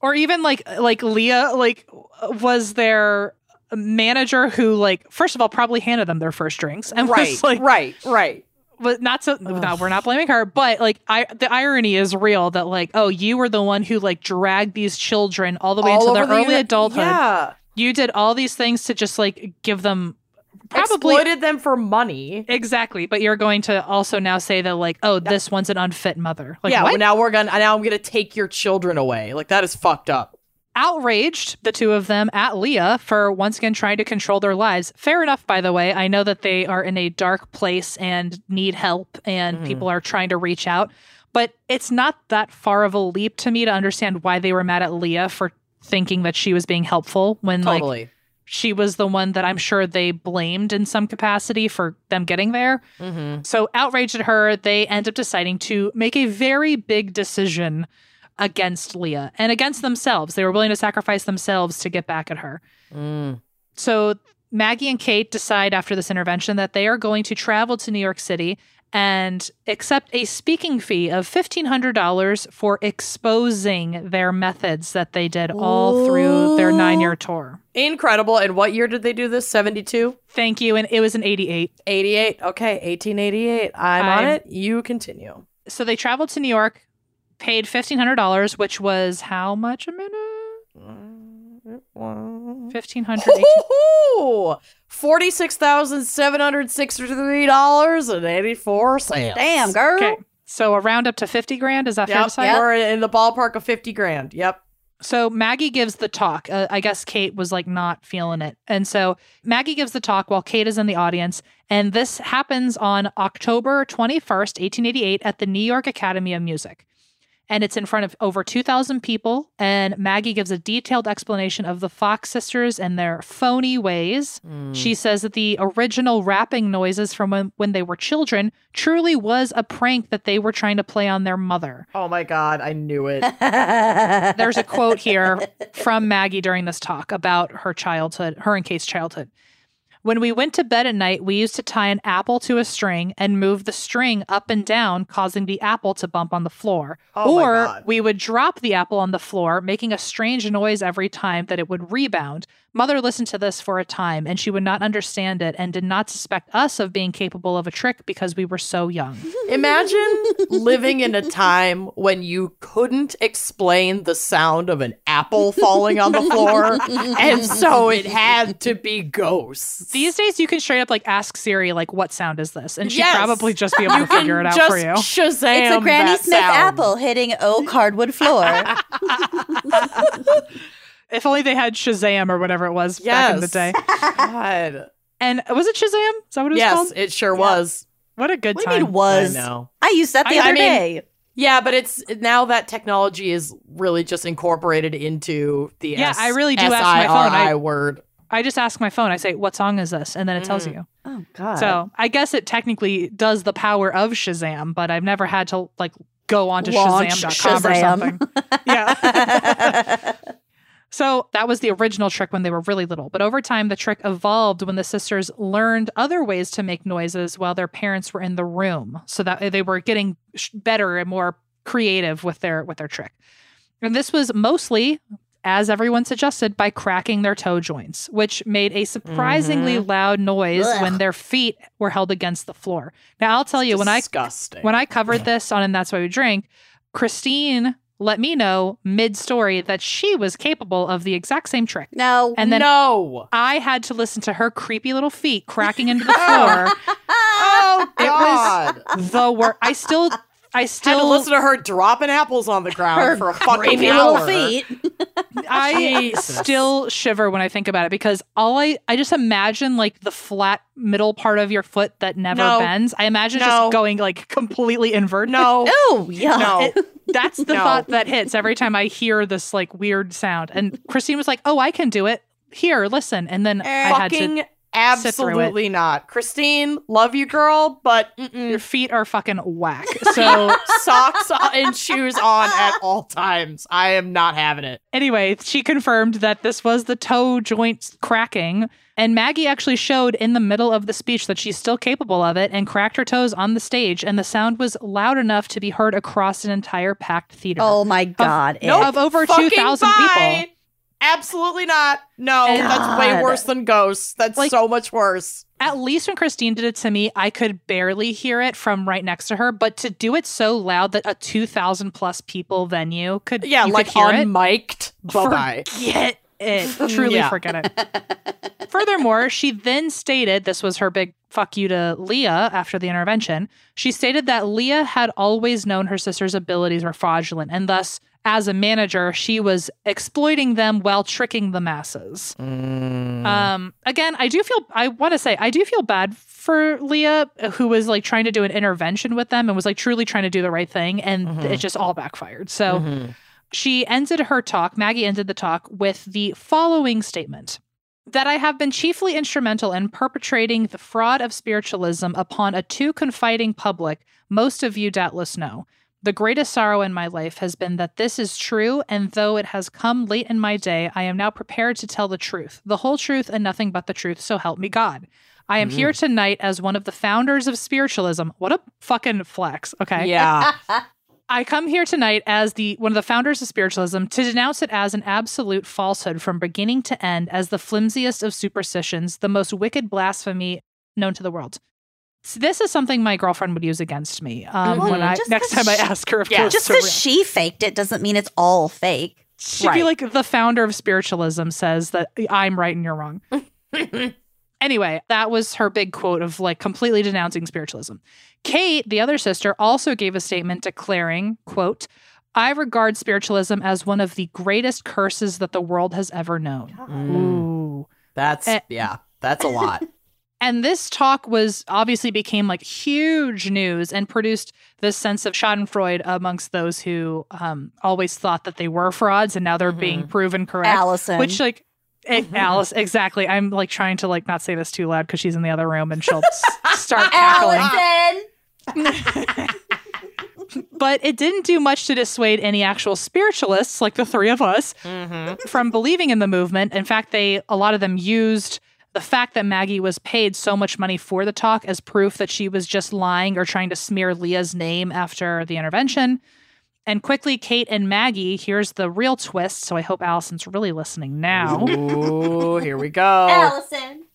Or even like like Leah like was their manager who like first of all probably handed them their first drinks and right, was like right, right. but not so no we're not blaming her but like I the irony is real that like oh you were the one who like dragged these children all the way All into their the early uni- adulthood. Yeah, you did all these things to just like give them probably exploited them for money. exactly but you're going to also now say that like oh this one's an unfit mother like yeah, well, now we're gonna now I'm gonna take your children away. Like that is fucked up. outraged the two of them at Leah for once again trying to control their lives. Fair enough, by the way. I know that they are in a dark place and need help, and Mhm. people are trying to reach out. But it's not that far of a leap to me to understand why they were mad at Leah for thinking that she was being helpful when like Totally. She was the one that I'm sure they blamed in some capacity for them getting there. mm-hmm. So, outraged at her, they end up deciding to make a very big decision against Leah and against themselves. They were willing to sacrifice themselves to get back at her. Mm. So, Maggie and Kate decide after this intervention that they are going to travel to New York City and accept a speaking fee of $1,500 for exposing their methods that they did all through their nine year tour. Incredible. And what year did they do this? 72? Thank you. And it was in 88. 88. Okay, 1888. I'm on I'm- it. You continue. so they traveled to New York, paid fifteen hundred dollars, which was how much a minute? Mm. Fifteen hundred. Forty-six thousand seven hundred sixty-three dollars and eighty-four cents. Damn, girl. Okay, so a round up to fifty grand. Is that fair to Yep, we're in the ballpark of fifty grand. Yep. So Maggie gives the talk. Uh, I guess Kate was like not feeling it, and so Maggie gives the talk while Kate is in the audience. And this happens on October twenty first, eighteen eighty eight, at the New York Academy of Music. And it's in front of over 2,000 people. And Maggie gives a detailed explanation of the Fox sisters and their phony ways. Hmm. She says that the original rapping noises from when, when they were children truly was a prank that they were trying to play on their mother. Oh my God, I knew it. There's a quote here from Maggie during this talk about her childhood, her and Kate's childhood. When we went to bed at night, we used to tie an apple to a string and move the string up and down, causing the apple to bump on the floor. Oh or we would drop the apple on the floor, making a strange noise every time that it would rebound. Mother listened to this for a time, and she would not understand it and did not suspect us of being capable of a trick because we were so young. Imagine living in a time when you couldn't explain the sound of an apple falling on the floor, and so it had to be ghosts. These days, you can straight up like ask Siri, like, "What sound is this?" And she'd Yes. probably just be able to figure it out just for you. Shazam! It's a Granny Smith sound. apple hitting oak hardwood floor. If only they had Shazam or whatever it was back in the day. God. And was it Shazam? Is that what it was Yes, called? it sure was. What a good what do you time. mean was? I know. I used that the I- I other mean- day. Yeah, but it's now that technology is really just incorporated into the Yeah, S- I really do ask my phone. I- S-I-R-I word. I just ask my phone. I say, "What song is this?" And then it tells Mm. you. Oh God. So I guess it technically does the power of Shazam, but I've never had to like go onto Launch Shazam.com or Shazam. something. yeah. So that was the original trick when they were really little. But over time, the trick evolved when the sisters learned other ways to make noises while their parents were in the room, so that they were getting better and more creative with their with their trick. And this was mostly, as everyone suggested, by cracking their toe joints, which made a surprisingly mm-hmm. loud noise Ugh. when their feet were held against the floor. Now I'll tell you, when I when I covered this on and that's why we drink, Christine let me know mid story that she was capable of the exact same trick. no. And then no. I had to listen to her creepy little feet cracking into the floor. Oh It God. was the worst. I still, I still Had to still, listen to her dropping apples on the ground her for a fucking creepy hour. little feet. I still shiver when I think about it because all I, I just imagine like the flat middle part of your foot that never No. bends. I imagine No. just going like completely inverted. No. Oh yeah. No. It- that's the No. thought that hits every time I hear this like weird sound. And Christine was like, "Oh, I can do it. Here, listen." And then I had to. Fucking Absolutely not. Christine, love you, girl, but mm-mm. Your feet are fucking whack. So socks and shoes on at all times. I am not having it. anyway, she confirmed that this was the toe joint cracking. And Maggie actually showed in the middle of the speech that she's still capable of it and cracked her toes on the stage. And the sound was loud enough to be heard across an entire packed theater. Oh my god. Nope. Ick. Of over 2,000 people. Absolutely not. No, that's way worse than ghosts. That's Like- so much worse. At least when Christine did it to me, I could barely hear it from right next to her. But to do it so loud that a 2,000 plus people venue could, Yeah, like could hear unmiked. Bye bye. Forget it. Truly Yeah. forget it. Furthermore, she then stated this was her big fuck you to Leah after the intervention. She stated that Leah had always known her sister's abilities were fraudulent, and thus, as a manager, she was exploiting them while tricking the masses. Mm. Um, again, I do feel, I want to say, I do feel bad for Leah, who was like trying to do an intervention with them and was like truly trying to do the right thing, and mm-hmm. it just all backfired. So, mm-hmm. She ended her talk, Maggie ended the talk with the following statement that I have been chiefly instrumental in perpetrating the fraud of spiritualism upon a too confiding public, most of you doubtless know. The greatest sorrow in my life has been that this is true, and though it has come late in my day, I am now prepared to tell the truth, the whole truth, and nothing but the truth, so help me God. I am here mm-hmm. tonight as one of the founders of spiritualism. What a fucking flex, okay? Yeah. I come here tonight as the one of the founders of spiritualism to denounce it as an absolute falsehood from beginning to end, as the flimsiest of superstitions, the most wicked blasphemy known to the world. So this is something my girlfriend would use against me um, Well, when I just next 'cause time I ask her if Yeah. Just are because she faked it doesn't mean it's all fake. She'd be like the founder of spiritualism says that I'm right and you're wrong. anyway, that was her big quote of like completely denouncing spiritualism. Kate, the other sister, also gave a statement declaring, quote, I regard spiritualism as one of the greatest curses that the world has ever known. Ooh. That's Eh. yeah. That's a lot. And this talk was obviously became like huge news and produced this sense of Schadenfreude amongst those who um, always thought that they were frauds and now they're being proven correct. Allison. Which like Eh, mm-hmm. Alice, exactly. I'm like trying to like not say this too loud because she's in the other room and she'll s- start cackling. But it didn't do much to dissuade any actual spiritualists, like the three of us, mm-hmm. from believing in the movement. In fact, they a lot of them used the fact that Maggie was paid so much money for the talk as proof that she was just lying or trying to smear Leah's name after the intervention. And quickly, Kate and Maggie, here's the real twist. So I hope Allison's really listening now. Ooh, here we go. Allison.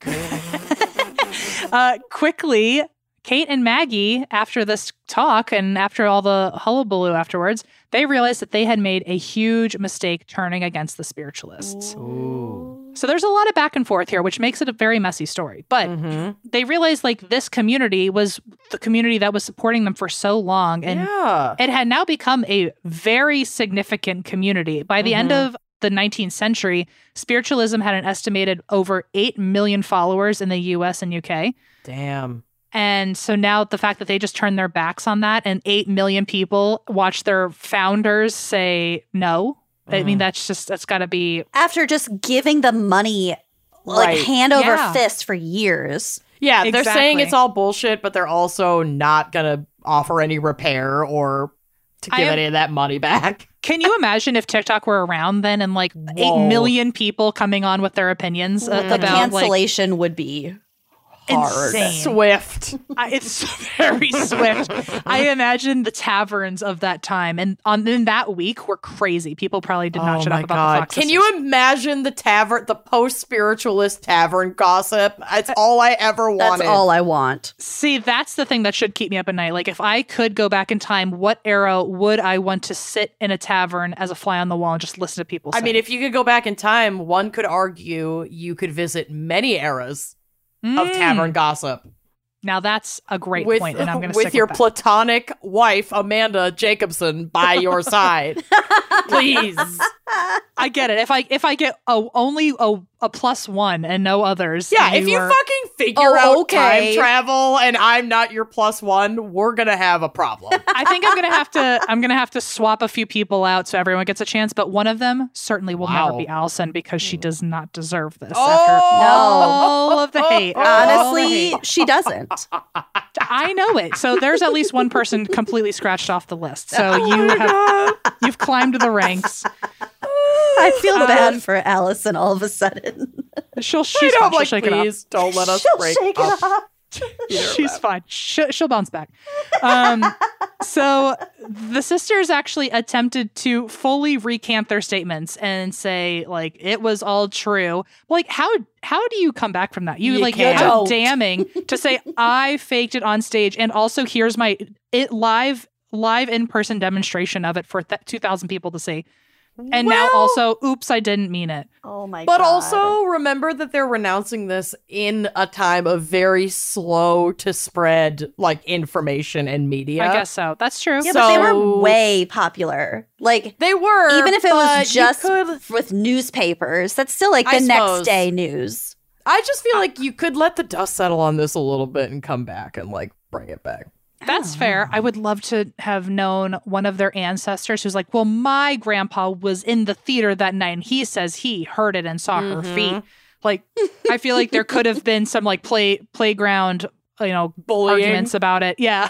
uh, quickly, Kate and Maggie, after this talk and after all the hullabaloo afterwards, they realized that they had made a huge mistake turning against the spiritualists. Ooh. So there's a lot of back and forth here, which makes it a very messy story. But Mhm. they realized like this community was the community that was supporting them for so long. And yeah. it had now become a very significant community. By the end of the 19th century, spiritualism had an estimated over 8 million followers in the US and UK. Damn. And so now the fact that they just turned their backs on that and 8 million people watch their founders say no. I mean, mm. that's just, that's got to be, After just giving them money like Right. hand over Yeah. fist for years. Yeah, they're saying it's all bullshit, but they're also not gonna offer any repair or to give am- any of that money back. can you imagine if TikTok were around then and like Whoa. 8 million people coming on with their opinions The about like, cancellation would be Hard. Insane. Swift. I- it's very swift. I imagine the taverns of that time and on in that week were crazy. People probably did not oh shut up about god! the Fox Can sisters. you imagine the tavern, the post-spiritualist tavern gossip? It's uh, all I ever wanted. that's all I want. See, that's the thing that should keep me up at night. Like if I could go back in time, what era would I want to sit in a tavern as a fly on the wall and just listen to people? I say? mean, if you could go back in time, one could argue you could visit many eras of Mm. tavern gossip Now that's a great with point, and I'm going to with your with platonic wife Amanda Jacobson by your side. Please. I get it. If I if I get a, only a, a plus one and no others. Yeah, if you are- fucking figure Oh, out okay. time travel and I'm not your plus one, we're gonna have a problem. I think I'm gonna have to. I'm gonna have to swap a few people out so everyone gets a chance. But one of them certainly will never be Allison because she hmm. does not deserve this. Oh, after No. all of the hate, oh! all the Honestly, hate. she doesn't. I know it. So there's at least one person completely scratched off the list. So Oh you have you've climbed the ranks. I feel Um, bad for Allison all of a sudden. She'll she's know, fine. I'm She'll like, shake it off. please don't let us She'll break shake up. it off. She's fine. She'll, she'll bounce back. Um, so the sisters actually attempted to fully recant their statements and say like it was all true. Like how how do you come back from that? You, You like can't. how damning to say I faked it on stage and also here's my it live live in person demonstration of it for th- two thousand people to see. And now also, oops, I didn't mean it. Oh my God. But god. also remember that they're renouncing this in a time of very slow to spread like information and media. I guess so. That's true. Yeah, but they were way popular. Like they were even if it was just could- with newspapers, that's still like I the next suppose. day news. I just feel like you could let the dust settle on this a little bit and come back and like bring it back. That's fair. I would love to have known one of their ancestors who's like, well, my grandpa was in the theater that night and he says he heard it and saw her Mhm. feet. Like, I feel like there could have been some like play playground, you know, Bullying. arguments about it. Yeah.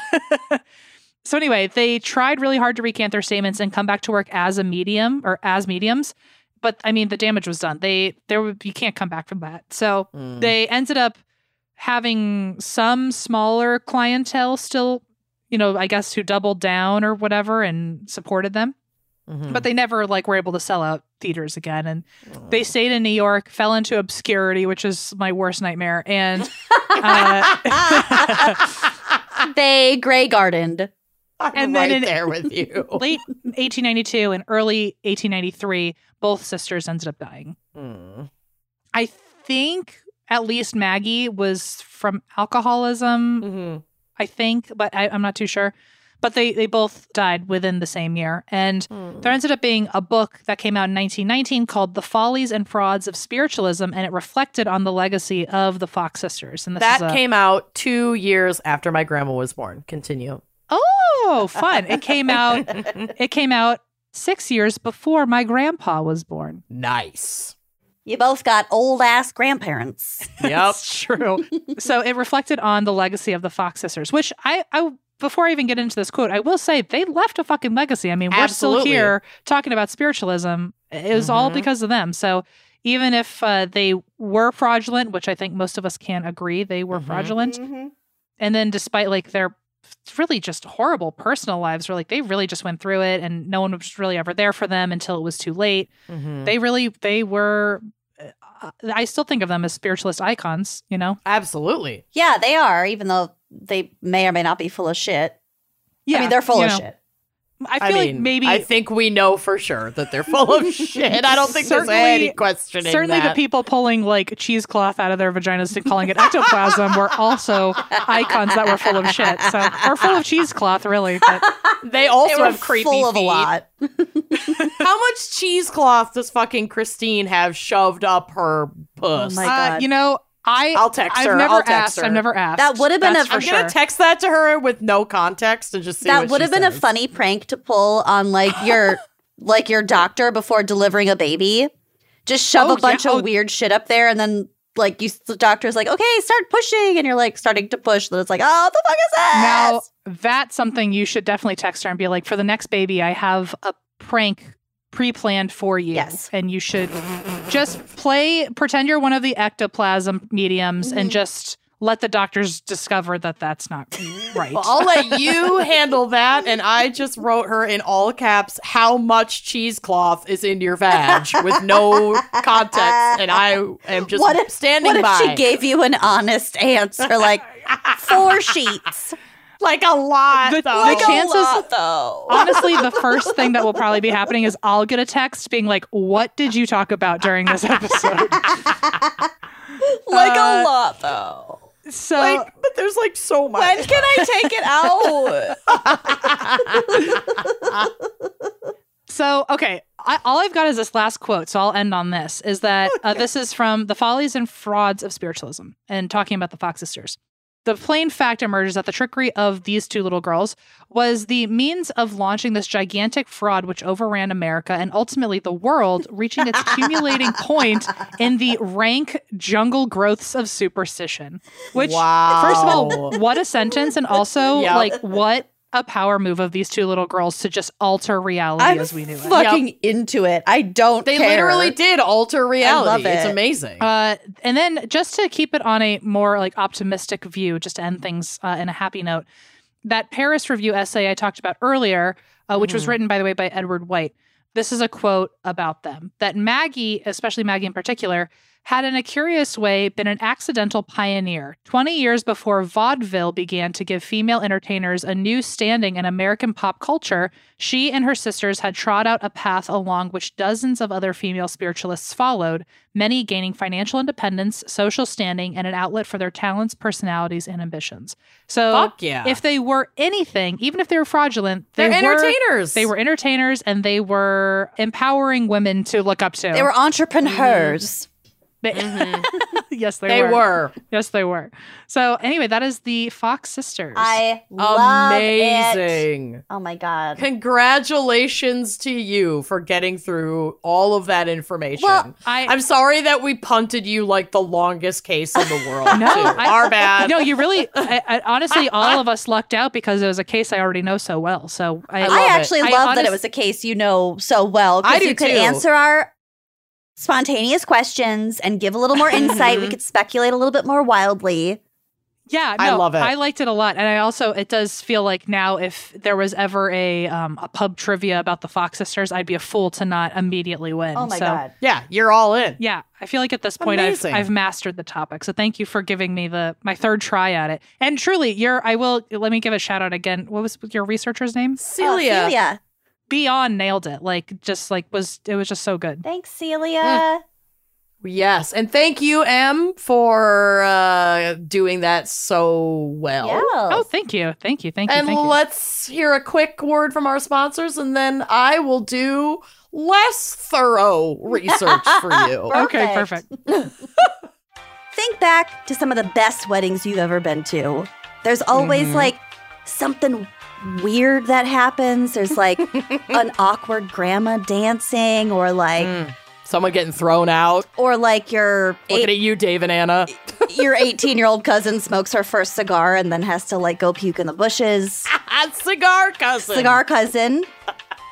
so anyway, they tried really hard to recant their statements and come back to work as a medium or as mediums. But I mean, the damage was done. They there you can't come back from that. So Mm. they ended up having some smaller clientele still, you know, I guess who doubled down or whatever and supported them. Mhm. But they never like were able to sell out theaters again. And Mm. they stayed in New York, fell into obscurity, which is my worst nightmare. And uh, They gray gardened. I'm and then right in- there with you. late 1892 and early 1893, both sisters ended up dying. Mm. I think at least Maggie was from alcoholism. Mhm. I think, but I, I'm not too sure. But they they both died within the same year, and Mm. there ended up being a book that came out in 1919 called "The Follies and Frauds of Spiritualism," and it reflected on the legacy of the Fox sisters. And That a, came out two years after my grandma was born. Continue. oh fun! It came out it came out six years before my grandpa was born. nice. You both got old ass grandparents. Yep. That's true. so it reflected on the legacy of the Fox sisters, which I, I before I even get into this quote, I will say they left a fucking legacy. I mean, we're still here talking about spiritualism. It was all Mhm. because of them. So even if uh, they were fraudulent, which I think most of us can agree they were Mhm. fraudulent, and then despite like their really just horrible personal lives, where like they really just went through it and no one was really ever there for them until it was too late Mhm. they really they were uh, i still think of them as spiritualist icons you know Absolutely. Yeah, they are, even though they may or may not be full of shit. yeah I mean, they're full of know. shit. I feel like mean, maybe I think we know for sure that they're full of shit. I don't think there's Certainly- any questioning certainly that. the people pulling like cheesecloth out of their vaginas and calling it ectoplasm were also icons that were full of shit so or full of cheesecloth really but They also They were have creepy full of a feet. lot. How much cheesecloth does fucking Christine have shoved up her puss? Oh my uh, God. you know i I'll text i've her. never I'll text asked her. i've never asked That would have been That's a- for I'm sure gonna text that to her with no context and just see. that would have been a funny prank to pull on like your like your doctor before delivering a baby. Just shove Oh, a bunch yeah. of Oh. weird shit up there, and then like you, the doctor's like, "Okay, start pushing," and you're like starting to push. Then it's like, "Oh, what the fuck is this?" Now, that's something you should definitely text her and be like, for the next baby, I have a prank pre planned for you. Yes. And you should just play, pretend you're one of the ectoplasm mediums and Mhm. just let the doctors discover that that's not right. Well, I'll let you handle that. And I just wrote her in all caps how much cheesecloth is in your vag with no context. And I am just What if- standing what if by. she gave you an honest answer, like four sheets? Like a lot. The- though. the chances- lot, though. Honestly, the first thing that will probably be happening is I'll get a text being like, What did you talk about during this episode? like uh, a lot, though. So, like, but there's like so much. When can I take it out? so okay. I, all I've got is this last quote, so I'll end on this. Is that uh, this is from The Follies and Frauds of Spiritualism and talking about the Fox sisters. The plain fact emerges that the trickery of these two little girls was the means of launching this gigantic fraud which overran America and ultimately the world, reaching its accumulating point in the rank jungle growths of superstition. Which, Wow. first of all, what a sentence, and also Yep. like what a power move of these two little girls to just alter reality I'm as we knew it. fucking into it. I don't They care. literally did alter reality. love It's amazing. Uh, and then just to keep it on a more like optimistic view, just to end things uh, in a happy note, that Paris Review essay I talked about earlier, uh, which was written by the way by Edward White. This is a quote about them that Maggie, especially Maggie in particular, had in a curious way been an accidental pioneer. 20 years before vaudeville began to give female entertainers a new standing in American pop culture, she and her sisters had trod out a path along which dozens of other female spiritualists followed, many gaining financial independence, social standing, and an outlet for their talents, personalities, and ambitions. So, yeah. if they were anything, even if they were fraudulent, They're they were entertainers. they were entertainers and they were empowering women to look up to. They were entrepreneurs. They- mm-hmm. yes, they, They were. were. Yes, they were. So anyway, that is the Fox sisters. I love it. Amazing. Oh my god. Congratulations to you for getting through all of that information. Well, I- I'm sorry that we punted you like the longest case in the world. No. I- our bad. no, you really. I, I, honestly, all of us lucked out because it was a case I already know so well. So I, I I, love it. actually I love that it was a case you know so well because you could too. answer our spontaneous questions and give a little more insight. we could speculate a little bit more wildly. Yeah, I love it. I liked it a lot, and I also it does feel like now if there was ever a um, a pub trivia about the Fox sisters, I'd be a fool to not immediately win. Oh my So, god. yeah, you're all in. Yeah, I feel like at this point I've I've mastered the topic. So thank you for giving me the my third try at it. And truly, you're I will let me give a shout out again. What was your researcher's name? Celia. Oh, Celia. Beyond nailed it. Like just like was it was just so good. Thanks, Celia. Yes, and thank you, Em, for uh, doing that so well. Yeah. Oh, thank you, thank you, thank you, And thank you. let's hear a quick word from our sponsors, and then I will do less thorough research for you. okay, Perfect. perfect. Think back to some of the best weddings you've ever been to. There's always Mhm. like something weird that happens. There's like an awkward grandma dancing or like Mm. Someone getting thrown out. or like your Looking at you, Dave and Anna. your 18 year old cousin smokes her first cigar and then has to like go puke in the bushes. Cigar cousin. Cigar cousin.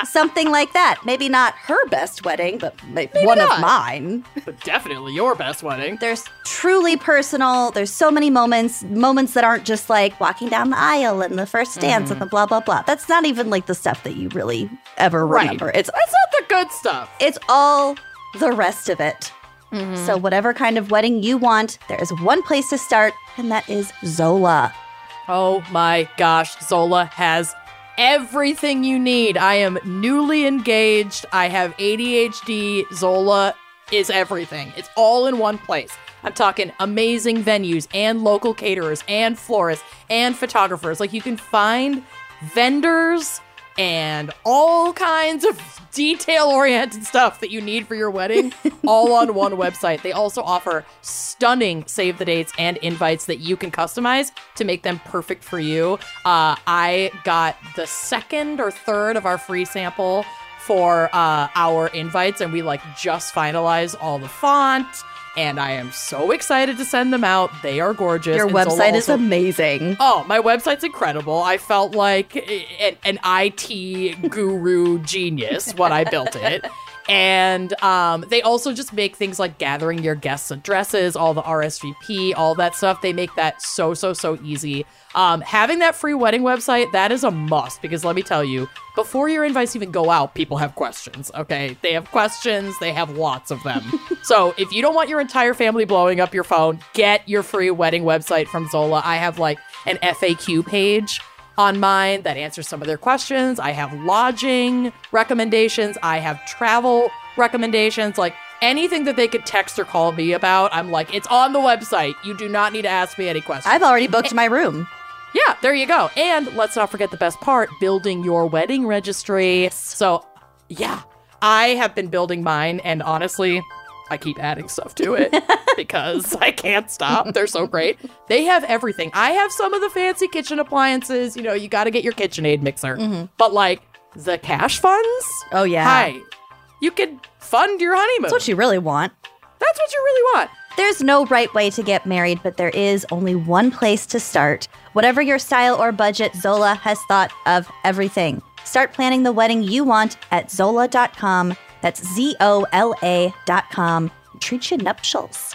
Something like that. Maybe not her best wedding, but maybe one not. of mine. But definitely your best wedding. There's truly personal. There's so many moments, moments that aren't just like walking down the aisle and the first dance and the blah blah blah. That's not even like the stuff that you really ever remember. Right. It's That's not the good stuff. it's all the rest of it. Mm-hmm. So whatever kind of wedding you want, there is one place to start, and that is Zola. Oh my gosh, Zola has everything you need. I am newly engaged. I have ADHD. Zola is everything. It's all in one place. I'm talking amazing venues and local caterers and florists and photographers. Like you can find vendors and all kinds of detail oriented stuff that you need for your wedding all on one website. They also offer stunning save the dates and invites that you can customize to make them perfect for you. Uh, I got the second or third of our free sample for uh, our invites, and we like just finalized all the font. And I am so excited to send them out. They are gorgeous. Your And website is also- amazing. Oh, my website's incredible. I felt like an, an IT guru genius when I built it. And um, they also just make things like gathering your guests' addresses, all the RSVP, all that stuff. They make that so, so, so easy. Um, having that free wedding website, that is a must because let me tell you, before your invites even go out, people have questions, okay? They have questions, they have lots of them. so if you don't want your entire family blowing up your phone, get your free wedding website from Zola. I have like an FAQ page on mine that answers some of their questions. I have lodging recommendations. I have travel recommendations. Like anything that they could text or call me about, I'm like, it's on the website. You do not need to ask me any questions. I've already booked my room. Yeah, there you go. And let's not forget the best part building your wedding registry. So, yeah, I have been building mine, and honestly, I keep adding stuff to it because I can't stop. They're so great. They have everything. I have some of the fancy kitchen appliances. You know, you got to get your KitchenAid mixer, mm-hmm. but like the cash funds. Oh yeah. Hi, you could fund your honeymoon. That's what you really want. That's what you really want. There's no right way to get married, but there is only one place to start. Whatever your style or budget, Zola has thought of everything. Start planning the wedding you want at Zola.com. That's Z O L A.com. Treat your nuptials.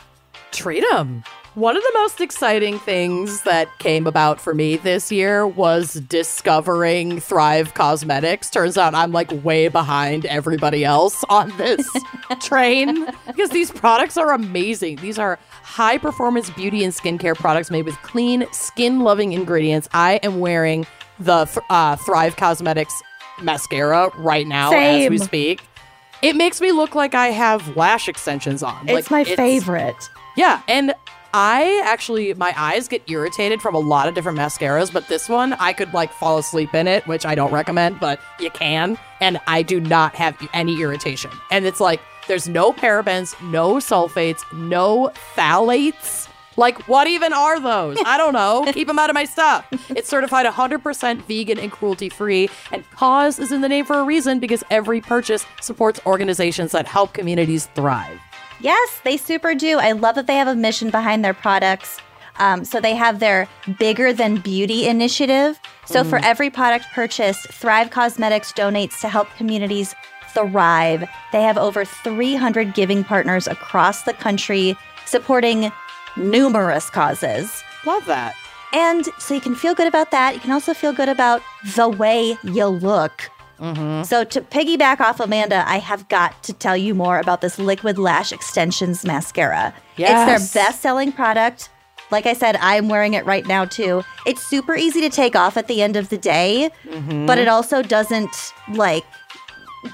treat them. One of the most exciting things that came about for me this year was discovering Thrive Causemetics. Turns out I'm like way behind everybody else on this train because these products are amazing. These are high performance beauty and skincare products made with clean, skin loving ingredients. I am wearing the uh, Thrive Causemetics mascara right now as we Same. speak. It makes me look like I have lash extensions on. It's Like, my favorite. yeah, and I actually my eyes get irritated from a lot of different mascaras, but this one I could like fall asleep in it, which I don't recommend, but you can, and I do not have any irritation. And it's like there's no parabens, no sulfates, no phthalates. Like what even are those? I don't know. Keep them out of my stuff. It's certified 100% vegan and cruelty free, and cause is in the name for a reason because every purchase supports organizations that help communities thrive. Yes, they super do. I love that they have a mission behind their products. Um, so they have their Bigger Than Beauty initiative. So for every product purchased, Thrive Causemetics donates to help communities thrive. They have over 300 giving partners across the country supporting numerous causes. Love that. And so you can feel good about that. You can also feel good about the way you look. Mm-hmm. So to piggyback off Amanda, I have got to tell you more about this liquid lash extensions mascara. Yes. It's their best-selling product. Like I said, I'm wearing it right now too. It's super easy to take off at the end of the day, mm-hmm. but it also doesn't like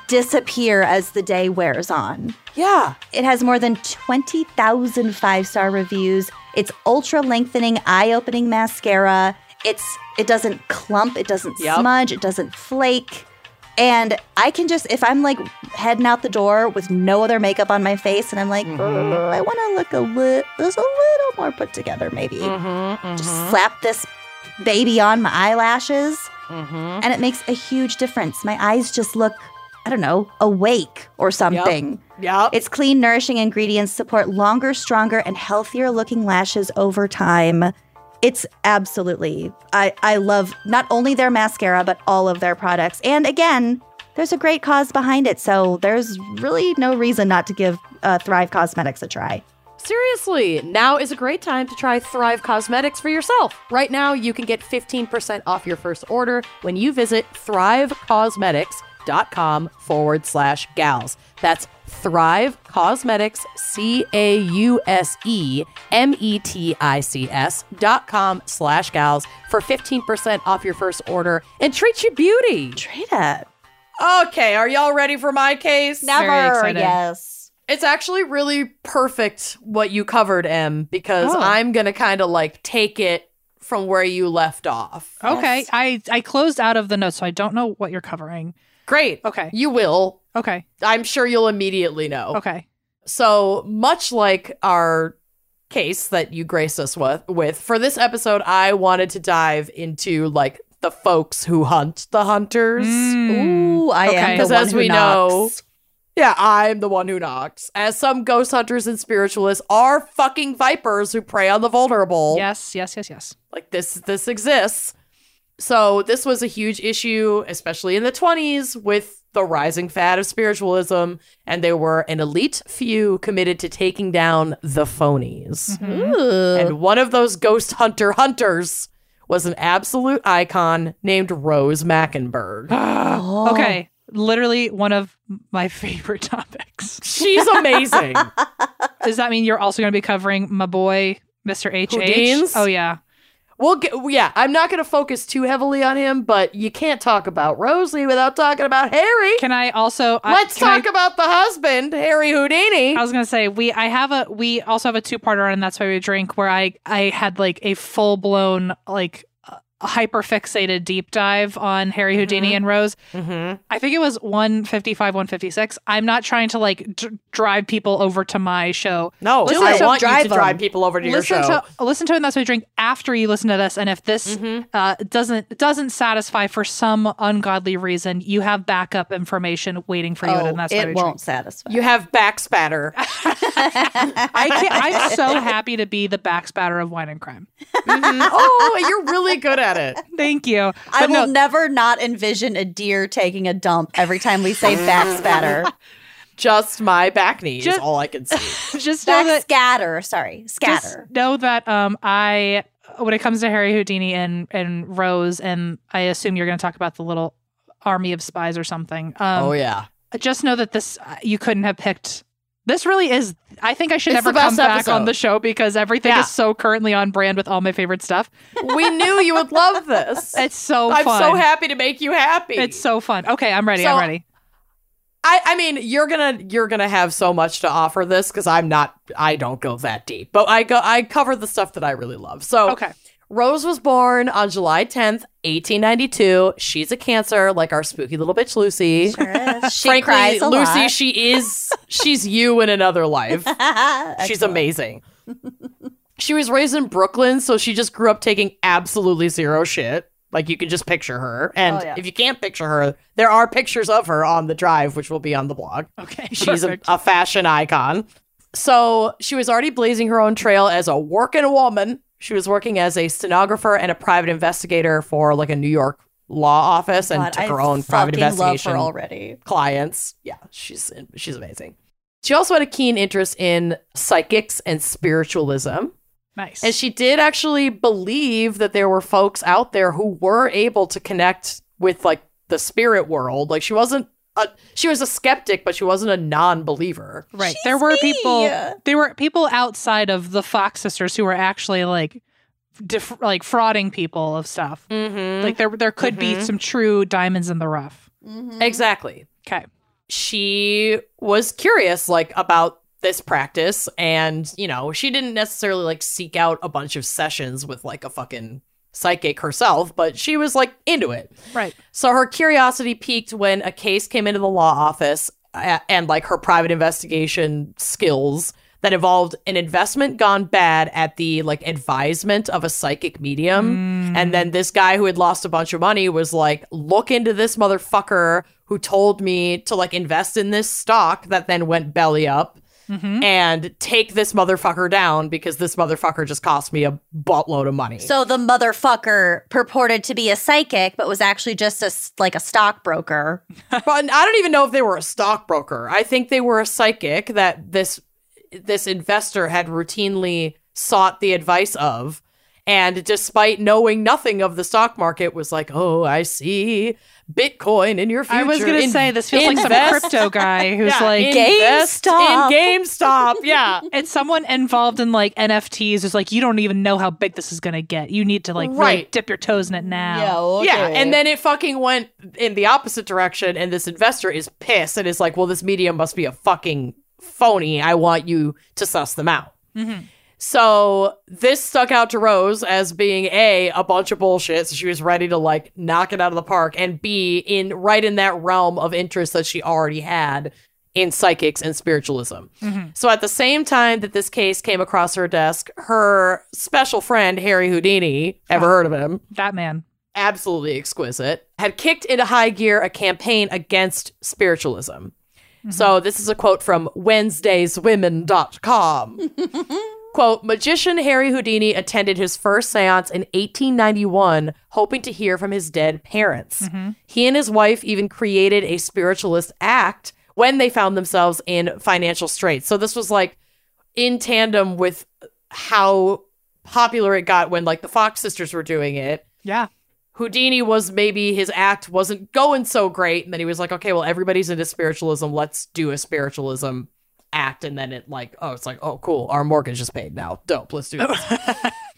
disappear as the day wears on. Yeah. It has more than 20,000 five star reviews. It's ultra lengthening, eye opening mascara. It's it doesn't clump, it doesn't Yep. smudge, it doesn't flake. And I can just if I'm like heading out the door with no other makeup on my face and I'm like, "Oh, I want to look a little just a little more put together maybe. Mm-hmm, mm-hmm. Just slap this baby on my eyelashes and it makes a huge difference. My eyes just look I don't know, awake or something. Yep. Its clean, nourishing ingredients support longer, stronger, and healthier looking lashes over time. It's absolutely, I, I love not only their mascara, but all of their products. And again, there's a great cause behind it. So there's really no reason not to give uh, Thrive Causemetics a try. Seriously, now is a great time to try Thrive Causemetics for yourself. Right now, you can get 15% off your first order when you visit thrivecausemetics.com forward slash gals. That's Thrive Causemetics, C A U S E M E T I C S dot com slash gals for 15% off your first order and treat you beauty. Treat it. Okay, are y'all ready for my case? Never, excited. yes. It's actually really perfect what you covered, Em, because Oh. I'm gonna kind of like take it from where you left off. Okay, Yes. I I closed out of the notes, so I don't know what you're covering. Great. Okay. You will. Okay, I'm sure you'll immediately know. okay. So, much like our case that you graced us with, with, for this episode, I wanted to dive into like the folks who hunt the hunters. Mm. Ooh, I Okay. am the 'Cause one as who we know. Yeah, I'm the one who knocks. As some ghost hunters and spiritualists are fucking vipers who prey on the vulnerable. Yes, yes, yes, yes. like this this exists so this was a huge issue especially in the 20s with the rising fad of spiritualism and there were an elite few committed to taking down the phonies Ooh. and one of those ghost hunter hunters was an absolute icon named rose mackenberg Oh. Okay, literally one of my favorite topics. she's amazing Does that mean you're also going to be covering my boy, Mr. H? Houdini's? Oh yeah. We'll get, yeah, I'm not going to focus too heavily on him, but you can't talk about Rosie without talking about Harry. Can I also? I- Let's can I- talk about the husband, Harry Houdini. I was gonna say we I have a we also have a two parter and that's why we drink where I I had like a full blown like hyper fixated deep dive on Harry Houdini and Rose. Mm-hmm. I think it was 155, 156. I'm not trying to like d- drive people over to my show. No, Listen I to- want you drive to 'em. drive people over to your listen show. to listen to and that's what I drink after you listen to this. And if this Mm-hmm. uh, doesn't doesn't satisfy for some ungodly reason, you have backup information waiting for you, Oh, and that's what I it won't satisfy. you have back spatter. I can't, I'm so happy to be the backspatter of wine and crime. oh, you're really good at it. Thank you. I But will no, never not envision a deer taking a dump every time we say back spatter. Just my back knee Just- is all I can see. just know back that scatter. Sorry, scatter. just know that um I when it comes to Harry Houdini and and Rose and I assume you're going to talk about the little army of spies or something. Um, oh yeah. just know that this uh, you couldn't have picked. This really is. I think I should It's never come back episode. on the show because everything Yeah. is so currently on brand with all my favorite stuff. We knew you would love this. It's so I'm fun. so happy to make you happy. It's so fun. Okay, I'm ready. So- I'm ready. I, I mean, you're gonna you're gonna have so much to offer this because I'm not I don't go that deep, but I go I cover the stuff that I really love. So Okay. Rose was born on July 10th, 1892. She's a Cancer, like our spooky little bitch Lucy. Sure is. She Frankly, cries a Lucy, lot. she is she's you in another life. She's amazing. she was raised in Brooklyn, so she just grew up taking absolutely zero shit. Like you can just picture her. And Oh, yeah. if you can't picture her, there are pictures of her on the drive, which will be on the blog. Okay. She's a, a fashion icon. So she was already blazing her own trail as a working woman. She was working as a stenographer and a private investigator for like a New York law office and God, took I her own private investigation her already. clients. Yeah, she's she's amazing. She also had a keen interest in psychics and spiritualism. nice. And she did actually believe that there were folks out there who were able to connect with like the spirit world. Like she wasn't a she was a skeptic, but she wasn't a non-believer. right. There were people. There were people outside of the Fox sisters who were actually like, def- like frauding people of stuff. Mm-hmm. Like there, there could be Mhm. some true diamonds in the rough. Mhm. Exactly. Okay. She was curious like about this practice and, you know, she didn't necessarily like seek out a bunch of sessions with like a fucking psychic herself, but she was like into it. Right. So her curiosity peaked when a case came into the law office and like her private investigation skills that involved an investment gone bad at the like advisement of a psychic medium. Mm. And then this guy who had lost a bunch of money was like, look into this motherfucker who told me to like invest in this stock that then went belly up Mm-hmm. and take this motherfucker down because this motherfucker just cost me a buttload of money. So the motherfucker purported to be a psychic, but was actually just a like a stockbroker. but I don't even know if they were a stockbroker. I think they were a psychic that this this investor had routinely sought the advice of. And despite knowing nothing of the stock market, was like, "Oh, I see Bitcoin in your future." I was gonna In- say this feels like some crypto guy who's Yeah, like, invest GameStop. in GameStop. Yeah, and someone involved in like NFTs is like, you don't even know how big this is gonna get. You need to like really dip your toes in it now. Yeah, and then it fucking went in the opposite direction, and this investor is pissed and is like, "Well, this medium must be a fucking phony. I want you to suss them out." Mhm. So this stuck out to Rose as being a a bunch of bullshit. So she was ready to like knock it out of the park, and b in right in that realm of interest that she already had in psychics and spiritualism. Mhm. So at the same time that this case came across her desk, her special friend Harry Houdini, ever heard of him? That man. absolutely exquisite, had kicked into high gear a campaign against spiritualism. So this is a quote from WednesdaysWomen.com. quote, magician Harry Houdini attended his first seance in 1891, hoping to hear from his dead parents. Mm-hmm. He and his wife even created a spiritualist act when they found themselves in financial straits. So this was like in tandem with how popular it got when like the Fox sisters were doing it. Yeah. Houdini was maybe his act wasn't going so great, and then he was like, okay, well, everybody's into spiritualism. Let's do a spiritualism act. And then it like, oh, it's like, oh, cool. Our mortgage is paid now. Dope. Let's do this.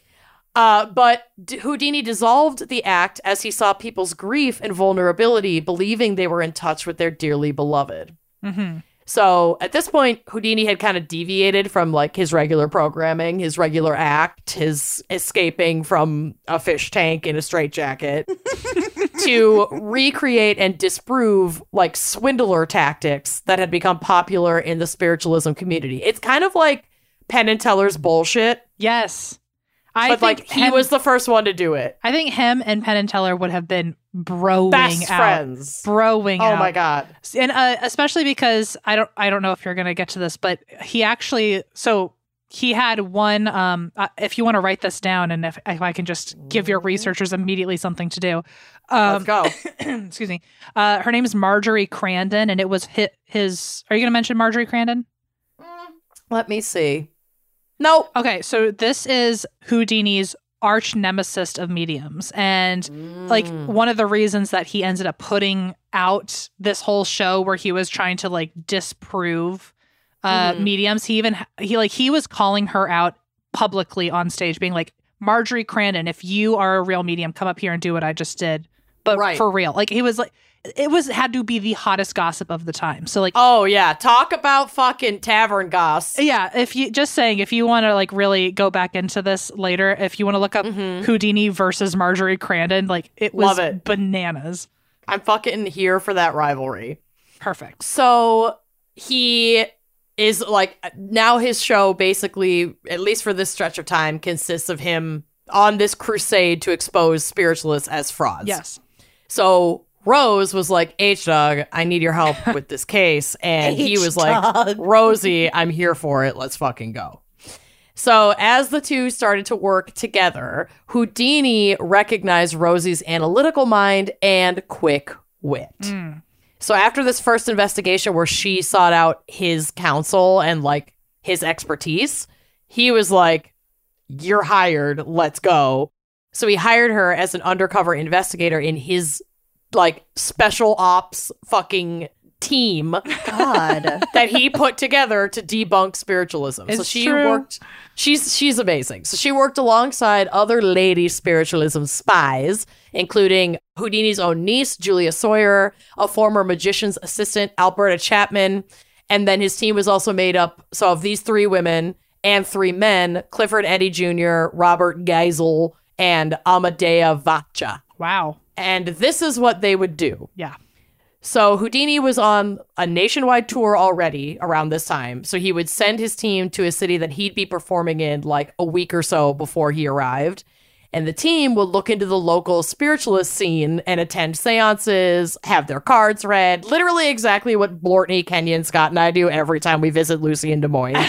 uh, but D- Houdini dissolved the act as he saw people's grief and vulnerability, believing they were in touch with their dearly beloved. hmm So at this point, Houdini had kind of deviated from like his regular programming, his regular act, his escaping from a fish tank in a straitjacket to recreate and disprove like swindler tactics that had become popular in the spiritualism community. It's kind of like Penn and Teller's bullshit, Yes. I but think like he was the first one to do it. I think him and Penn and Teller would have been broing Best out. friends. Broing Oh out. my god. and uh, especially because I don't I don't know if you're gonna get to this, but he actually so he had one. Um, uh, if you want to write this down, and if, if I can just give your researchers immediately something to do, Let's um, go. excuse me. Uh, her name is Marjorie Crandon, and it was his. his are you gonna mention Marjorie Crandon? Let me see. Nope. Okay, so this is Houdini's arch nemesis of mediums, and like Mm. one of the reasons that he ended up putting out this whole show where he was trying to like disprove uh Mhm. mediums he even he like he was calling her out publicly on stage being like marjorie crandon if you are a real medium come up here and do what i just did but Right. for real like he was like it was had to be the hottest gossip of the time so like Oh yeah, talk about fucking tavern goss. yeah if you just saying if you want to like really go back into this later if you want to look up Mhm. houdini versus marjorie crandon like it was Love it. bananas I'm fucking here for that rivalry. perfect So he is like now his show basically, at least for this stretch of time, consists of him on this crusade to expose spiritualists as frauds. yes So Rose was like, H Dog, I need your help with this case. And he was like, Rosie, I'm here for it. Let's fucking go. So, as the two started to work together, Houdini recognized Rosie's analytical mind and quick wit. Mm. So, after this first investigation where she sought out his counsel and like his expertise, he was like, You're hired. Let's go. So, he hired her as an undercover investigator in his like special ops fucking team God. that he put together to debunk spiritualism. so she true. worked she's she's amazing. So she worked alongside other lady spiritualism spies, including Houdini's own niece, Julia Sawyer, a former magician's assistant, Alberta Chapman, and then his team was also made up so of these three women and three men, Clifford Eddy Jr., Robert Gysel, and Amedeo Vacca. wow And this is what they would do. yeah So Houdini was on a nationwide tour already around this time. So he would send his team to a city that he'd be performing in like a week or so before he arrived. And the team would look into the local spiritualist scene and attend seances, have their cards read. Literally exactly what Blortney, Kenyon, Scott, and I do every time we visit Lucy in Des Moines.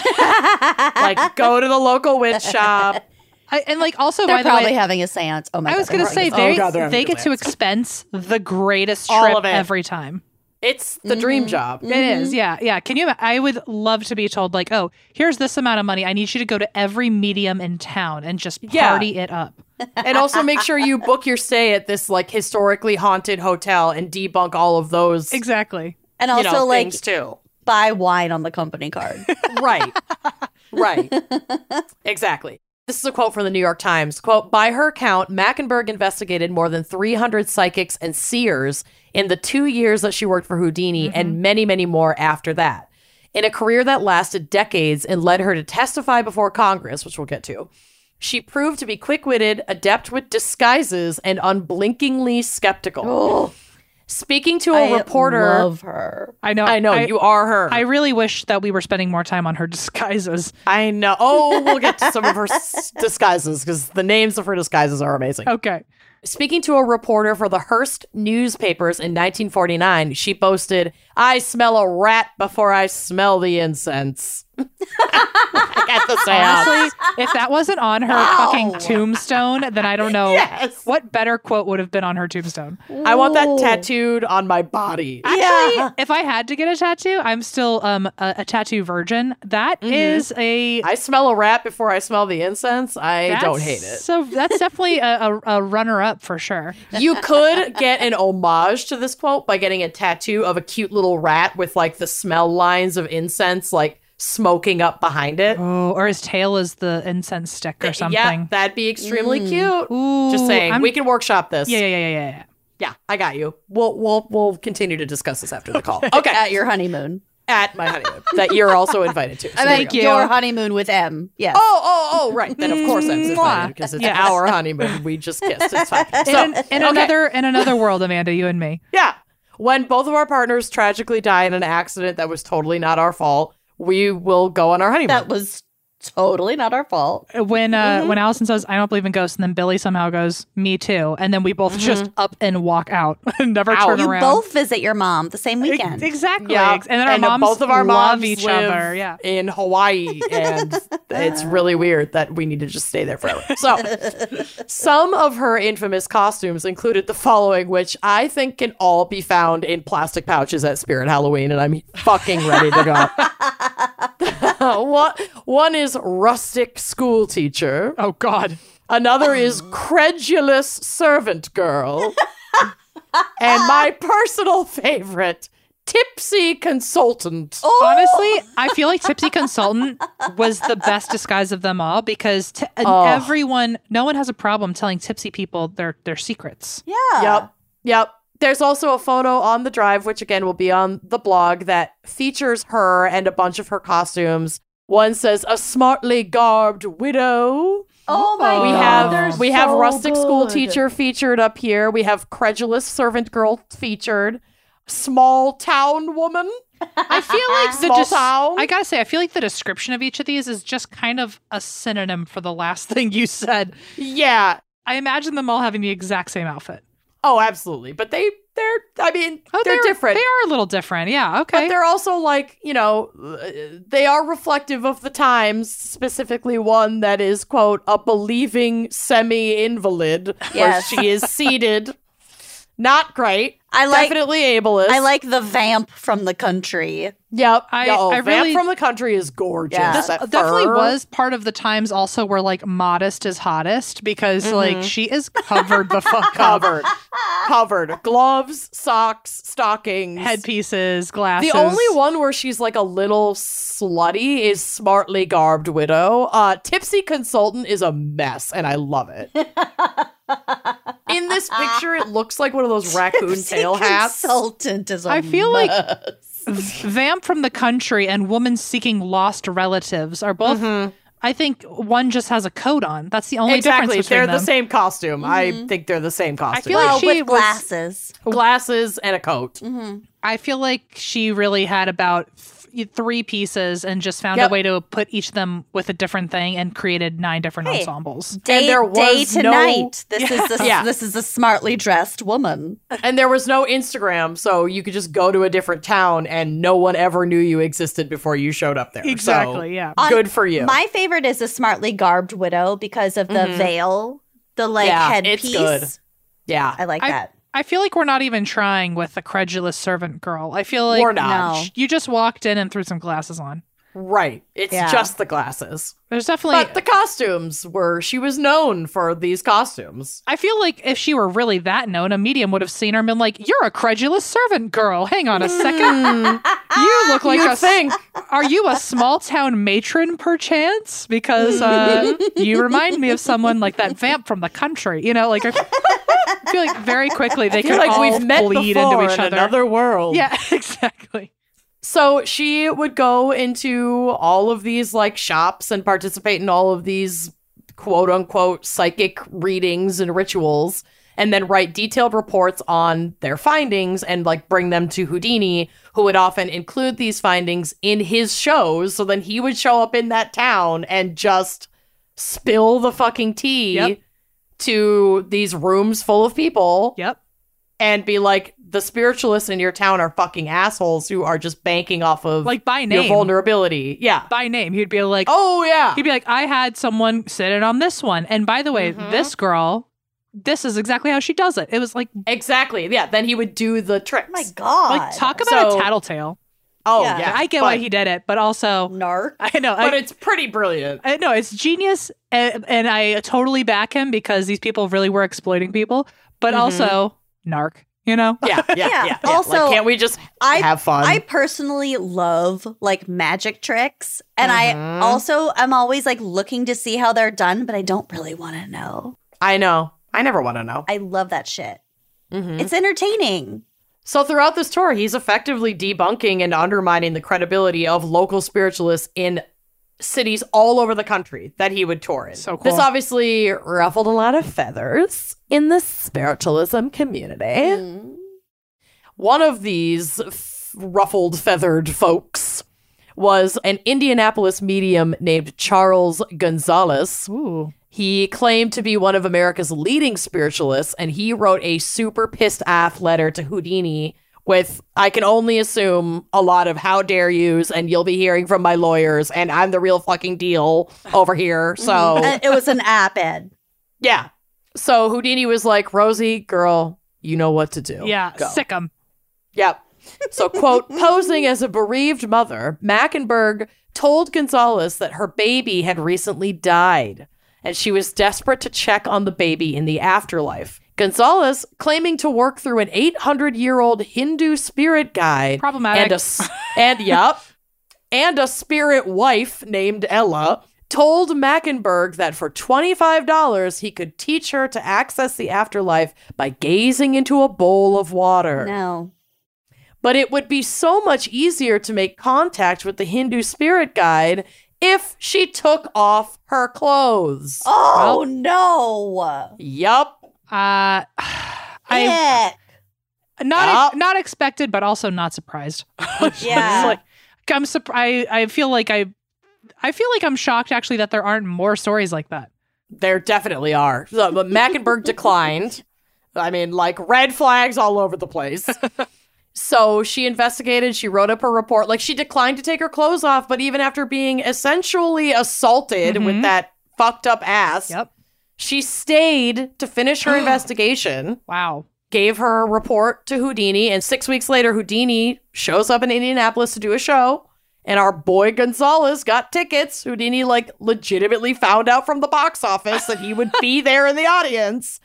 like go to the local witch shop. I, and like also They're by the probably way having a seance. Oh my god. I was gonna say having a- they oh, God, they're having they a get to expense the greatest All trip of every time. It's the dream mm-hmm. job. It is, mm-hmm. yeah, yeah. Can you? I would love to be told like, oh, here's this amount of money. I need you to go to every medium in town and just Yeah. party it up. and also make sure you book your stay at this like historically haunted hotel and debunk all of those Exactly. and you also know, like things too. buy wine on the company card. Right. right. Exactly. This is a quote from the New York Times. Quote, by her count, Mackenberg investigated more than 300 psychics and seers in the two years that she worked for Houdini mm-hmm. and many, many more after that. In a career that lasted decades and led her to testify before Congress, which we'll get to, she proved to be quick witted, adept with disguises, and unblinkingly skeptical. oh, Speaking to a I reporter, love her. I know. I know you are her. I really wish that we were spending more time on her disguises. I know. Oh, we'll get to some of her s- disguises because the names of her disguises are amazing. Okay. Speaking to a reporter for the Hearst newspapers in 1949, she boasted, I smell a rat before I smell the incense. At the. Honestly, if that wasn't on her fucking tombstone, then I don't know Yes. what better quote would have been on her tombstone. I want that tattooed on my body. Actually, Yeah. if I had to get a tattoo, I'm still um a, a tattoo virgin. That is a I smell a rat before I smell the incense. I don't hate it. So that's definitely a, a, a runner up for sure. You could get an homage to this quote by getting a tattoo of a cute little rat with like the smell lines of incense like smoking up behind it. Oh, or his tail is the incense stick or eh, something. Yeah, that'd be extremely mm. cute. Ooh, Just saying, I'm- we can workshop this. yeah, yeah, yeah, yeah, yeah. Yeah, I got you. We'll we'll we'll continue to discuss this after the call. Okay. At your honeymoon. at my honeymoon that you're also invited to. So Thank you. Your honeymoon with Em. Yes. Oh, oh, oh, right. Then of course I'm invited because it's Yes. our honeymoon. We just kissed. It's fine. So, in, in okay. another in another world, Amanda, you and me. Yeah. When both of our partners tragically die in an accident that was totally not our fault, we will go on our honeymoon. that was totally not our fault. When uh Mm-hmm. when Allison says I don't believe in ghosts, and then Billy somehow goes me too, and then we both just up and walk out and never Ow. turn You around. both visit your mom the same Ex- weekend. exactly. Yeah, And then our and moms both of our love moms each live other. Yeah. in Hawaii, and it's really weird that we need to just stay there forever. So, some of her infamous costumes included the following, which I think can all be found in plastic pouches at Spirit Halloween, and I'm fucking ready to go. one, one is rustic school teacher. Oh God. Another is credulous servant girl. and my personal favorite, tipsy consultant. Oh! Honestly, I feel like Tipsy Consultant was the best disguise of them all because t- Oh. everyone, no one has a problem telling tipsy people their their secrets. yeah. Yep. Yep. There's also a photo on the drive, which again will be on the blog, that features her and a bunch of her costumes. One says a smartly garbed widow. Oh my We We god. have they're we have so rustic school teacher featured up here. We have credulous servant girl featured. Small town woman. I feel like the Small des- I gotta say, I feel like the description of each of these is just kind of a synonym for the last thing you said. Yeah. I imagine them all having the exact same outfit. Oh, absolutely. But they they're I mean, Oh, they're, different. They are a little different. Yeah. Okay. But they're also like, you know, uh, they are reflective of the times, specifically one that is, quote, a believing semi invalid, Yes. where she is seated. Not great. I like Definitely ableist. I like the vamp from the country. Yep. I- oh, I Vamp really- from the Country is gorgeous. Yeah. This That definitely fur. was part of the times also where like modest is hottest because like she is covered the fuck covered. covered. Gloves, socks, stockings. Headpieces, glasses. The only one where she's like a little slutty is Smartly Garbed Widow. Uh, Tipsy Consultant is a mess, and I love it. In this picture, it looks like one of those raccoon tail hats. Consultant is a I feel like. Vamp from the Country and Woman Seeking Lost Relatives are both. Mm-hmm. I think one just has a coat on. That's the only difference. exactly, difference they're between the same costume. I mm-hmm. think they're the same costume. I feel like well, she with was- glasses. glasses and a coat. Mm-hmm. I feel like she really had about th- three pieces and just found Yep. a way to put each of them with a different thing and created nine different Hey. ensembles. Day, there day was to no- night. This is the Yeah. this is a smartly dressed woman. And there was no Instagram, so you could just go to a different town and no one ever knew you existed before you showed up there. So, Exactly, yeah. On- Good for you. My favorite is a smartly garbed widow because of the mm-hmm. veil, the like Yeah, headpiece. it's good. yeah. I like I- that. I feel like we're not even trying with the credulous servant girl. I feel like We're not. No. you just walked in and threw some glasses on. Right. It's Yeah. just the glasses. There's definitely. But the costumes were, she was known for these costumes. I feel like if she were really that known, a medium would have seen her and been like, "You're a credulous servant girl. Hang on a second. you look like You a. thing. Are you a small town matron, perchance? Because uh, you remind me of someone like that vamp from the country. You know, like I I feel like very quickly they could like all we've met bleed before into each in other. another world. Yeah, exactly. So she would go into all of these like shops and participate in all of these quote unquote psychic readings and rituals and then write detailed reports on their findings and like bring them to Houdini, who would often include these findings in his shows. So then he would show up in that town and just spill the fucking tea Yep. To these rooms full of people Yep. and be like, the spiritualists in your town are fucking assholes who are just banking off of Like by name your name. vulnerability. Yeah. by name. He'd be like, Oh yeah. He'd be like, I had someone sit in on this one. And by the way, Mhm. this girl, this is exactly how she does it. It was like, Exactly. Yeah. Then he would do the tricks. Oh my god. like talk about So- a tattletale. Oh Yeah. yeah. I get but, why he did it, but also, narc. I know, But I, it's pretty brilliant. I know it's genius, and, and I totally back him because these people really were exploiting people, but Mhm. also narc. You know, Yeah. Yeah. Yeah. Yeah, yeah. also, like, can't we just I have fun? I personally love like magic tricks, and Mhm. I also am always like looking to see how they're done, but I don't really want to know. I know. I never want to know. I love that shit. Mhm. It's entertaining. So throughout this tour, he's effectively debunking and undermining the credibility of local spiritualists in cities all over the country that he would tour in. So cool. This obviously ruffled a lot of feathers in the spiritualism community. Mm. One of these f- ruffled feathered folks was an Indianapolis medium named Charles Gonzalez. Ooh. He claimed to be one of America's leading spiritualists, and he wrote a super pissed off letter to Houdini with, I can only assume, a lot of how dare yous, and you'll be hearing from my lawyers, and I'm the real fucking deal over here. So, mm-hmm. uh, it was an app ed. yeah. So Houdini was like, Rosie, girl, you know what to do. Yeah, Go. sick 'em. Yep. So, quote, posing as a bereaved mother, Mackenberg told Gonzalez that her baby had recently died and she was desperate to check on the baby in the afterlife. Gonzalez, claiming to work through an 800 year old Hindu spirit guide, Problematic. and a s- and yep, and a spirit wife named Ella, told Mackenberg that for $25 he could teach her to access the afterlife by gazing into a bowl of water No. but it would be so much easier to make contact with the Hindu spirit guide if she took off her clothes. Oh no. Yup. Uh, I Ick. not Oh. not expected, but also not surprised. Yeah. Like I'm surprised. I feel like I, I feel like I'm shocked actually that there aren't more stories like that. There definitely are. So, but Mackenberg declined. I mean, like red flags all over the place. So she investigated, she wrote up her report. Like she declined to take her clothes off, but even after being essentially assaulted with Mhm. that fucked up ass, Yep. she stayed to finish her investigation. Wow. gave her a report to Houdini, and six weeks later, Houdini shows up in Indianapolis to do a show. And our boy Gonzalez got tickets. Houdini, like, legitimately found out from the box office that he would be there in the audience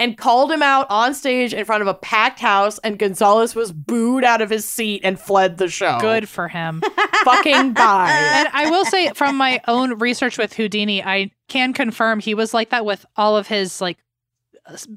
and called him out on stage in front of a packed house. And Gonzalez was booed out of his seat and fled the show. Good for him. Fucking bye. and I will say from my own research with Houdini, I can confirm he was like that with all of his like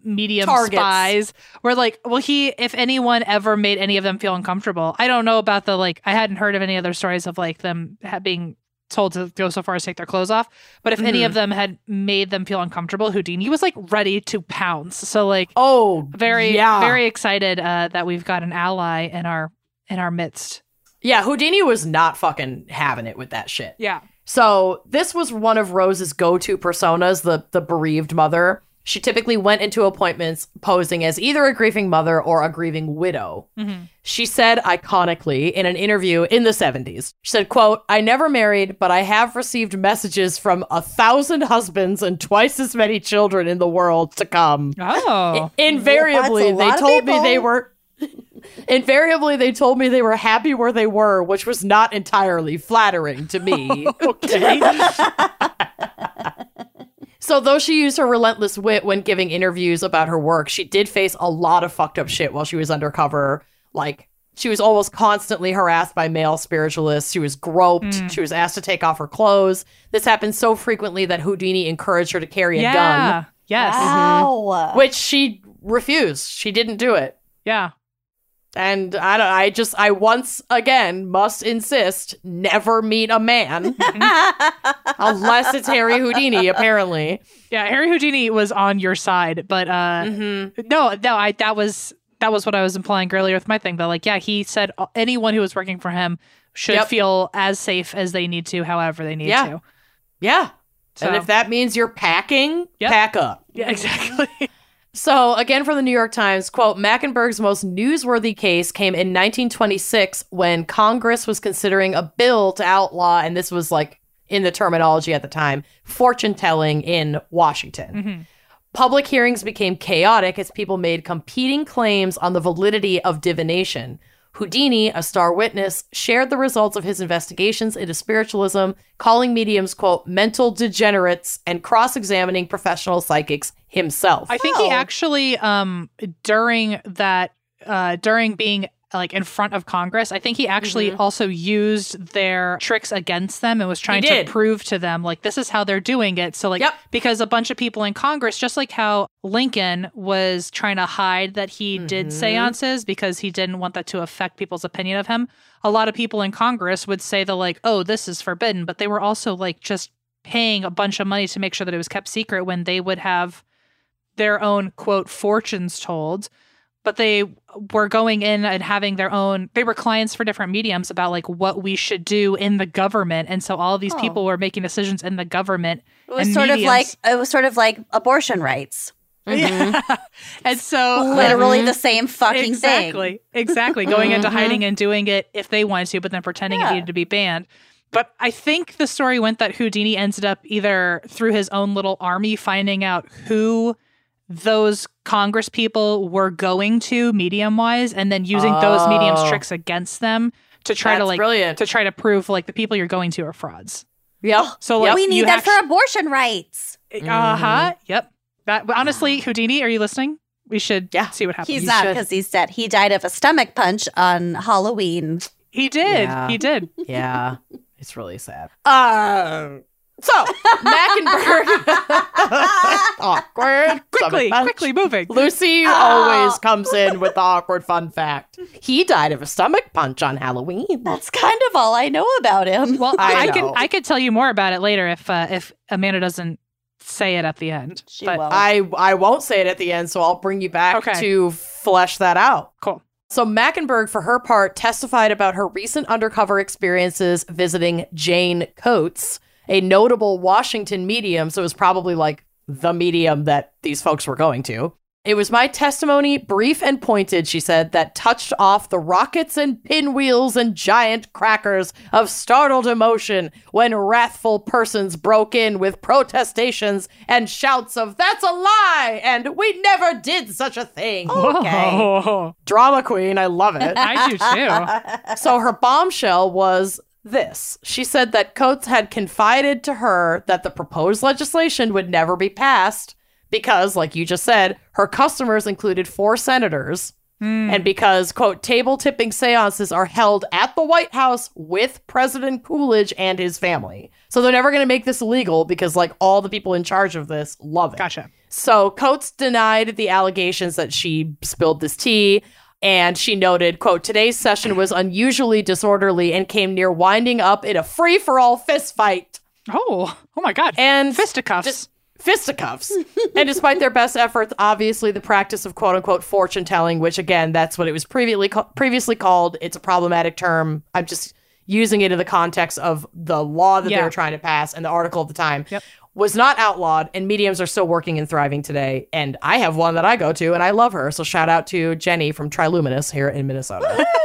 medium Targets. spies where like well he if anyone ever made any of them feel uncomfortable i don't know about the like i hadn't heard of any other stories of like them being told to go so far as take their clothes off but if any Mhm. of them had made them feel uncomfortable houdini was like ready to pounce so like Oh, very yeah. very excited uh, that we've got an ally in our in our midst Yeah, Houdini was not fucking having it with that shit. yeah So this was one of Rose's go-to personas, the the bereaved mother. She typically went into appointments posing as either a grieving mother or a grieving widow. Mhm. She said iconically in an interview in the 70s, she said, quote, I never married, but I have received messages from a thousand husbands and twice as many children in the world to come. oh Invariably, That's they told me they were Invariably, they told me they were happy where they were, which was not entirely flattering to me. okay. so, though she used her relentless wit when giving interviews about her work, she did face a lot of fucked up shit while she was undercover. Like, she was almost constantly harassed by male spiritualists. She was groped. Hmm. She was asked to take off her clothes. This happened so frequently that Houdini encouraged her to carry a gun, yes Wow. which she refused. She didn't do it. yeah And I don't I just I once again must insist never meet a man unless it's Harry Houdini apparently. Yeah, Harry Houdini was on your side, but uh Mhm. no, no, I that was that was what I was implying earlier with my thing. That like, yeah, he said uh, anyone who was working for him should Yep. feel as safe as they need to, however they need Yeah. to. Yeah. So, And if that means you're packing, Yep. pack up. yeah, exactly. So, again from the New York Times, quote, Mackenberg's most newsworthy case came in 1926 when Congress was considering a bill to outlaw, and this was like in the terminology at the time, fortune telling in Washington. Mhm. Public hearings became chaotic as people made competing claims on the validity of divination. Houdini, a star witness, shared the results of his investigations into spiritualism, calling mediums, quote, mental degenerates and cross examining professional psychics himself. I think he actually um during that uh during being like in front of Congress. I think he actually Mhm. also used their tricks against them and was trying to prove to them like this is how they're doing it. So like Yep. because a bunch of people in Congress, just like how Lincoln was trying to hide that he did Mhm. seances because he didn't want that to affect people's opinion of him. A lot of people in Congress would say the like, oh, this is forbidden, but they were also like just paying a bunch of money to make sure that it was kept secret when they would have their own quote fortunes told but they were going in and having their own they were clients for different mediums about like what we should do in the government and so all of these Oh. people were making decisions in the government It was and sort of like it was sort of like abortion rights. Mhm. yeah. and so Literally the same fucking exactly thing. exactly Exactly. going into Mhm. hiding and doing it if they wanted to but then pretending Yeah. it needed to be banned but i think the story went that houdini ended up either through his own little army finding out who those congress people were going to medium wise and then using those mediums Oh. tricks against them to try to like brilliant. to try to prove like the people you're going to are frauds Yeah. so like we need that actu- for abortion rights. uh-huh yep that honestly houdini are you listening we should Yeah. see what happens He's not because he's dead. He died of a stomach punch on Halloween. he did Yeah. he did Yeah, it's really sad. Um, so Mackenberg, awkward, quickly quickly moving Lucy always comes in with the awkward fun fact. He died of a stomach punch on Halloween. That's kind of all I know about him. Well, I I, can. I could tell you more about it later if uh, if Amanda doesn't say it at the end. She but won't. I I won't say it at the end, so I'll bring you back Okay. to flesh that out. cool. So Mackenberg, for her part, testified about her recent undercover experiences visiting Jane Coates, a notable Washington medium. So it was probably like the medium that these folks were going to. It was my testimony, brief and pointed, she said, that touched off the rockets and pinwheels and giant crackers of startled emotion when wrathful persons broke in with protestations and shouts of, That's a lie! and We never did such a thing. Okay. Drama queen, I love it. I do too. so her bombshell was this. She said that Coates had confided to her that the proposed legislation would never be passed because, like you just said, her customers included four senators. Hmm. And because, quote, table tipping seances are held at the White House with President Coolidge and his family. So they're never going to make this illegal because, like, all the people in charge of this love it. Gotcha. So Coates denied the allegations that she spilled this tea. And she noted, quote, today's session was unusually disorderly and came near winding up in a free for all fist fight. Oh, oh my God. And fisticuffs. fisticuffs. and despite their best efforts, obviously the practice of quote unquote fortune telling, which again, that's what it was previously ca- previously called. It's a problematic term. I'm just using it in the context of the law that they Yeah. were trying to pass and the article of the time. Yep. Was not outlawed, and mediums are still working and thriving today. And I have one that I go to, and I love her. So shout out to Jenny from Triluminous here in Minnesota.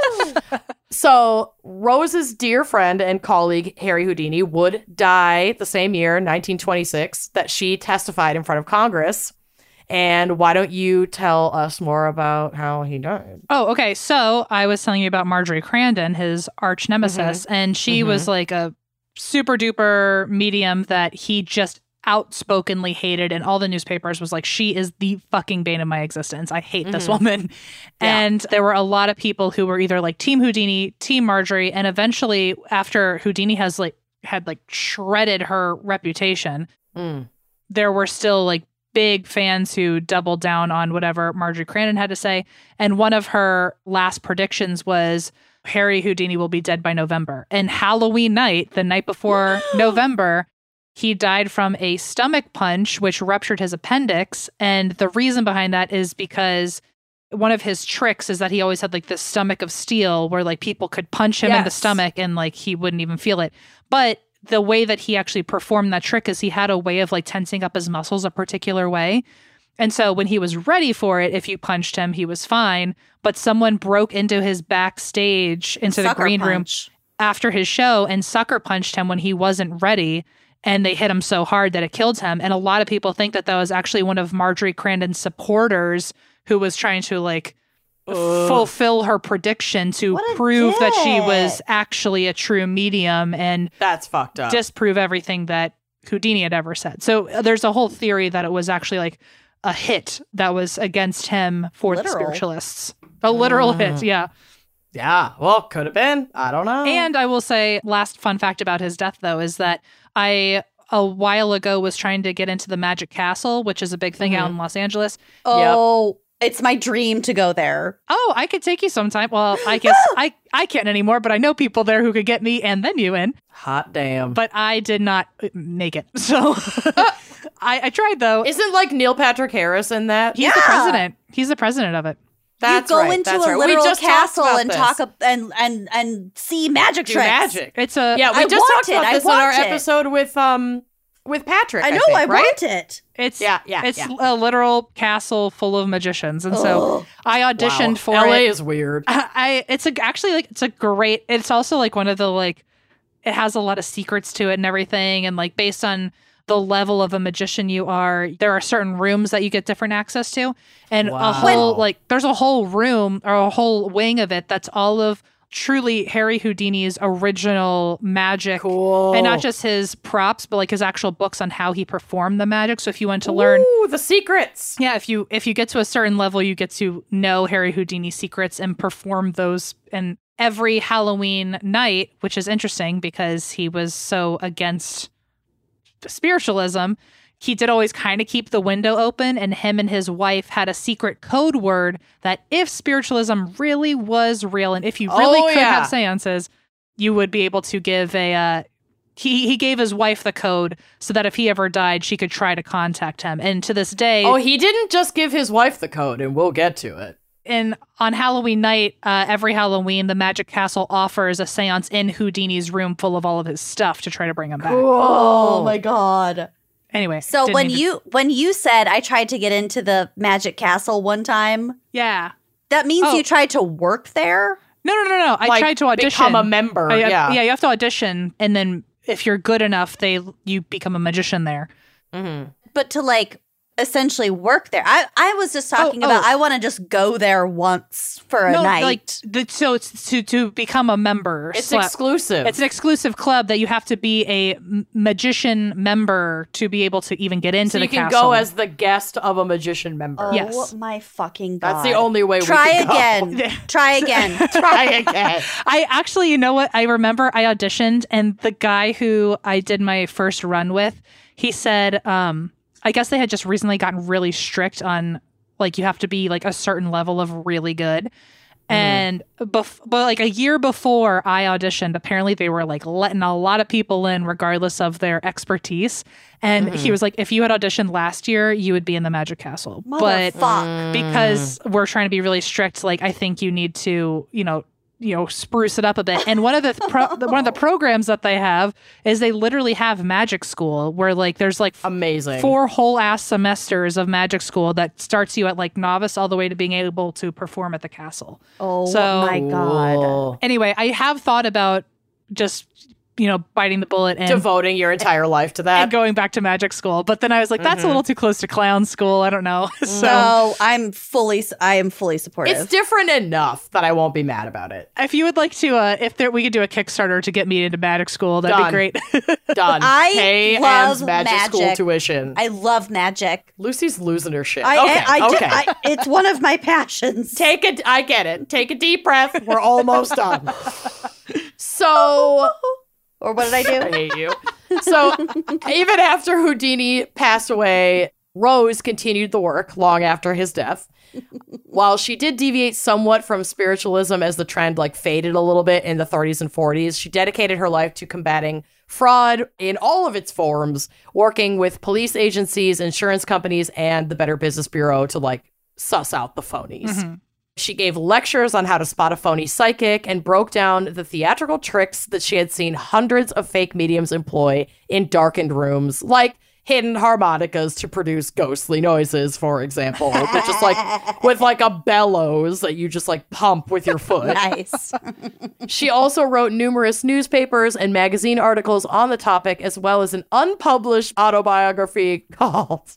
So, Rose's dear friend and colleague Harry Houdini would die the same year, 1926, that she testified in front of Congress. And why don't you tell us more about how he died? Oh, okay. So I was telling you about Marjorie Crandon, his arch nemesis, and she Mhm. was like a super duper medium that he just outspokenly hated and all the newspapers was like she is the fucking bane of my existence i hate this Mhm. woman Yeah. and there were a lot of people who were either like team houdini team marjorie and eventually after houdini has like had like shredded her reputation Mm. there were still like big fans who doubled down on whatever Marjorie Crandon had to say. And one of her last predictions was Harry Houdini will be dead by November. And Halloween night, the night before November, he died from a stomach punch, which ruptured his appendix. And the reason behind that is because one of his tricks is that he always had like this stomach of steel where like people could punch him in the stomach and like he wouldn't even feel it. But the way that he actually performed that trick is he had a way of like tensing up his muscles a particular way. And so when he was ready for it, if you punched him, he was fine. But someone broke into his backstage, into the Sucker green room after his show and sucker punched him when he wasn't ready. And they hit him so hard that it killed him. And a lot of people think that that was actually one of Marjorie Crandon's supporters who was trying to like fulfill her prediction to prove that she was actually a true medium and That's fucked up. disprove everything that Houdini had ever said. So uh, there's a whole theory that it was actually like a hit that was against him for Literal. the spiritualists. A literal hit, mm. yeah. Yeah. Well, could have been. I don't know. And I will say, last fun fact about his death, though, is that I a while ago was trying to get into the Magic Castle, which is a big thing out mm-hmm. in Los Angeles. Oh, it's my dream to go there. Oh, I could take you sometime. Well, I guess I I can't anymore, but I know people there who could get me and then you in. hot damn. But I did not make it, so I, I tried though. Isn't like Neil Patrick Harris in that? He's the president. He's the president of it. That's you go right. into that's a right. Literal just castle and this. talk up and and and see magic Do tricks. magic. It's a Yeah, we I just talked it. about this in our it. episode with um with Patrick. I know. think, I right? want it. It's Yeah, yeah, It's yeah. a literal castle full of magicians, and so I auditioned Wow. for LA it. is weird. I, I it's a actually like it's a great. It's also like one of the like it has a lot of secrets to it and everything, and like based on the level of a magician you are, there are certain rooms that you get different access to, and Wow. a whole like there's a whole room or a whole wing of it that's all of truly Harry Houdini's original magic Cool. and not just his props, but like his actual books on how he performed the magic. So if you want to learn, Ooh, the secrets. yeah, if you if you get to a certain level, you get to know Harry Houdini's secrets and perform those. And every Halloween night, which is interesting because he was so against spiritualism. He did always kind of keep the window open, and him and his wife had a secret code word that if spiritualism really was real, and if you really Oh, could yeah. have seances, you would be able to give a. Uh, he he gave his wife the code so that if he ever died, she could try to contact him. And to this day, Oh, he didn't just give his wife the code, and we'll get to it. And on Halloween night, uh, every Halloween, the Magic Castle offers a seance in Houdini's room full of all of his stuff to try to bring him back. Oh my god. Anyway, So when mean to- you when you said I tried to get into the magic castle one time, yeah, that means Oh. you tried to work there? no, no, no, no, I Like, tried to audition. Become a member. Yeah, yeah. yeah, you have to audition, and then if you're good enough, they you become a magician there. Mhm. But to like essentially work there. I I was just talking Oh, about oh. I want to just go there once for a no, night. like the, so it's to to become a member. It's sla- exclusive. It's an exclusive club that you have to be a magician member to be able to even get into so the you can castle. go as the guest of a magician member. oh yes. my fucking god. That's the only way Try we can go. again. Try again. Try again. I actually, you know what? I remember I auditioned, and the guy who I did my first run with, he said, um, I guess they had just recently gotten really strict on like you have to be like a certain level of really good. Mm-hmm. And bef- but like a year before I auditioned, apparently they were like letting a lot of people in regardless of their expertise. And he mm-hmm. was like, if you had auditioned last year, you would be in the Magic Castle. But Motherfuck. Mm. because we're trying to be really strict like i think you need to you know you know spruce it up a bit and one of the pro- one of the programs that they have is they literally have magic school where like there's like Amazing. four whole ass semesters of magic school that starts you at like novice all the way to being able to perform at the castle Oh So- my god. Anyway i have thought about just you know biting the bullet and Devoting your entire life to that. and going back to magic school but then i was like that's a little too close to clown school i don't know so No, I'm fully I am fully supportive. It's different enough that I won't be mad about it. If you would like to, uh, if there, we could do a Kickstarter to get me into magic school, that'd Done. be great. Done. I Pay love Em's magic, school tuition. I love magic. Lucy's losing her shit. I, okay, I, I, okay. I, it's one of my passions. Take it. I get it. Take a deep breath. We're almost done. So or what did I do? I hate you. So even after Houdini passed away, Rose continued the work long after his death. While she did deviate somewhat from spiritualism as the trend like faded a little bit in the 30s and 40s, she dedicated her life to combating fraud in all of its forms, working with police agencies, insurance companies, and the Better Business Bureau to like suss out the phonies. Mm-hmm. She gave lectures on how to spot a phony psychic and broke down the theatrical tricks that she had seen hundreds of fake mediums employ in darkened rooms, like hidden harmonicas to produce ghostly noises, for example, but just like with like a bellows that you just like pump with your foot. nice. She also wrote numerous newspapers and magazine articles on the topic, as well as an unpublished autobiography called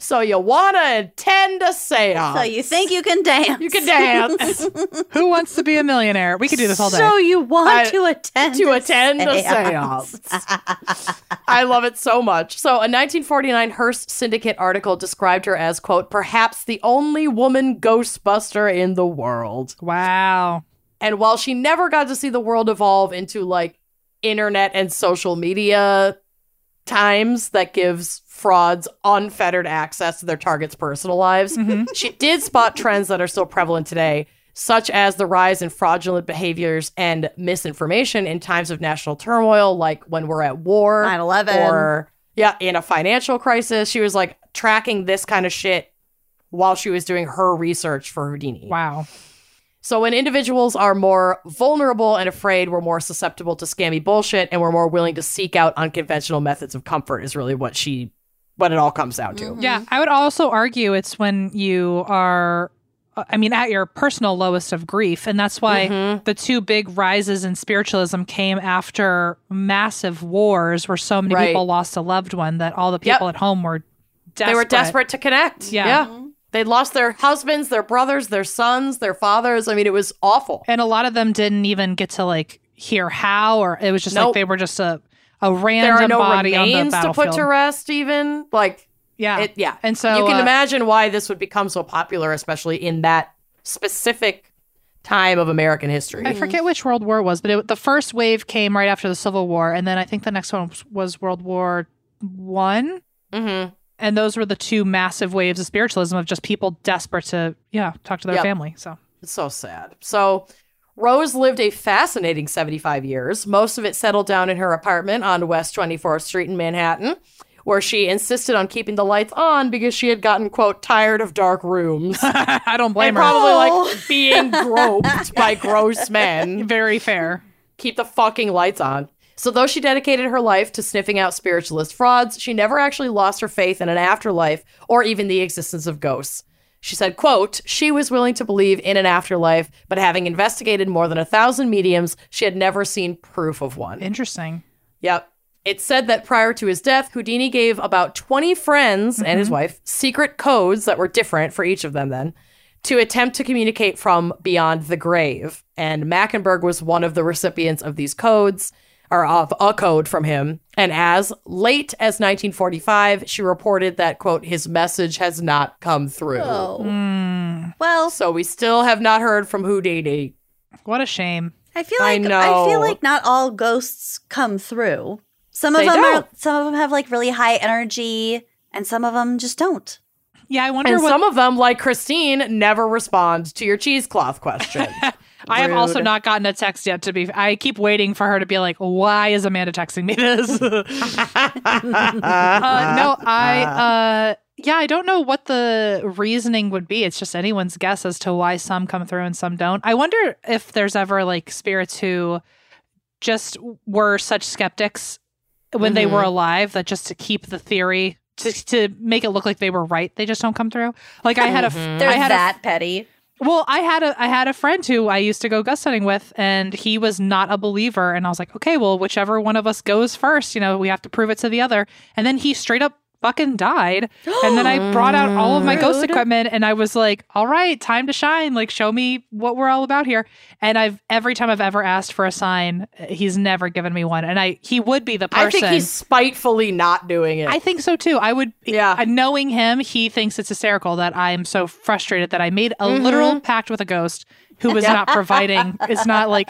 So You Wanna Attend a Seance. So you think you can dance? you can dance. Who wants to be a millionaire? We could do this all day. So you want I- to attend to a attend a seance. seance. I love it so much. So, a 1949 Hearst Syndicate article described her as, quote, perhaps the only woman ghostbuster in the world. wow. And while she never got to see the world evolve into like internet and social media times that gives frauds unfettered access to their targets' personal lives, Mhm. she did spot trends that are still prevalent today, such as the rise in fraudulent behaviors and misinformation in times of national turmoil, like when we're at war 9/11. or yeah, in a financial crisis. She was like tracking this kind of shit while she was doing her research for Houdini. Wow. So when individuals are more vulnerable and afraid, we're more susceptible to scammy bullshit and we're more willing to seek out unconventional methods of comfort is really what she what it all comes down to. Yeah, I would also argue it's when you are, uh, I mean, at your personal lowest of grief. And that's why Mhm. the two big rises in spiritualism came after massive wars where so many Right. people lost a loved one that all the Yep. people at home were desperate. They were desperate to connect. Yeah. yeah They'd lost their husbands, their brothers, their sons, their fathers. I mean, it was awful. And a lot of them didn't even get to like hear how, or it was just like they were just a, a There are no body on the remains to put to rest, even. Like, yeah. it, yeah. and so you can uh, imagine why this would become so popular, especially in that specific time of American history. I forget which World War it was, but it, the first wave came right after the Civil War, and then I think the next one was, was World War One, mm-hmm. and those were the two massive waves of spiritualism of just people desperate to yeah talk to their Yep. family. So It's so sad. So, Rose lived a fascinating 75 years. Most of it settled down in her apartment on West 24th Street in Manhattan, where she insisted on keeping the lights on because she had gotten, quote, tired of dark rooms. I don't blame and her. probably Oh. like being groped by gross men. Very fair. Keep the fucking lights on. So, though she dedicated her life to sniffing out spiritualist frauds, she never actually lost her faith in an afterlife or even the existence of ghosts. She said, quote, she was willing to believe in an afterlife, but having investigated more than a thousand mediums, she had never seen proof of one. Interesting. Yep. It said that prior to his death, Houdini gave about 20 friends and his mm-hmm. wife secret codes that were different for each of them then to attempt to communicate from beyond the grave. And Mackenberg was one of the recipients of these codes, or of a code from him. And as late as 1945, she reported that, quote, his message has not come through. Oh. Mm, Well, So we still have not heard from Houdini. what a shame. I feel like I, know. feel like not all ghosts come through. Some of They them don't. some of them have like really high energy and some of them just don't. Yeah, I wonder And what. some of them, like Christine, never respond to your cheesecloth question. I have also not gotten a text yet. To be, I keep waiting for her to be like, "Why is Amanda texting me this?" uh, no, I. Uh, yeah, I don't know what the reasoning would be. It's just anyone's guess as to why some come through and some don't. I wonder if there's ever like spirits who just were such skeptics when they were alive that just to keep the theory to, to make it look like they were right, they just don't come through. Like I had a, Mhm. They're I had a that petty. Well, I had a I had a friend who I used to go ghost hunting with, and he was not a believer. And I was like, okay, well, whichever one of us goes first, you know, we have to prove it to the other. And then he straight up fucking died. And then I brought out all of my ghost equipment, and I was like, all right, time to shine. Like, show me what we're all about here. And I've every time I've ever asked for a sign, he's never given me one. And I he would be the person. I think he's spitefully not doing it. I think so too. I would, Yeah. uh, knowing him, he thinks it's hysterical that I am so frustrated that I made a literal pact with a ghost who was not providing, is not like,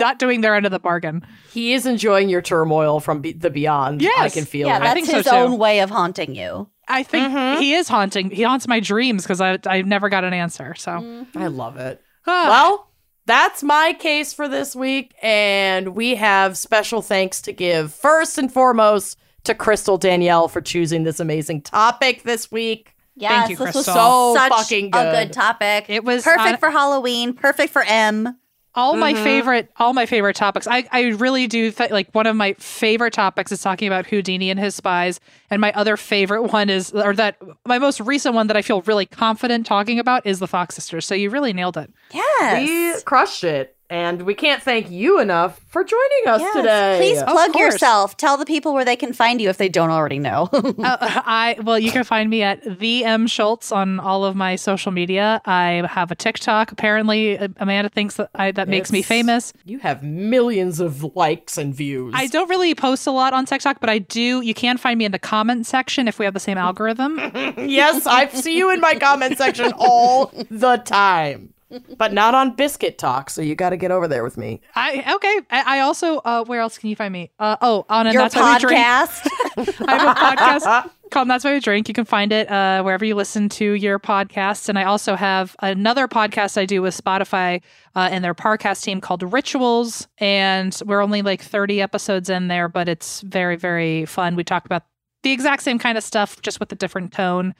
not doing their end of the bargain. he is enjoying your turmoil from be- the beyond. I can feel Yeah, it. that's think his too. own way of haunting you. I think Mhm. he is haunting. He haunts my dreams because I, I never got an answer. So, I love it. Ah. Well, that's my case for this week, and we have special thanks to give first and foremost to Crystal Danielle for choosing this amazing topic this week. Yes, you, this was So such fucking a good. good topic. It was perfect on- for Halloween, perfect for Em. all my Mhm. favorite all my favorite topics i i really do th- like one of my favorite topics is talking about houdini and his spies and my other favorite one is or that my most recent one that i feel really confident talking about is the fox sisters so you really nailed it Yes. We crushed it, and we can't thank you enough for joining us Yes. today. Please plug yourself. Tell the people where they can find you if they don't already know. uh, i well you can find me at the Em Schulz on all of my social media i have a tiktok apparently uh, amanda thinks that I, that makes me famous You have millions of likes and views. I don't really post a lot on TikTok, but I do. You can find me in the comment section if we have the same algorithm. yes, I see you in my comment section all the time. But not on Biscuit Talk. So you got to get over there with me. I okay. I, I also uh, where else can you find me? Uh, oh, on and Your that's why we drink. podcast. I have a podcast called That's Why We Drink. You can find it uh, wherever you listen to your podcasts. And I also have another podcast I do with Spotify uh, and their podcast team called Rituals. And we're only like 30 episodes in there, but it's very, very fun. We talk about the exact same kind of stuff, just with a different tone.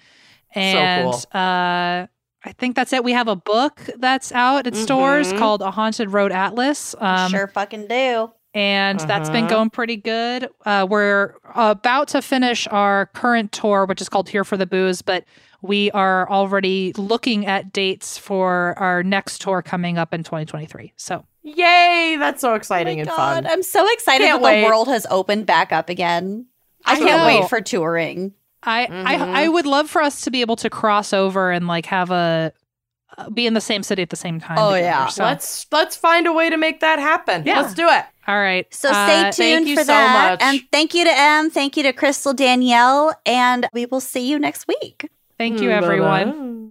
And cool. uh, I think that's it. We have a book that's out at stores Mhm. called A Haunted Road Atlas. Um, sure fucking do. and that's been Uh-huh. going pretty good. Uh, we're about to finish our current tour, which is called Here for the Booze, but we are already looking at dates for our next tour coming up in 2023. So Yay! That's so Oh exciting my and God, fun. I'm so excited Can't that wait. the world has opened back up again. I I can't know. wait for touring. I, Mhm. I I would love for us to be able to cross over and like have a uh, be in the same city at the same time. Oh, together. yeah. So, Let's let's find a way to make that happen. Yeah. Let's do it. all right. So stay Uh, tuned you for so that. much. And thank you to Em. Thank you to Crystal Danielle. And we will see you next week. Thank you, everyone. Bye-bye.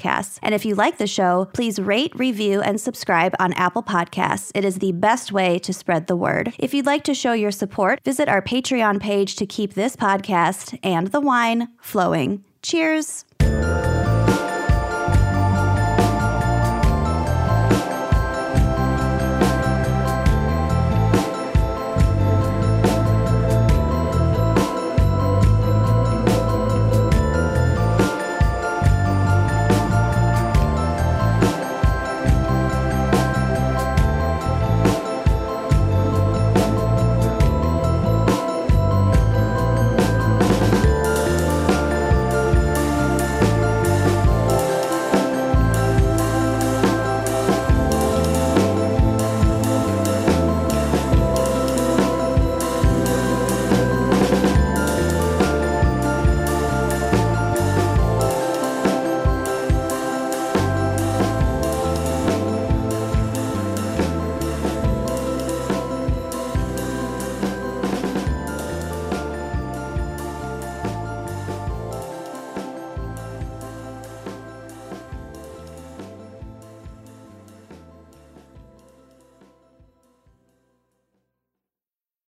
podcasts. And if you like the show, please rate, review, and subscribe on Apple Podcasts. It is the best way to spread the word. If you'd like to show your support, visit our Patreon page to keep this podcast and the wine flowing. Cheers.